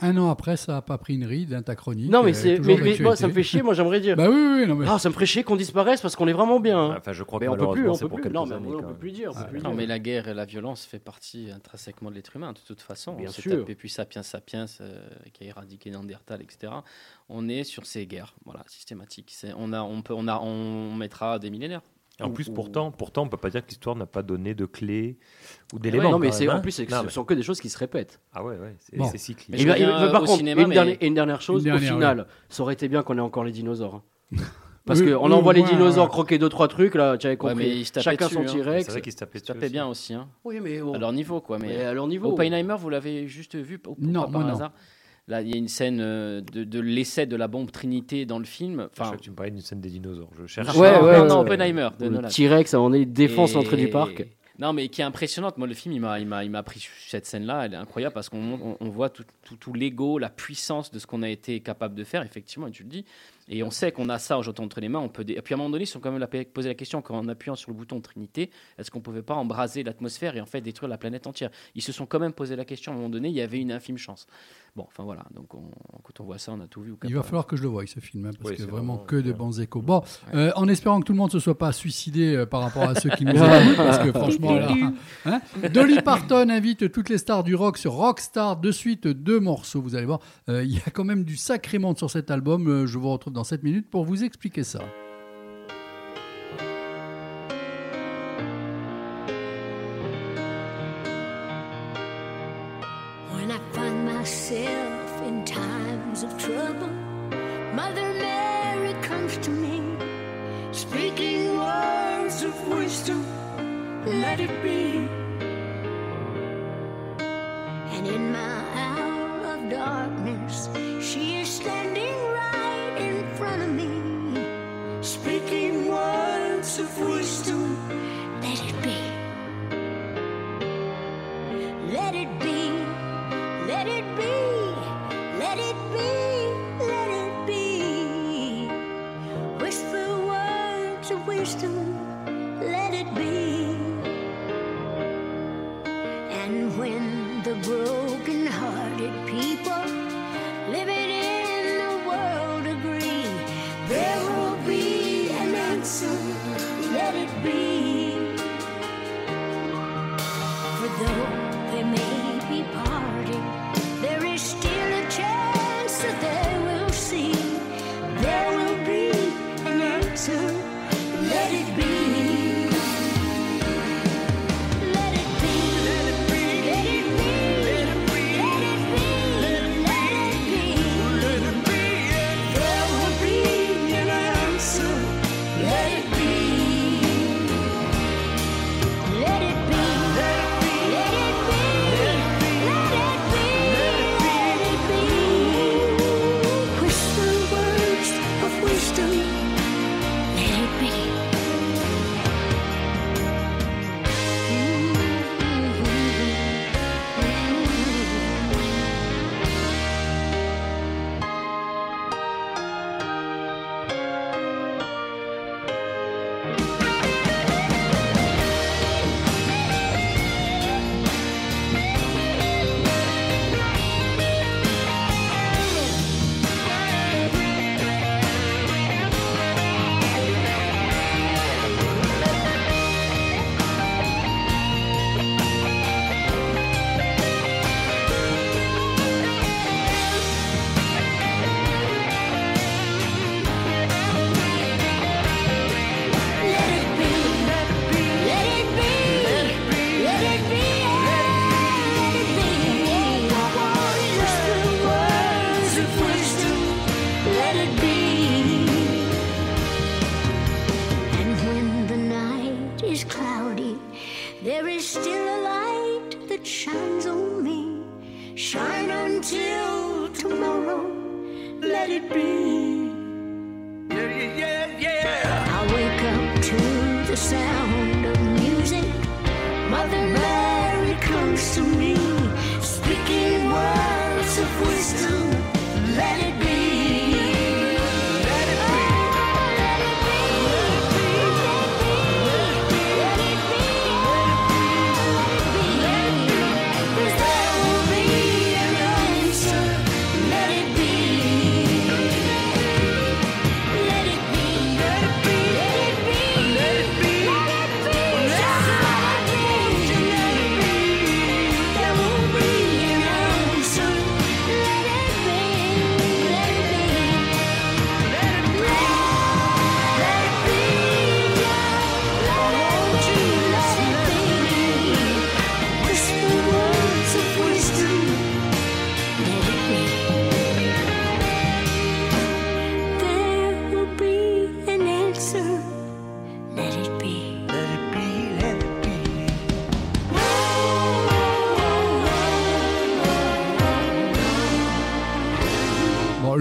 M: Un an après, ça n'a pas pris une ride, hein, ta Non,
O: mais, euh, c'est, ça me fait chier, moi j'aimerais dire. bah oui, oui, non, mais... Ah, ça me ferait chier qu'on disparaisse parce qu'on est vraiment bien. Hein.
Q: Enfin, je crois mais on peut plus, on peut plus. Non, mais on peut plus dire.
S: non, mais la guerre et la violence fait partie intrinsèquement de l'être humain, de toute façon. Bien on s'est tapé puis Sapiens Sapiens euh, qui a éradiqué Néandertal, etc. On est sur ces guerres, voilà, systématiques. C'est, on, a, on, peut, on, a, on mettra des millénaires
Q: en plus, pourtant, pourtant, on peut pas dire que l'histoire n'a pas donné de clés ou ah d'éléments. non,
O: mais c'est,
Q: en hein.
O: plus, ce mais... sont que des choses qui se répètent.
Q: Ah ouais, ouais c'est,
O: cyclique. Et, par eh ben, euh, contre, une dernière, une dernière, chose, une au final, ça aurait été bien qu'on ait encore les dinosaures. Parce que qu'on oui, envoie les dinosaures croquer deux trois trucs là, tu avais compris. Chacun son hein. T-Rex. Hein. C'est
S: vrai
O: qu'ils
S: tapaient, bien aussi. Hein. Oui, mais alors à leur niveau quoi. Mais, à leur niveau. Oppenheimer, vous l'avez juste vu par hasard. Là, il y a une scène euh, de, l'essai de la bombe Trinité dans le film. Enfin,
Q: tu me parlais d'une scène des dinosaures. Je cherche.
O: Ouais, ouais, non, Oppenheimer. De le T-Rex, on est défense l'entrée du parc.
S: Non, mais qui est impressionnante. Moi, le film, il m'a, il m'a pris cette scène-là. Elle est incroyable parce qu'on on voit tout, tout l'ego, la puissance de ce qu'on a été capable de faire. Effectivement, et tu le dis, et on sait qu'on a ça aujourd'hui entre les mains. On peut Et puis à un moment donné, ils sont quand même posé la question qu'en appuyant sur le bouton Trinité, est-ce qu'on ne pouvait pas embraser l'atmosphère et en fait détruire la planète entière Ils se sont quand même posé la question. À un moment donné, il y avait une infime chance. Bon, enfin voilà. Donc quand on voit ça, on a tout vu.
M: Il va falloir que je le voie ce film hein, parce que vraiment, que des bons échos. Bon, euh, en espérant que tout le monde ne se soit pas suicidé euh, par rapport à ceux qui nous parce que franchement, hein, Dolly Parton invite toutes les stars du rock sur Rockstar de suite deux morceaux. Vous allez voir, euh, il y a quand même du sacrément sur cet album. je vous retrouve dans 7 minutes pour vous expliquer ça.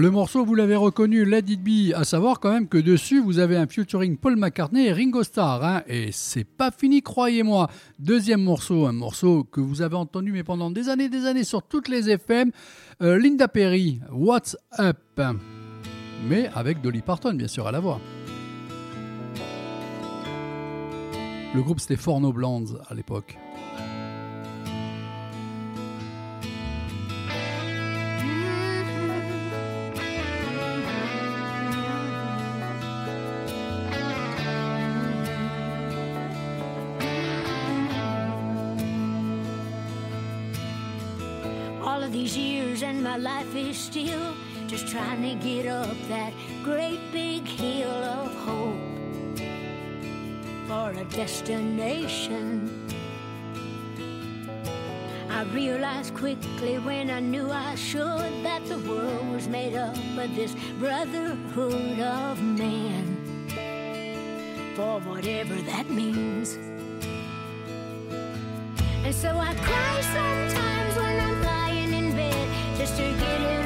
M: Le morceau, vous l'avez reconnu, Let It à savoir quand même que dessus, vous avez un featuring Paul McCartney et Ringo Starr. Hein. et c'est pas fini, croyez-moi. Deuxième morceau, un morceau que vous avez entendu, mais pendant des années, des années sur toutes les FM, euh, Linda Perry, What's Up Mais avec Dolly Parton, bien sûr, à la voix. Le groupe, c'était Forno Blondes à l'époque. and my life is still just trying to get up that great big hill of hope for a destination. I realized quickly when I knew I should that the world was made up of this brotherhood of man. For whatever that means. And so I cry sometimes just to get it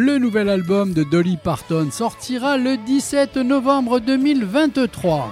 M: Le nouvel album de Dolly Parton sortira le 17 novembre 2023.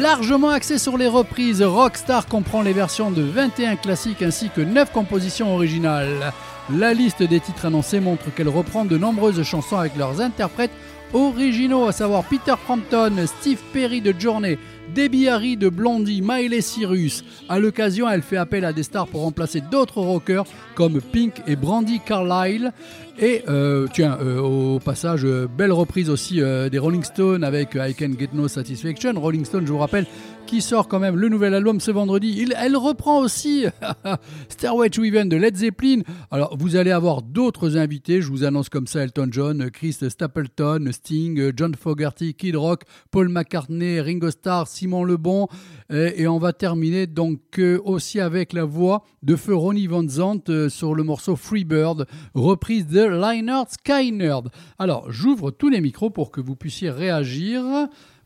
M: Largement axé sur les reprises, Rockstar comprend les versions de 21 classiques ainsi que 9 compositions originales. La liste des titres annoncés montre qu'elle reprend de nombreuses chansons avec leurs interprètes originaux, à savoir Peter Frampton, Steve Perry de Journey, Debbie Harry de Blondie, Miley Cyrus. À l'occasion, elle fait appel à des stars pour remplacer d'autres rockers comme Pink et Brandy Carlyle. Et euh, tiens, euh, au passage, euh, belle reprise aussi des Rolling Stones avec I Can Get No Satisfaction. Rolling Stones, je vous rappelle, qui sort quand même le nouvel album ce vendredi. elle reprend aussi Stairway to de Led Zeppelin. Alors, vous allez avoir d'autres invités. Je vous annonce comme ça Elton John, Chris Stapleton, Sting, John Fogerty, Kid Rock, Paul McCartney, Ringo Starr, le bon Et, on va terminer donc euh, aussi avec la voix de feu Ronnie Van Zandt euh, sur le morceau Freebird, reprise de Leinert Skynerd. Alors, j'ouvre tous les micros pour que vous puissiez réagir.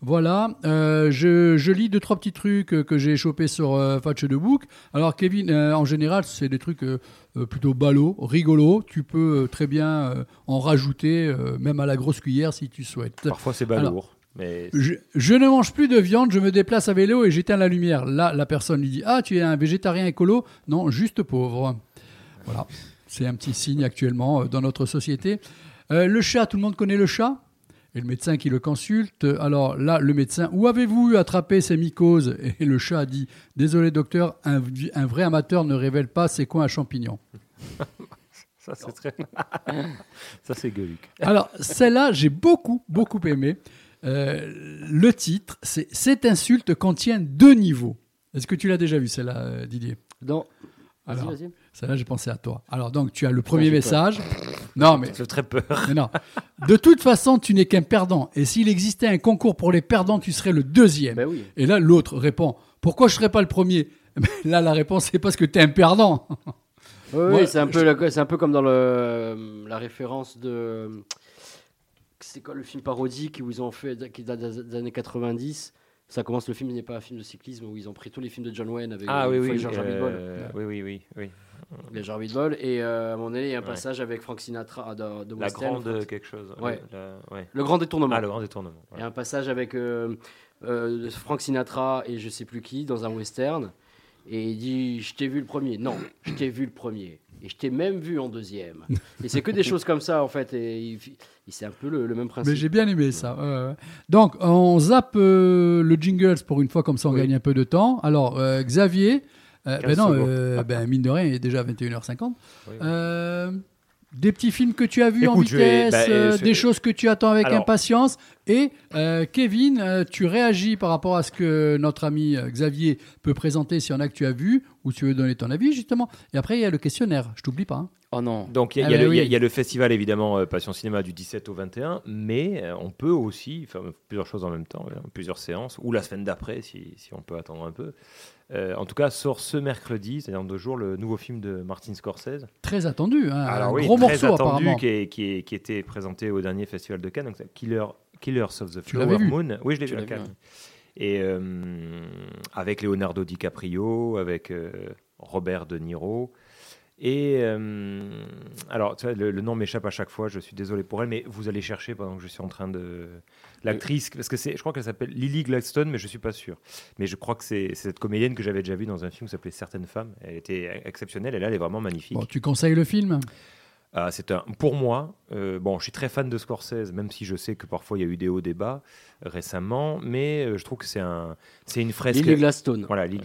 M: Voilà, euh, je, lis deux, trois petits trucs que j'ai chopés sur euh, Fatch de Book. Alors, Kevin, en général, c'est des trucs plutôt ballots, rigolos. Tu peux très bien en rajouter, même à la grosse cuillère si tu souhaites.
Q: Parfois, c'est balourd.
M: Je, ne mange plus de viande, je me déplace à vélo et j'éteins la lumière. Là, la personne lui dit Ah, tu es un végétarien écolo Non, juste pauvre. Voilà, c'est un petit signe actuellement euh, dans notre société. Euh, le chat, tout le monde connaît le chat et le médecin qui le consulte. Alors là, le médecin, où avez-vous attrapé ces mycoses Et le chat a dit Désolé, docteur, un, vrai amateur ne révèle pas ses coins à champignons. Ça, c'est très. Ça, c'est gueulique Alors, celle-là, j'ai beaucoup, beaucoup aimé. Euh, le titre, c'est Cette insulte contient deux niveaux. Est-ce que tu l'as déjà vu, celle-là, euh, Didier
O: Non. Alors,
M: celle-là, j'ai pensé à toi. Alors, donc, tu as le premier message. Non, mais. J'ai très peur. Mais non. De toute façon, tu n'es qu'un perdant. Et s'il existait un concours pour les perdants, tu serais le deuxième. Ben oui. Et là, l'autre répond Pourquoi je serais pas le premier mais eh ben, Là, la réponse, c'est parce que tu es un perdant.
O: Oui, c'est un, peu c'est un peu comme dans euh, la référence de c'est quoi le film parodique où ils ont fait qui date des années 90 ça commence le film n'est pas un film de cyclisme où ils ont pris tous les films de John Wayne avec
Q: ah, oui, euh, oui, oui, oui, oui, oui.
O: et euh, à mon avis euh, ah, il y a un passage avec Frank Sinatra de,
Q: la grande quelque chose
O: ouais. le grand détournement
Q: le grand détournement
O: il y a un passage avec Frank Sinatra et je sais plus qui dans un western et il dit je t'ai vu le premier non je t'ai vu le premier et je t'ai même vu en deuxième. Et c'est que des choses comme ça, en fait. Et, c'est un peu le, même principe.
M: Mais j'ai bien aimé ça. donc, on zappe euh, le jingles pour une fois, comme ça on gagne un peu de temps. Alors, euh, Xavier, euh, ben non, ben, mine de rien, il est déjà 21h50. des petits films que tu as vus en vitesse, ben, des choses que tu attends avec impatience. Et Kevin, tu réagis par rapport à ce que notre ami Xavier peut présenter si en a que tu as vu si tu veux donner ton avis, justement. Et après, il y a le questionnaire, je t'oublie pas. Hein.
Q: Oh non. Donc, il y, a le festival, évidemment, euh, Passion Cinéma du 17 au 21, mais euh, on peut aussi faire plusieurs choses en même temps, hein, plusieurs séances, ou la semaine d'après, si, si, on peut attendre un peu. Euh, en tout cas, sort ce mercredi, c'est-à-dire dans deux jours, le nouveau film de Martin Scorsese.
M: Très attendu, hein,
Q: Alors,
M: un gros morceau apparemment.
Q: Qui, qui, qui, était présenté au dernier festival de Cannes, donc Killer, Killers of the Flower Moon. Oui, je l'ai vu à Cannes. Et euh, avec Leonardo DiCaprio, avec euh, Robert De Niro. Et euh, alors, le, le, nom m'échappe à chaque fois, je suis désolé pour elle, mais vous allez chercher pendant que je suis en train de. L'actrice, parce que c'est, je crois qu'elle s'appelle Lily Gladstone, mais je suis pas sûr. Mais je crois que c'est, cette comédienne que j'avais déjà vue dans un film qui s'appelait Certaines femmes. Elle était exceptionnelle et là, elle est vraiment magnifique. Bon,
M: tu conseilles le film
Q: euh, c'est un, pour moi, euh, bon, je suis très fan de Scorsese, même si je sais que parfois il y a eu des hauts débats récemment, mais euh, je trouve que c'est un, c'est une fresque.
O: Voilà,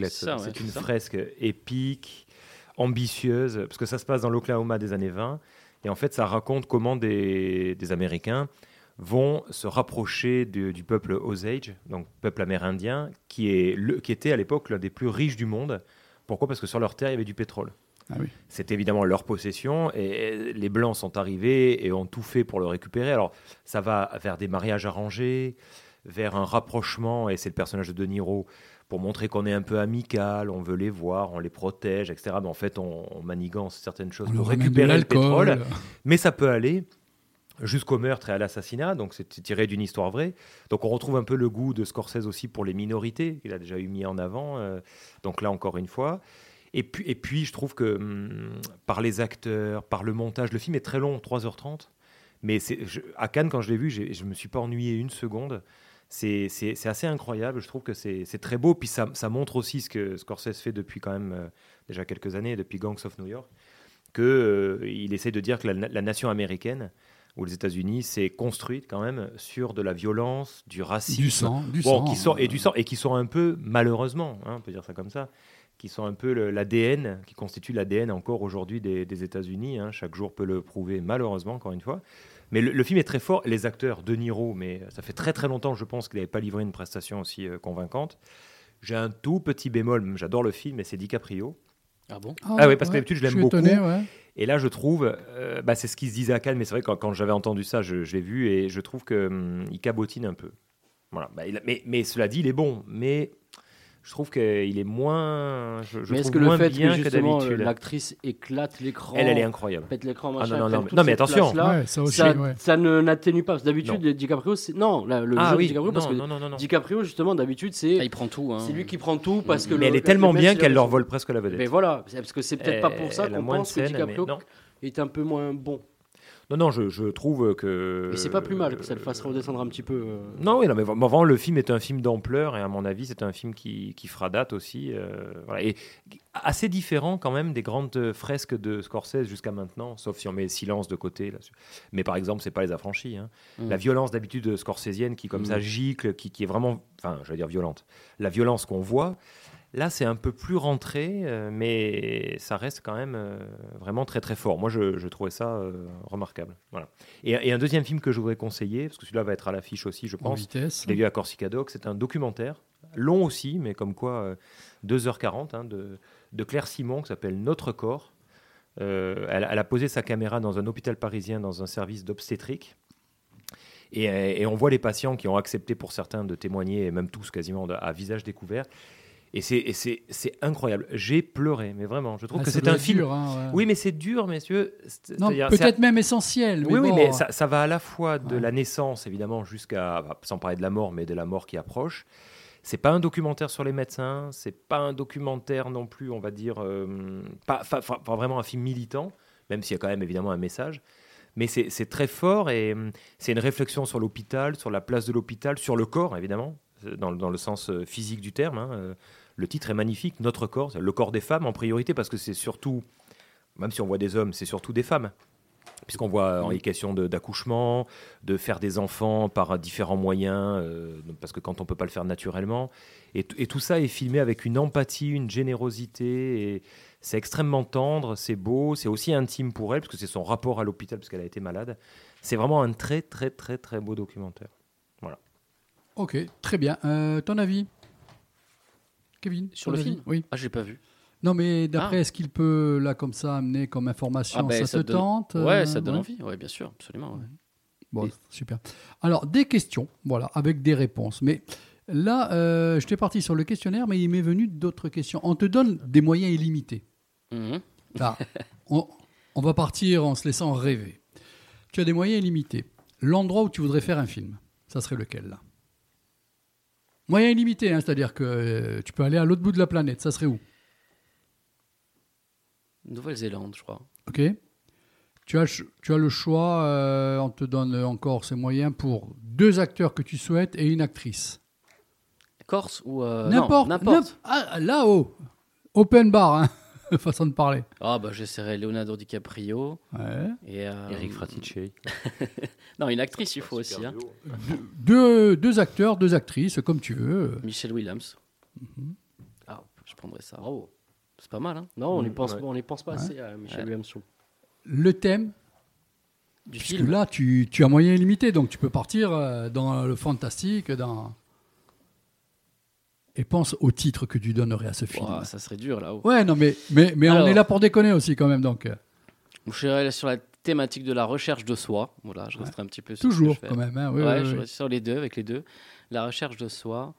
Q: C'est, une fresque épique, ambitieuse, parce que ça se passe dans l'Oklahoma des années 20, et en fait, ça raconte comment des, Américains vont se rapprocher du peuple Osage, donc peuple amérindien, qui, est le, qui était à l'époque l'un des plus riches du monde. Pourquoi Parce que sur leur terre, il y avait du pétrole.
M: Ah
Q: c'est évidemment leur possession et les Blancs sont arrivés et ont tout fait pour le récupérer. Alors ça va vers des mariages arrangés, vers un rapprochement, et c'est le personnage de De Niro pour montrer qu'on est un peu amical, on veut les voir, on les protège, etc. Mais en fait, on, manigance certaines choses pour récupérer le pétrole. Mais ça peut aller jusqu'au meurtre et à l'assassinat, donc c'est tiré d'une histoire vraie. Donc on retrouve un peu le goût de Scorsese aussi pour les minorités, qu'il a déjà eu mis en avant, euh, donc là encore une fois. Et puis, et puis, je trouve que hum, par les acteurs, par le montage, le film est très long, 3h30. Mais à Cannes, quand je l'ai vu, je ne me suis pas ennuyé une seconde. C'est assez incroyable. Je trouve que c'est très beau. Puis ça, montre aussi ce que Scorsese fait depuis quand même euh, déjà quelques années, depuis Gangs of New York, qu'il euh, essaie de dire que la, nation américaine ou les États-Unis s'est construite quand même sur de la violence, du racisme, du
M: sang,
Q: du sang qui et du euh. sang et qui sont un peu malheureusement, hein, on peut dire ça comme ça, qui sont un peu l'ADN, qui constitue l'ADN encore aujourd'hui des, des États-Unis. Hein. Chaque jour peut le prouver, malheureusement, encore une fois. Mais le, film est très fort. Les acteurs, De Niro, mais ça fait très très longtemps, je pense, qu'il n'avait pas livré une prestation aussi euh, convaincante. J'ai un tout petit bémol, j'adore le film, mais c'est DiCaprio.
O: Ah bon
Q: ah, ah, oui, parce que d'habitude, je l'aime beaucoup. Et là, je trouve, euh, bah, c'est ce qu'il se disait à Cannes, mais c'est vrai que quand, j'avais entendu ça, je, l'ai vu, et je trouve qu'il hum, cabotine un peu. Voilà. Bah, mais, mais cela dit, il est bon. Mais je trouve qu'il est moins. Je, je mais
O: est-ce que
Q: le
O: fait
Q: que,
O: justement euh, l'actrice éclate l'écran,
Q: elle, elle est incroyable, pète
O: l'écran, ah
Q: machin,
O: ah
Q: non, mais attention,
O: ouais, ça, aussi, ça, ouais. ça, ne n'atténue pas. D'habitude, DiCaprio, c'est non, le ah jeu de DiCaprio, parce que DiCaprio justement d'habitude c'est, ah, il prend tout, hein. c'est lui qui prend tout parce que.
Q: Mais elle est tellement bien qu'elle leur vole presque la vedette.
O: Mais voilà, parce que c'est peut-être pas pour eh, ça qu'on pense que DiCaprio est un peu moins bon.
Q: Non, non, je, je trouve que.
O: Mais c'est pas plus mal que ça le fasse redescendre un petit peu. Euh.
Q: Non, oui, non, mais vraiment, le film est un film d'ampleur et à mon avis, c'est un film qui, qui fera date aussi. Euh, voilà, et assez différent quand même des grandes fresques de Scorsese jusqu'à maintenant, sauf si on met silence de côté. Là mais par exemple, c'est pas les affranchis. Hein. Mm. La violence d'habitude scorsésienne qui, comme ça, mm. gicle, qui, qui est vraiment, enfin, je vais dire violente. La violence qu'on voit, Là, c'est un peu plus rentré, euh, mais ça reste quand même euh, vraiment très très fort. Moi, je, trouvais ça euh, remarquable. Voilà. Et, un deuxième film que je voudrais conseiller, parce que celui-là va être à l'affiche aussi, je pense. les à Corsica C'est un documentaire, long aussi, mais comme quoi 2h40, hein, de, Claire Simon, qui s'appelle Notre Corps. Elle, a posé sa caméra dans un hôpital parisien, dans un service d'obstétrique. Et, et, on voit les patients qui ont accepté pour certains de témoigner, et même tous quasiment à visage découvert, et c'est incroyable. J'ai pleuré, mais vraiment. Je trouve ah, que c'est un film. Hein, oui, mais c'est dur, messieurs.
M: Peut-être même essentiel.
Q: oui, oui, mais euh, ça, va à la fois de la naissance, évidemment, jusqu'à, bah, sans parler de la mort, mais de la mort qui approche. C'est pas un documentaire sur les médecins. C'est pas un documentaire non plus, on va dire, euh, pas, vraiment un film militant, même s'il y a quand même évidemment un message. Mais c'est très fort et euh, c'est une réflexion sur l'hôpital, sur la place de l'hôpital, sur le corps, évidemment, dans, dans, le sens physique du terme. Hein. Le titre est magnifique, Notre corps, le corps des femmes en priorité, parce que c'est surtout, même si on voit des hommes, c'est surtout des femmes. Puisqu'on voit euh, les questions d'accouchement, de, faire des enfants par différents moyens, euh, parce que quand on ne peut pas le faire naturellement. Et, tout ça est filmé avec une empathie, une générosité. Et c'est extrêmement tendre, c'est beau, c'est aussi intime pour elle, parce que c'est son rapport à l'hôpital, parce qu'elle a été malade. C'est vraiment un très, très, très, très beau documentaire. Voilà.
M: Ok, très bien. Euh, ton avis Kevin
O: Sur le film Oui. Ah, j'ai pas vu.
M: Non, mais d'après, ah. est ce qu'il peut, là, comme ça, amener comme information, ah, ben, ça, te tente
O: euh, Ouais, ça donne envie, Oui, bien sûr, absolument. Mm-hmm.
M: Bon, super. Alors, des questions, voilà, avec des réponses. Mais là, euh, je t'ai parti sur le questionnaire, mais il m'est venu d'autres questions. On te donne des moyens illimités.
O: Mm-hmm.
M: on, on va partir en se laissant rêver. Tu as des moyens illimités. L'endroit où tu voudrais faire un film, ça serait lequel, là Moyen illimité, hein, c'est-à-dire que euh, tu peux aller à l'autre bout de la planète. Ça serait où
O: Nouvelle-Zélande, je crois.
M: Ok. Tu as, le choix, euh, on te donne encore ces moyens pour deux acteurs que tu souhaites et une actrice.
O: Corse ou. Euh, n'importe. n'importe.
M: Ah, là-haut. Open bar. Hein. façon de parler.
O: Ah, bah, j'essaierai Leonardo DiCaprio. Et, euh,
Q: Eric Fratici.
O: non, une actrice, il faut ah, aussi. Hein.
M: Deux, deux, acteurs, deux actrices, comme tu veux.
O: Michelle Williams. Mhm. ah, je prendrais ça. c'est pas mal, hein Non, on n'y pense, pense pas assez à Michelle Williams.
M: Le thème Puisque là, tu, tu, as moyen illimité, donc tu peux partir euh, dans le fantastique, dans et pense au titre que tu donnerais à ce film.
O: ça serait dur là-haut.
M: Ouais, non, mais, mais, mais on est là pour déconner aussi quand même. Donc.
O: Je euh. serais sur la thématique de la recherche de soi. Voilà, je resterai un petit peu sur
M: Toujours, ce que
O: quand
M: même. Hein,
O: ouais, je oui. sur les deux, avec les deux. La recherche de soi,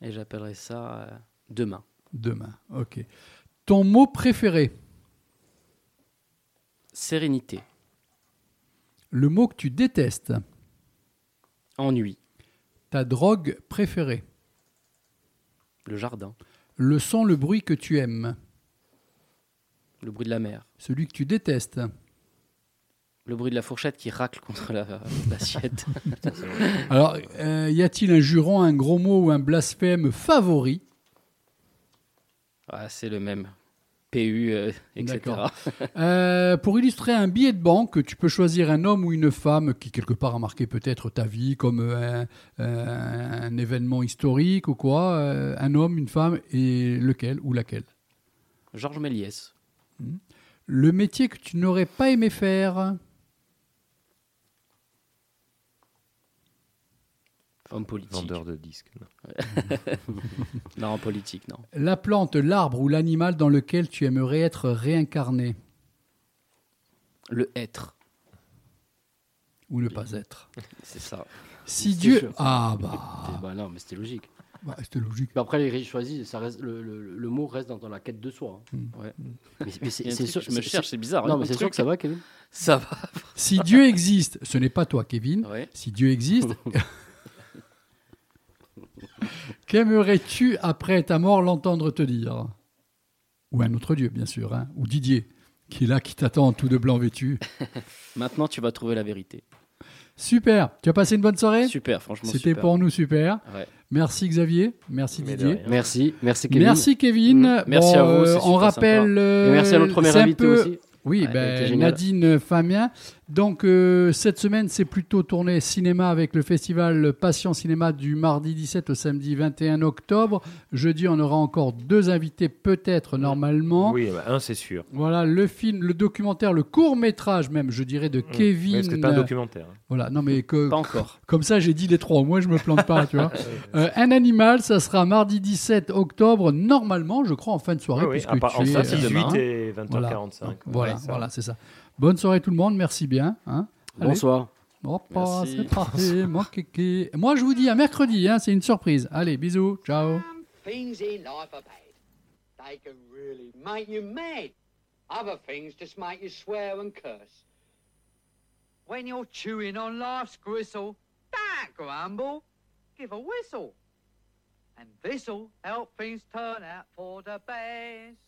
O: et j'appellerai ça euh, demain.
M: Demain, ok. Ton mot préféré
O: Sérénité.
M: Le mot que tu détestes
O: Ennui.
M: Ta drogue préférée
O: le jardin.
M: Le son, le bruit que tu aimes.
O: Le bruit de la mer.
M: Celui que tu détestes.
O: Le bruit de la fourchette qui racle contre l'assiette.
M: assiette. Alors, euh, y a-t-il un juron, un gros mot ou un blasphème favori
O: ah, C'est le même. PU, etc.
M: Euh, euh, pour illustrer un billet de banque, tu peux choisir un homme ou une femme qui, quelque part, a marqué peut-être ta vie, comme euh, un, événement historique ou quoi. Un homme, une femme, et lequel ou laquelle
O: Georges Méliès. Hmm.
M: Le métier que tu n'aurais pas aimé faire
O: Vendeur de disques. Non. en politique, non.
M: La plante, l'arbre ou l'animal dans lequel tu aimerais être réincarné
O: Le être.
M: Ou ne pas être.
O: C'est ça.
M: Si Dieu. Ah bah.
O: bah. Non, mais c'était logique.
M: Bah, c'était logique.
O: après, les riches ça reste, le, mot reste dans, la quête de soi.
S: Hein. Hmm. Hmm.
O: Mais, c'est sûr. Je me cherche, c'est bizarre. Non, hein, mais c'est sûr que ça va, Kevin.
M: Ça va. si Dieu existe, ce n'est pas toi, Kevin. Si Dieu existe. Qu'aimerais-tu, après ta mort, l'entendre te dire Ou un autre Dieu, bien sûr, hein, ou Didier, qui est là, qui t'attend tout de blanc vêtu.
O: Maintenant, tu vas trouver la vérité.
M: Super, tu as passé une bonne soirée
O: Super, franchement.
M: C'était pour nous super. Merci Xavier, merci Didier.
O: Merci, merci Kevin.
M: Merci Kevin. Mm. Merci à vous. Euh, on rappelle. Euh, merci à notre mère invité aussi. Oui, ben, Nadine Famien. Donc euh, cette semaine, c'est plutôt tourné cinéma avec le festival Patient Cinéma du mardi 17 au samedi 21 octobre. Jeudi, on aura encore deux invités peut-être normalement.
Q: Oui, eh ben, un c'est sûr.
M: Voilà, le film, le documentaire, le court-métrage même, je dirais de mmh. Kevin. Mais
Q: c'est pas un euh, documentaire. Hein.
M: Voilà, non mais que, pas encore. Comme ça, j'ai dit les trois, moi je me plante pas, tu vois. Euh, un animal, ça sera mardi 17 octobre normalement, je crois en fin de soirée ah oui, puisque oui, à part, 18
Q: hein. et
M: 20h45. Voilà, voilà c'est ça. Bonne soirée tout le monde, merci bien. Hein
O: Bonsoir.
M: Hop, ah, c'est parti, mon Moi, je vous dis à mercredi, hein, c'est une surprise. Allez, bisous, ciao. Things in life are bad. They can really make you mad. Other things just make you swear and curse. When you're chewing on life's gristle, don't grumble, give a whistle. And this'll help things turn out for the best.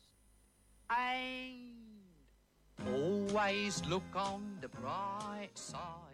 M: Always look on the bright side.